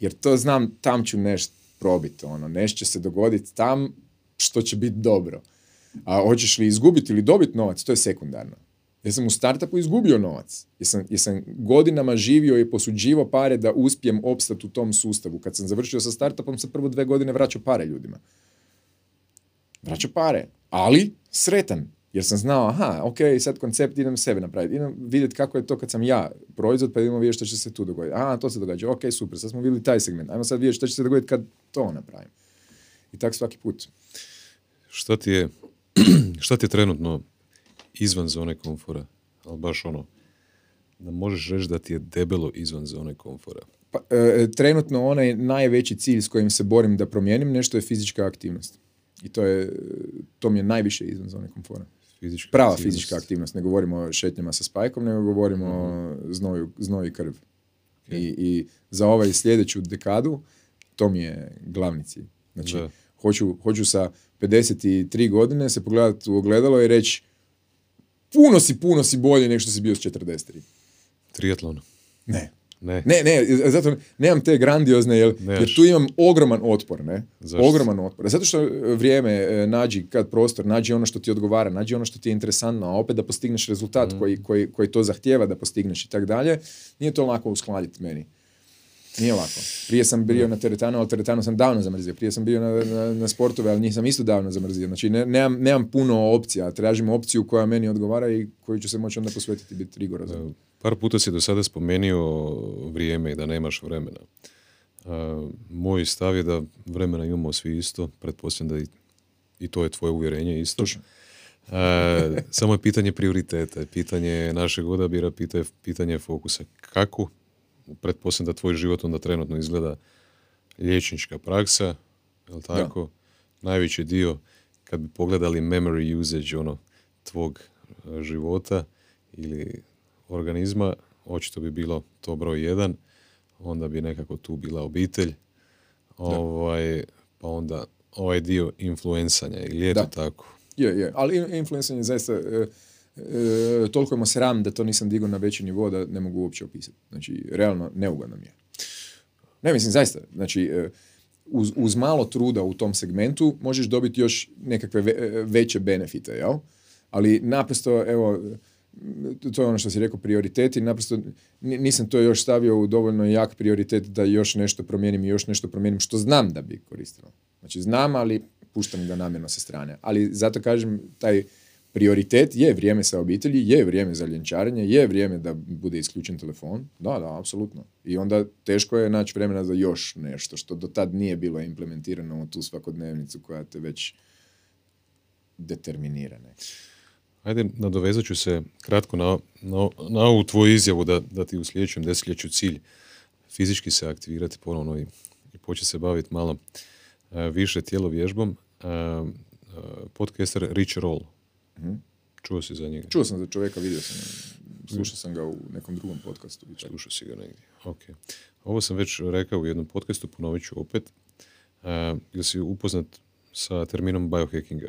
Jer to znam, tam ću nešto probiti, ono, nešto se dogoditi tam što će biti dobro. A hoćeš li izgubiti ili dobiti novac, to je sekundarno. Ja sam u startupu izgubio novac. Jesam, jesam godinama živio i posuđivao pare da uspijem opstati u tom sustavu. Kad sam završio sa startupom, sam prvo dve godine vraćao pare ljudima. Vraćao pare, ali sretan. Jer sam znao, aha, ok, sad koncept idem sebe napraviti. Idem vidjeti kako je to kad sam ja proizvod, pa idemo vidjeti što će se tu dogoditi. Aha, to se događa, ok, super, sad smo vidjeli taj segment. Ajmo sad vidjeti što će se dogoditi kad to napravim. I tako svaki put. Šta ti je, šta ti je trenutno izvan zone komfora? Ali baš ono, da možeš reći da ti je debelo izvan zone komfora. Pa, e, trenutno onaj najveći cilj s kojim se borim da promijenim nešto je fizička aktivnost. I to, je, to mi je najviše izvan zone komfora. Fizička Prava aktivnost. fizička aktivnost. Ne govorimo o šetnjama sa spajkom, nego govorimo o znoju, znoju i krv. I, I za ovaj sljedeću dekadu to mi je glavni cilj. Znači, Da. hoću, hoću sa 53 godine se pogledati u ogledalo i reći puno si, puno si bolji nego što si bio s 43. Triatlon. Ne. Ne. Ne, ne, zato nemam te grandiozne, jer, jer tu imam ogroman otpor, ne? Zašto? Ogroman otpor. Zato što e, vrijeme e, nađi kad prostor, nađi ono što ti odgovara, nađi ono što ti je interesantno, a opet da postigneš rezultat Mm. koji, koji, koji to zahtjeva da postigneš i tak dalje, nije to lako uskladiti meni. Nije lako. Prije sam bio na teretanu, ali teretanu sam davno zamrzio. Prije sam bio na, na, na sportove, ali nisam isto davno zamrzio. Znači, ne, nemam, nemam puno opcija. Tražim opciju koja meni odgovara i koju ću se moći onda posvetiti biti rigorozan. Par puta si do sada spomenio vrijeme i da nemaš vremena. A, moj stav je da vremena imamo svi isto, pretpostavljam da i, i to je tvoje uvjerenje isto. A, samo je pitanje prioriteta, pitanje našeg odabira, pitanje, pitanje fokusa. Kako, pretpostavljam da tvoj život onda trenutno izgleda liječnička praksa, jel tako? Najveći dio, kad bi pogledali memory usage ono, tvog života ili organizma, očito bi bilo to broj jedan, onda bi nekako tu bila obitelj, ovaj, pa onda ovaj dio influencanja, ili je to Da. tako? Je, je. Ali in- influencing je zaista, e, e, toliko ima sram da to nisam digao na veći nivo da ne mogu uopće opisati. Znači, realno neugodno mi je. Ne, mislim, zaista. Znači, e, uz, uz malo truda u tom segmentu možeš dobiti još nekakve ve- e, veće benefite, jel? Ali naprosto, evo, to je ono što si rekao, prioriteti, naprosto ni- nisam to još stavio u dovoljno jak prioritet da još nešto promijenim i još nešto promijenim što znam da bi koristilo. Znači znam, ali puštam ga namjerno sa strane. Ali zato kažem, taj prioritet je vrijeme sa obitelji, je vrijeme za ljenčarenje, je vrijeme da bude isključen telefon. Da, da, apsolutno. I onda teško je naći vremena za još nešto što do tad nije bilo implementirano u tu svakodnevnicu koja te već determinira. Ne? Ajde, nadovezat ću se kratko na, na, na ovu tvoju izjavu da, da ti u sljedećem desetljeću cilj fizički se aktivirati ponovno i, i početi se baviti malo e, više tjelovježbom. Uh, podcaster Rich Roll. Čuo si za njega? Čuo sam za čovjeka, vidio sam, slušao sam ga u nekom drugom podcastu. Slušao si ga negdje. Ok. Ovo sam već rekao u jednom podcastu, ponovit ću opet. Uh, jel si upoznat sa terminom biohackinga?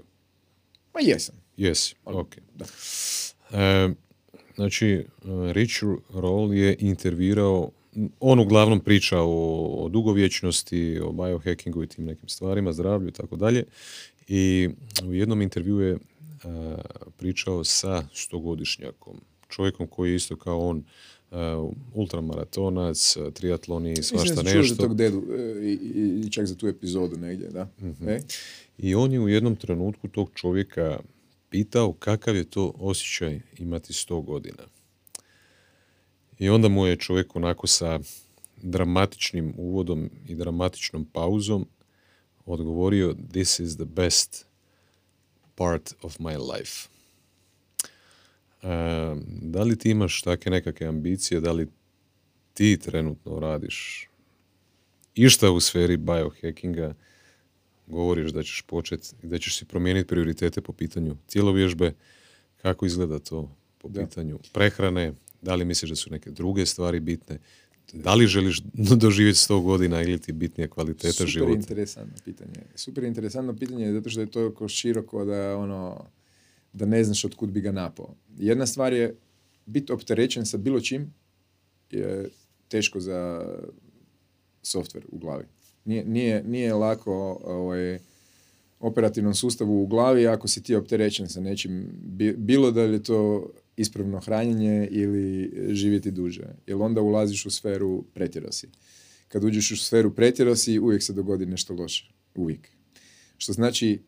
Pa jesam. Jesi, ok. Da. E, znači, e, Rich Roll je intervirao, on uglavnom priča o, o dugovječnosti, o biohackingu i tim nekim stvarima, zdravlju i tako dalje. I u jednom intervju je e, pričao sa stogodišnjakom, čovjekom koji je isto kao on e, ultramaratonac, triatloni i svašta Mislim da nešto. tog dedu i, i, i čak za tu epizodu negdje, da. E? I on je u jednom trenutku tog čovjeka pitao kakav je to osjećaj imati 100 godina. I onda mu je čovjek onako sa dramatičnim uvodom i dramatičnom pauzom odgovorio this is the best part of my life. E, da li ti imaš takve nekakve ambicije, da li ti trenutno radiš išta u sferi biohackinga, govoriš da ćeš početi i da ćeš si promijeniti prioritete po pitanju tjelovježbe, kako izgleda to po Da. pitanju prehrane, da li misliš da su neke druge stvari bitne, da li želiš doživjeti 100 godina ili ti je bitnija kvaliteta Super života? interesantno pitanje. Super interesantno pitanje zato što je to ko široko da ono da ne znaš od kud bi ga napao. Jedna stvar je biti opterećen sa bilo čim je teško za softver u glavi. Nije, nije, lako ovaj, operativnom sustavu u glavi ako si ti opterećen sa nečim, bilo da li je to ispravno hranjenje ili živjeti duže. Jer onda ulaziš u sferu pretjerao si. Kad uđeš u sferu pretjerao si, uvijek se dogodi nešto loše. Uvijek. Što znači,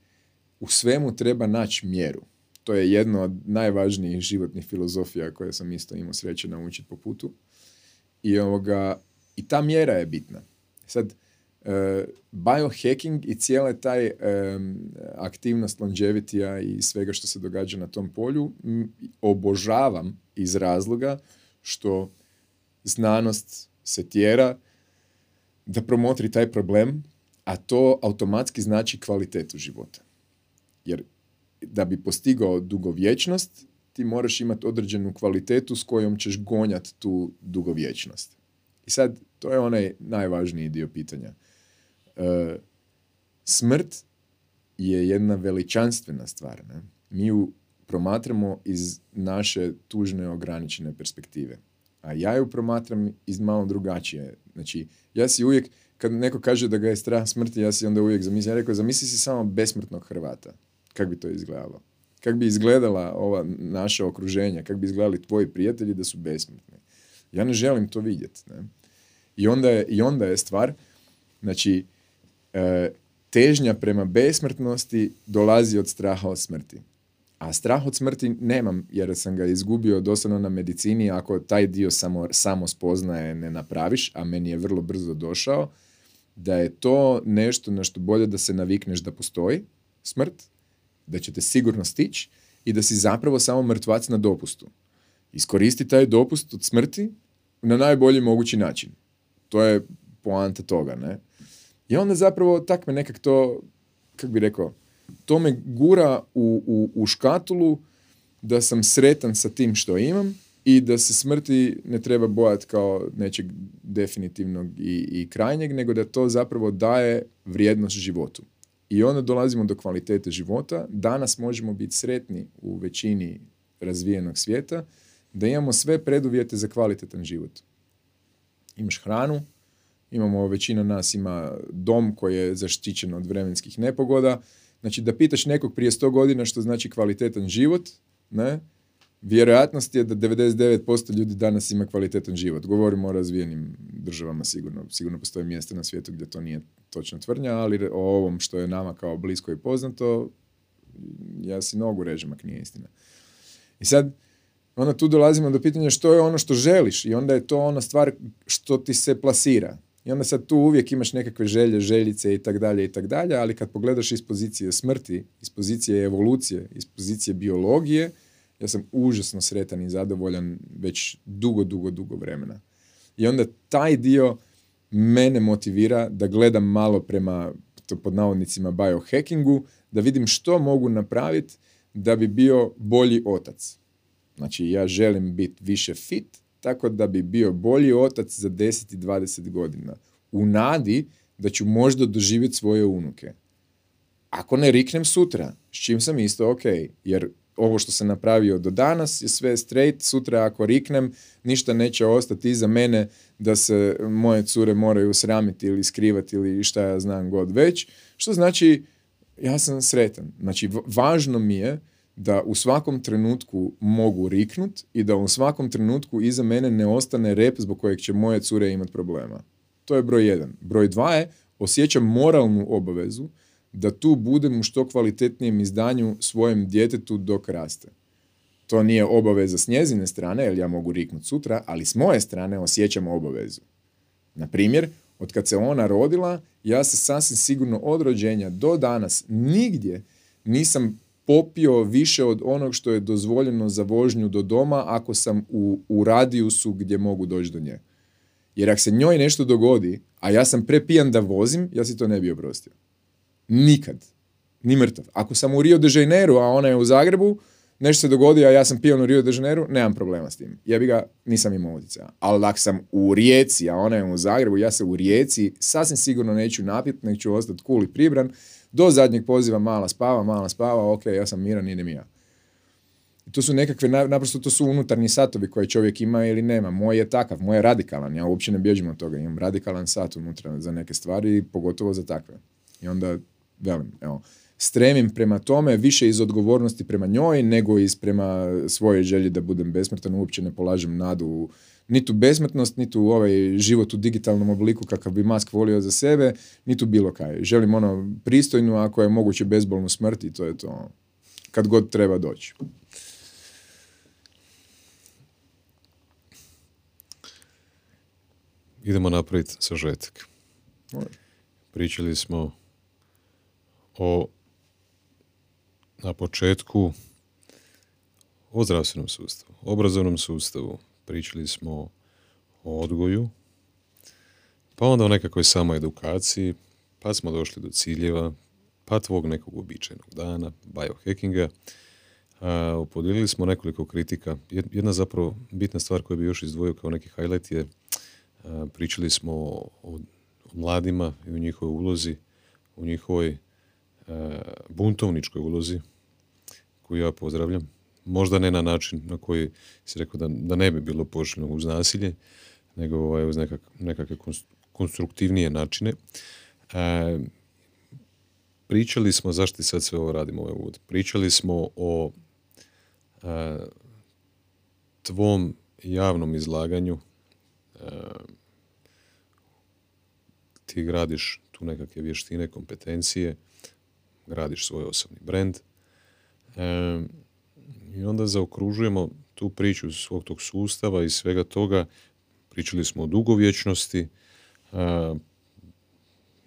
u svemu treba naći mjeru. To je jedno od najvažnijih životnih filozofija koje sam isto imao sreće naučiti po putu. I, ovoga, i ta mjera je bitna. Sad, biohacking i cijela taj aktivnost longevity i svega što se događa na tom polju obožavam iz razloga što znanost se tjera da promotri taj problem, a to automatski znači kvalitetu života. Jer da bi postigao dugovječnost, ti moraš imati određenu kvalitetu s kojom ćeš gonjati tu dugovječnost. I sad, to je onaj najvažniji dio pitanja. E, smrt je jedna veličanstvena stvar. Ne? Mi ju promatramo iz naše tužne ograničene perspektive. A ja ju promatram iz malo drugačije. Znači, ja si uvijek, kad neko kaže da ga je strah smrti, ja si onda uvijek zamislim. Ja rekao, zamisli si samo besmrtnog Hrvata. Kako bi to izgledalo? Kako bi izgledala ova naša okruženja? Kako bi izgledali tvoji prijatelji da su besmrtni? Ja ne želim to vidjeti. I, onda je, I onda je stvar, znači, težnja prema besmrtnosti dolazi od straha od smrti. A strah od smrti nemam, jer sam ga izgubio doslovno na medicini, ako taj dio samo, samo spoznaje ne napraviš, a meni je vrlo brzo došao, da je to nešto na što bolje da se navikneš da postoji smrt, da će te sigurno stići i da si zapravo samo mrtvac na dopustu. Iskoristi taj dopust od smrti na najbolji mogući način. To je poanta toga, ne? I onda zapravo tak me nekak to, kako bi rekao, to me gura u, u, u škatulu da sam sretan sa tim što imam i da se smrti ne treba bojati kao nečeg definitivnog i, i krajnjeg, nego da to zapravo daje vrijednost životu. I onda dolazimo do kvalitete života. Danas možemo biti sretni u većini razvijenog svijeta da imamo sve preduvjete za kvalitetan život. Imaš hranu, imamo, većina nas ima dom koji je zaštićen od vremenskih nepogoda. Znači da pitaš nekog prije 100 godina što znači kvalitetan život, ne? Vjerojatnost je da 99% ljudi danas ima kvalitetan život. Govorimo o razvijenim državama sigurno. Sigurno postoje mjesta na svijetu gdje to nije točno tvrdnja, ali o ovom što je nama kao blisko i poznato, ja si nogu režem ako nije istina. I sad, onda tu dolazimo do pitanja što je ono što želiš i onda je to ona stvar što ti se plasira. I onda sad tu uvijek imaš nekakve želje, željice i tak dalje i tak dalje, ali kad pogledaš iz pozicije smrti, iz pozicije evolucije, iz pozicije biologije, ja sam užasno sretan i zadovoljan već dugo, dugo, dugo vremena. I onda taj dio mene motivira da gledam malo prema to pod navodnicima biohackingu, da vidim što mogu napraviti da bi bio bolji otac. Znači ja želim biti više fit, tako da bi bio bolji otac za 10 i 20 godina. U nadi da ću možda doživjeti svoje unuke. Ako ne riknem sutra, s čim sam isto ok, jer ovo što sam napravio do danas je sve straight, sutra ako riknem, ništa neće ostati iza mene da se moje cure moraju sramiti ili skrivati ili šta ja znam god već, što znači ja sam sretan. Znači važno mi je da u svakom trenutku mogu riknut i da u svakom trenutku iza mene ne ostane rep zbog kojeg će moje cure imati problema. To je broj jedan. Broj dva je osjećam moralnu obavezu da tu budem u što kvalitetnijem izdanju svojem djetetu dok raste. To nije obaveza s njezine strane, jer ja mogu riknut sutra, ali s moje strane osjećam obavezu. Na primjer, od kad se ona rodila, ja se sasvim sigurno od rođenja do danas nigdje nisam popio više od onog što je dozvoljeno za vožnju do doma ako sam u, u radijusu gdje mogu doći do nje. Jer ako se njoj nešto dogodi, a ja sam prepijan da vozim, ja si to ne bi oprostio. Nikad. Ni mrtav. Ako sam u Rio de Janeiro, a ona je u Zagrebu, nešto se dogodi, a ja sam pijan u Rio de Janeiro, nemam problema s tim. Ja bi ga, nisam imao utjecaja. Ali ako sam u Rijeci, a ona je u Zagrebu, ja se u Rijeci sasvim sigurno neću napit, nek ću ostati cool i pribran, do zadnjeg poziva mala spava, mala spava, ok, ja sam miran, idem ja. to su nekakve, naprosto to su unutarnji satovi koje čovjek ima ili nema. Moj je takav, moj je radikalan, ja uopće ne bježim od toga. Imam radikalan sat unutra za neke stvari, pogotovo za takve. I onda, velim, evo, stremim prema tome više iz odgovornosti prema njoj nego iz prema svoje želji da budem besmrtan, uopće ne polažem nadu niti u besmrtnost, niti u ovaj život u digitalnom obliku kakav bi Musk volio za sebe, niti bilo kaj. Želim ono pristojnu, ako je moguće bezbolnu smrt i to je to kad god treba doći. Idemo napraviti sažetak. Pričali smo o na početku o zdravstvenom sustavu, obrazovnom sustavu, pričali smo o odgoju, pa onda o nekakvoj samoedukaciji, pa smo došli do ciljeva, pa tvog nekog običajnog dana, biohackinga. podijelili smo nekoliko kritika. Jedna zapravo bitna stvar koju bi još izdvojio kao neki highlight je pričali smo o, mladima i o njihovoj ulozi, u njihovoj buntovničkoj ulozi koju ja pozdravljam. Možda ne na način na koji si rekao da, da ne bi bilo poželjno uz nasilje, nego ovaj, uz nekak, nekakve konstruktivnije načine. E, pričali smo, zašto sad sve ovo radimo ovaj uvod? Pričali smo o e, tvom javnom izlaganju e, ti gradiš tu nekakve vještine, kompetencije, gradiš svoj osobni brand. I onda zaokružujemo tu priču svog tog sustava i svega toga. Pričali smo o dugovječnosti,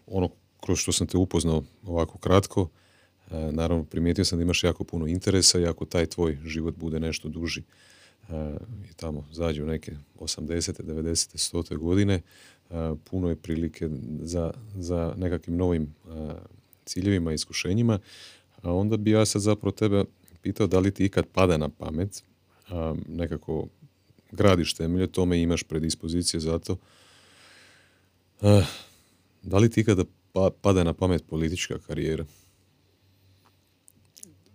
ono kroz što sam te upoznao ovako kratko, naravno primijetio sam da imaš jako puno interesa i ako taj tvoj život bude nešto duži i tamo zađe u neke 80. 90. 100. godine, puno je prilike za, za nekakvim novim ciljevima i iskušenjima, a onda bi ja sad zapravo tebe pitao da li ti ikad pada na pamet, nekako gradiš temelje tome imaš predispozicije za to, da li ti ikada pa, pada na pamet politička karijera?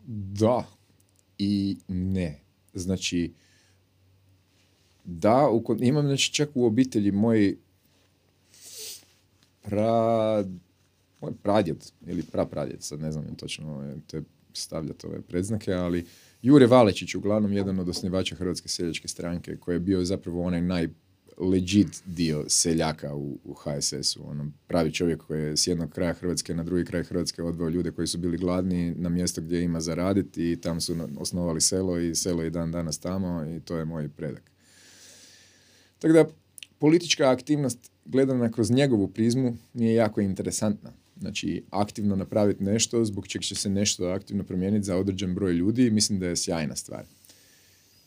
Da i ne. Znači, da, imam znači čak u obitelji moj pra, moj pradjed ili prapradjed, sad ne znam točno te stavljati ove predznake, ali Jure Valečić, uglavnom jedan od osnivača Hrvatske seljačke stranke, koji je bio zapravo onaj naj legit dio seljaka u, u HSS-u. Ono, pravi čovjek koji je s jednog kraja Hrvatske na drugi kraj Hrvatske odveo ljude koji su bili gladni na mjesto gdje ima zaraditi i tamo su osnovali selo i selo je dan danas tamo i to je moj predak. Tako da, politička aktivnost gledana kroz njegovu prizmu nije jako interesantna. Znači, aktivno napraviti nešto zbog čeg će se nešto aktivno promijeniti za određen broj ljudi, mislim da je sjajna stvar.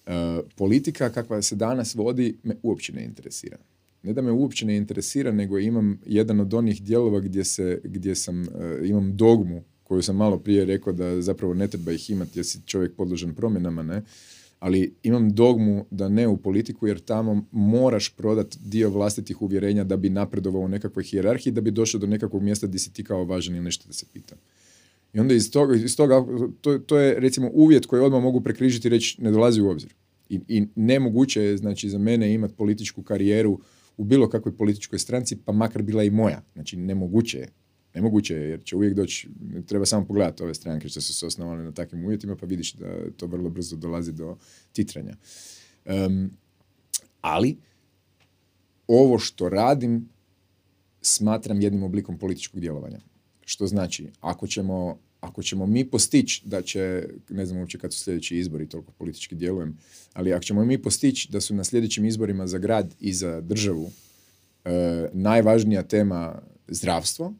E, politika kakva se danas vodi me uopće ne interesira. Ne da me uopće ne interesira, nego imam jedan od onih dijelova gdje, se, gdje sam, e, imam dogmu koju sam malo prije rekao da zapravo ne treba ih imati jer si čovjek podložen promjenama, ne? Ali imam dogmu da ne u politiku jer tamo moraš prodat dio vlastitih uvjerenja da bi napredovao u nekakvoj hijerarhiji, da bi došao do nekakvog mjesta gdje si ti kao važan ili nešto da se pita. I onda iz toga, iz toga to, to, je recimo uvjet koji odmah mogu prekrižiti i reći ne dolazi u obzir. I, I nemoguće je znači, za mene imati političku karijeru u bilo kakvoj političkoj stranci, pa makar bila i moja. Znači nemoguće je. Nemoguće je, jer će uvijek doći, treba samo pogledati ove stranke što su se osnovale na takvim uvjetima, pa vidiš da to vrlo brzo dolazi do titranja. ali, ovo što radim smatram jednim oblikom političkog djelovanja. Što znači, ako ćemo, ako ćemo mi postići da će, ne znam uopće kad su sljedeći izbori, toliko politički djelujem, ali ako ćemo mi postići da su na sljedećim izborima za grad i za državu e, najvažnija tema zdravstvo,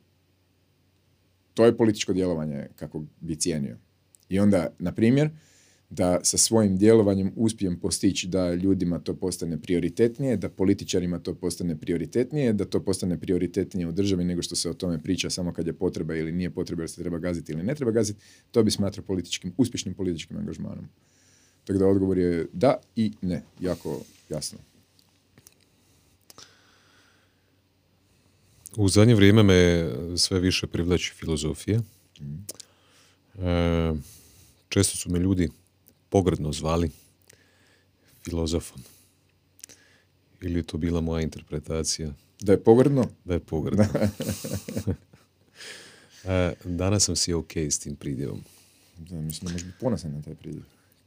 to je političko djelovanje kako bi cijenio. I onda, na primjer, da sa svojim djelovanjem uspijem postići da ljudima to postane prioritetnije, da političarima to postane prioritetnije, da to postane prioritetnije u državi nego što se o tome priča samo kad je potreba ili nije potreba, jer se treba gaziti ili ne treba gaziti, to bi smatrao političkim, uspješnim političkim angažmanom. Tako da odgovor je da i ne, jako jasno. U zadnje vrijeme me sve više privlači filozofije. E, često su me ljudi pogrdno zvali filozofom. Ili je to bila moja interpretacija Da je pogrdno? da je pogrdno. E, Danas sam si ok s tim pridjevom. Da, mislim da možeš biti ponosan na taj pridjev.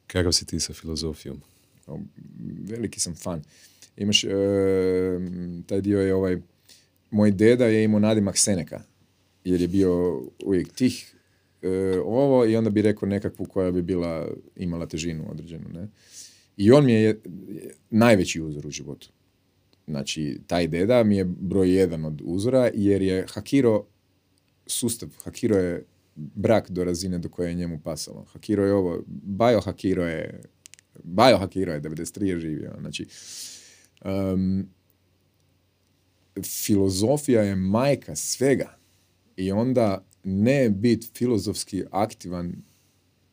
Kakav si ti sa filozofijom? Veliki sam fan. Imaš, e, taj dio je ovaj, moj deda je imao nadimak Seneka, jer je bio uvijek tih e, ovo i onda bi rekao nekakvu koja bi bila, imala težinu određenu, ne. I on mi je je najveći uzor u životu. Znači, taj deda mi je broj jedan od uzora, jer je hakirao sustav, hakirao je brak do razine do koje je njemu pasalo. Hakirao je ovo, bajo hakirao je, bajo hakirao je, 93 je živio. Znači, em, filozofija je majka svega. I onda ne biti filozofski aktivan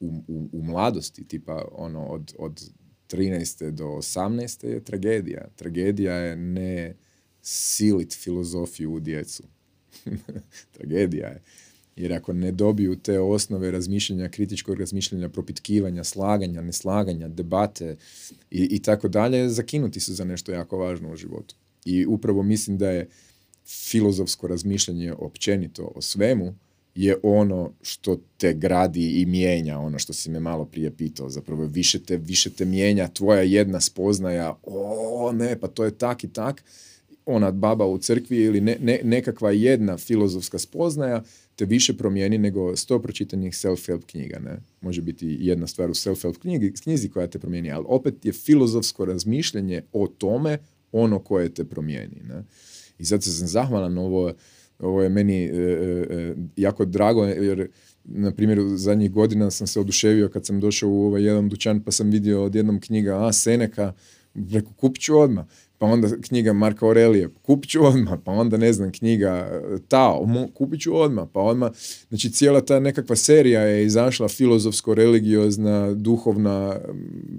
u, u, u mladosti, tipa ono od, od 13. do 18. je tragedija. Tragedija je ne silit filozofiju u djecu. tragedija je. Jer ako ne dobiju te osnove razmišljanja, kritičkog razmišljanja, propitkivanja, slaganja, neslaganja, debate i, i tako dalje, zakinuti su za nešto jako važno u životu. I upravo mislim da je filozofsko razmišljanje općenito o svemu je ono što te gradi i mijenja, ono što si me malo prije pitao, zapravo više te, više te mijenja tvoja jedna spoznaja, o ne, pa to je tak i tak, ona baba u crkvi ili ne, ne- nekakva jedna filozofska spoznaja te više promijeni nego sto pročitanih self-help knjiga. Ne? Može biti jedna stvar u self-help knjigi, knjizi koja te promijeni, ali opet je filozofsko razmišljanje o tome ono koje te promijeni. Ne? I zato sam zahvalan, ovo, ovo je meni e, e, e, jako drago, jer na primjer u zadnjih godina sam se oduševio kad sam došao u ovaj jedan dućan pa sam vidio odjednom knjiga A. Seneka, rekao kupit ću odmah. Pa onda knjiga Marka Aurelije, kupit ću odmah. Pa onda ne znam, knjiga e, Tao, kupit ću odmah. Pa odmah, znači cijela ta nekakva serija je izašla filozofsko-religiozna, duhovna,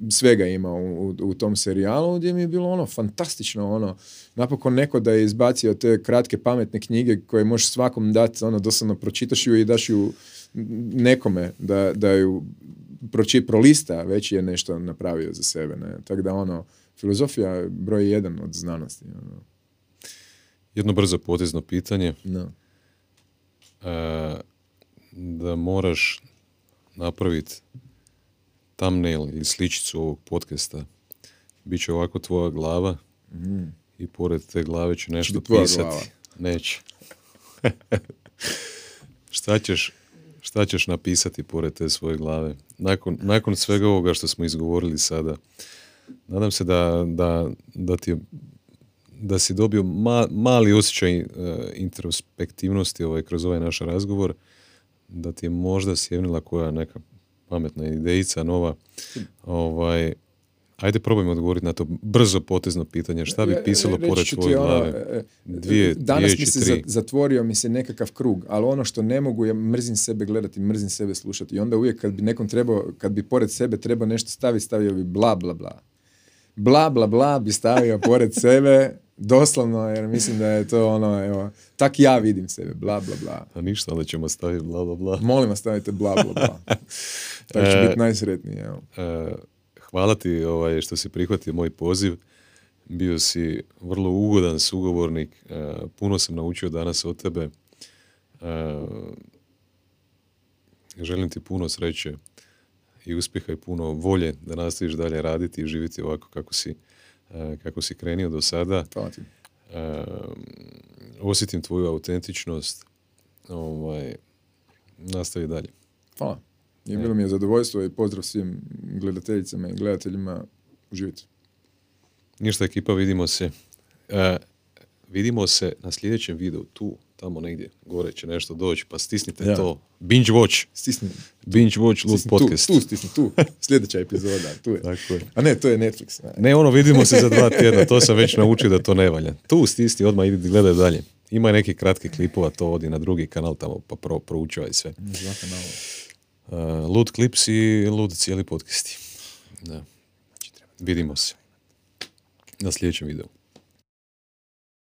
svega ima u, u, u tom serijalu gdje mi je bilo ono fantastično, ono, napokon neko da je izbacio te kratke pametne knjige koje možeš svakom dati, ono, doslovno pročitaš ju i daš ju nekome da, da ju proči, prolista, već je nešto napravio za sebe, ne, tako da ono, filozofija je broj jedan od znanosti, ono, Jedno brzo potezno pitanje. no. e, da moraš napraviti thumbnail ili sličicu ovog podcasta, bit će ovako tvoja glava i pored te glave će nešto pisati. glava. Neće. šta, ćeš, šta ćeš napisati pored te svoje glave? Nakon, nakon svega ovoga što smo izgovorili sada, nadam se da, da, da ti je da si dobio ma- mali osjećaj e, introspektivnosti ovaj, kroz ovaj naš razgovor, da ti je možda sjevnila koja neka pametna idejica nova. Ovaj, ajde probajmo odgovoriti na to brzo potezno pitanje. Šta bi Re- pisalo reći pored tvoje ono, glave? e, e, Dvije Danas riječi, mi se tri. za- zatvorio mi se nekakav krug, ali ono što ne mogu, ja mrzim sebe gledati, mrzim sebe slušati. I onda uvijek kad bi nekom trebao, kad bi pored sebe trebao nešto staviti, stavio bi bla bla bla. Bla bla bla bi stavio pored sebe, doslovno, jer mislim da je to ono, evo, tak ja vidim sebe, bla bla bla. A ništa, onda ćemo staviti bla bla bla. Molim vas stavite bla bla bla. Tako ću E, biti najsretniji, evo. E, hvala ti ovaj, što si prihvatio moj poziv. Bio si vrlo ugodan sugovornik. E, puno sam naučio danas od tebe. Želim ti puno sreće i uspjeha i puno volje da nastaviš dalje raditi i živjeti ovako kako si, e, kako si krenio do sada. Hvala ti. E, osjetim tvoju autentičnost. Ovaj, nastavi dalje. Hvala. I bilo mi je zadovoljstvo i pozdrav svim gledateljicama i gledateljima. Uživite. Ništa ekipa, vidimo se. E, vidimo se na sljedećem videu, tu, tamo negdje, gore će nešto doći, pa stisnite Ja. to. Binge watch, Stisni. binge watch Lud Stisni podcast. Tu, tu stisni, tu. Sljedeća epizoda, tu je. Tako je. A ne, to je Netflix. Ne, ono, vidimo se za dva tjedna, to sam već naučio da to ne valja. Tu stisni, odmah idi gledaj dalje. Ima i neki kratki klipova, to odi na drugi kanal tamo, pa pro, proučavaj sve. Uh, lud klips i lud cijeli podcasti. Da. Vidimo se na sljedećem videu.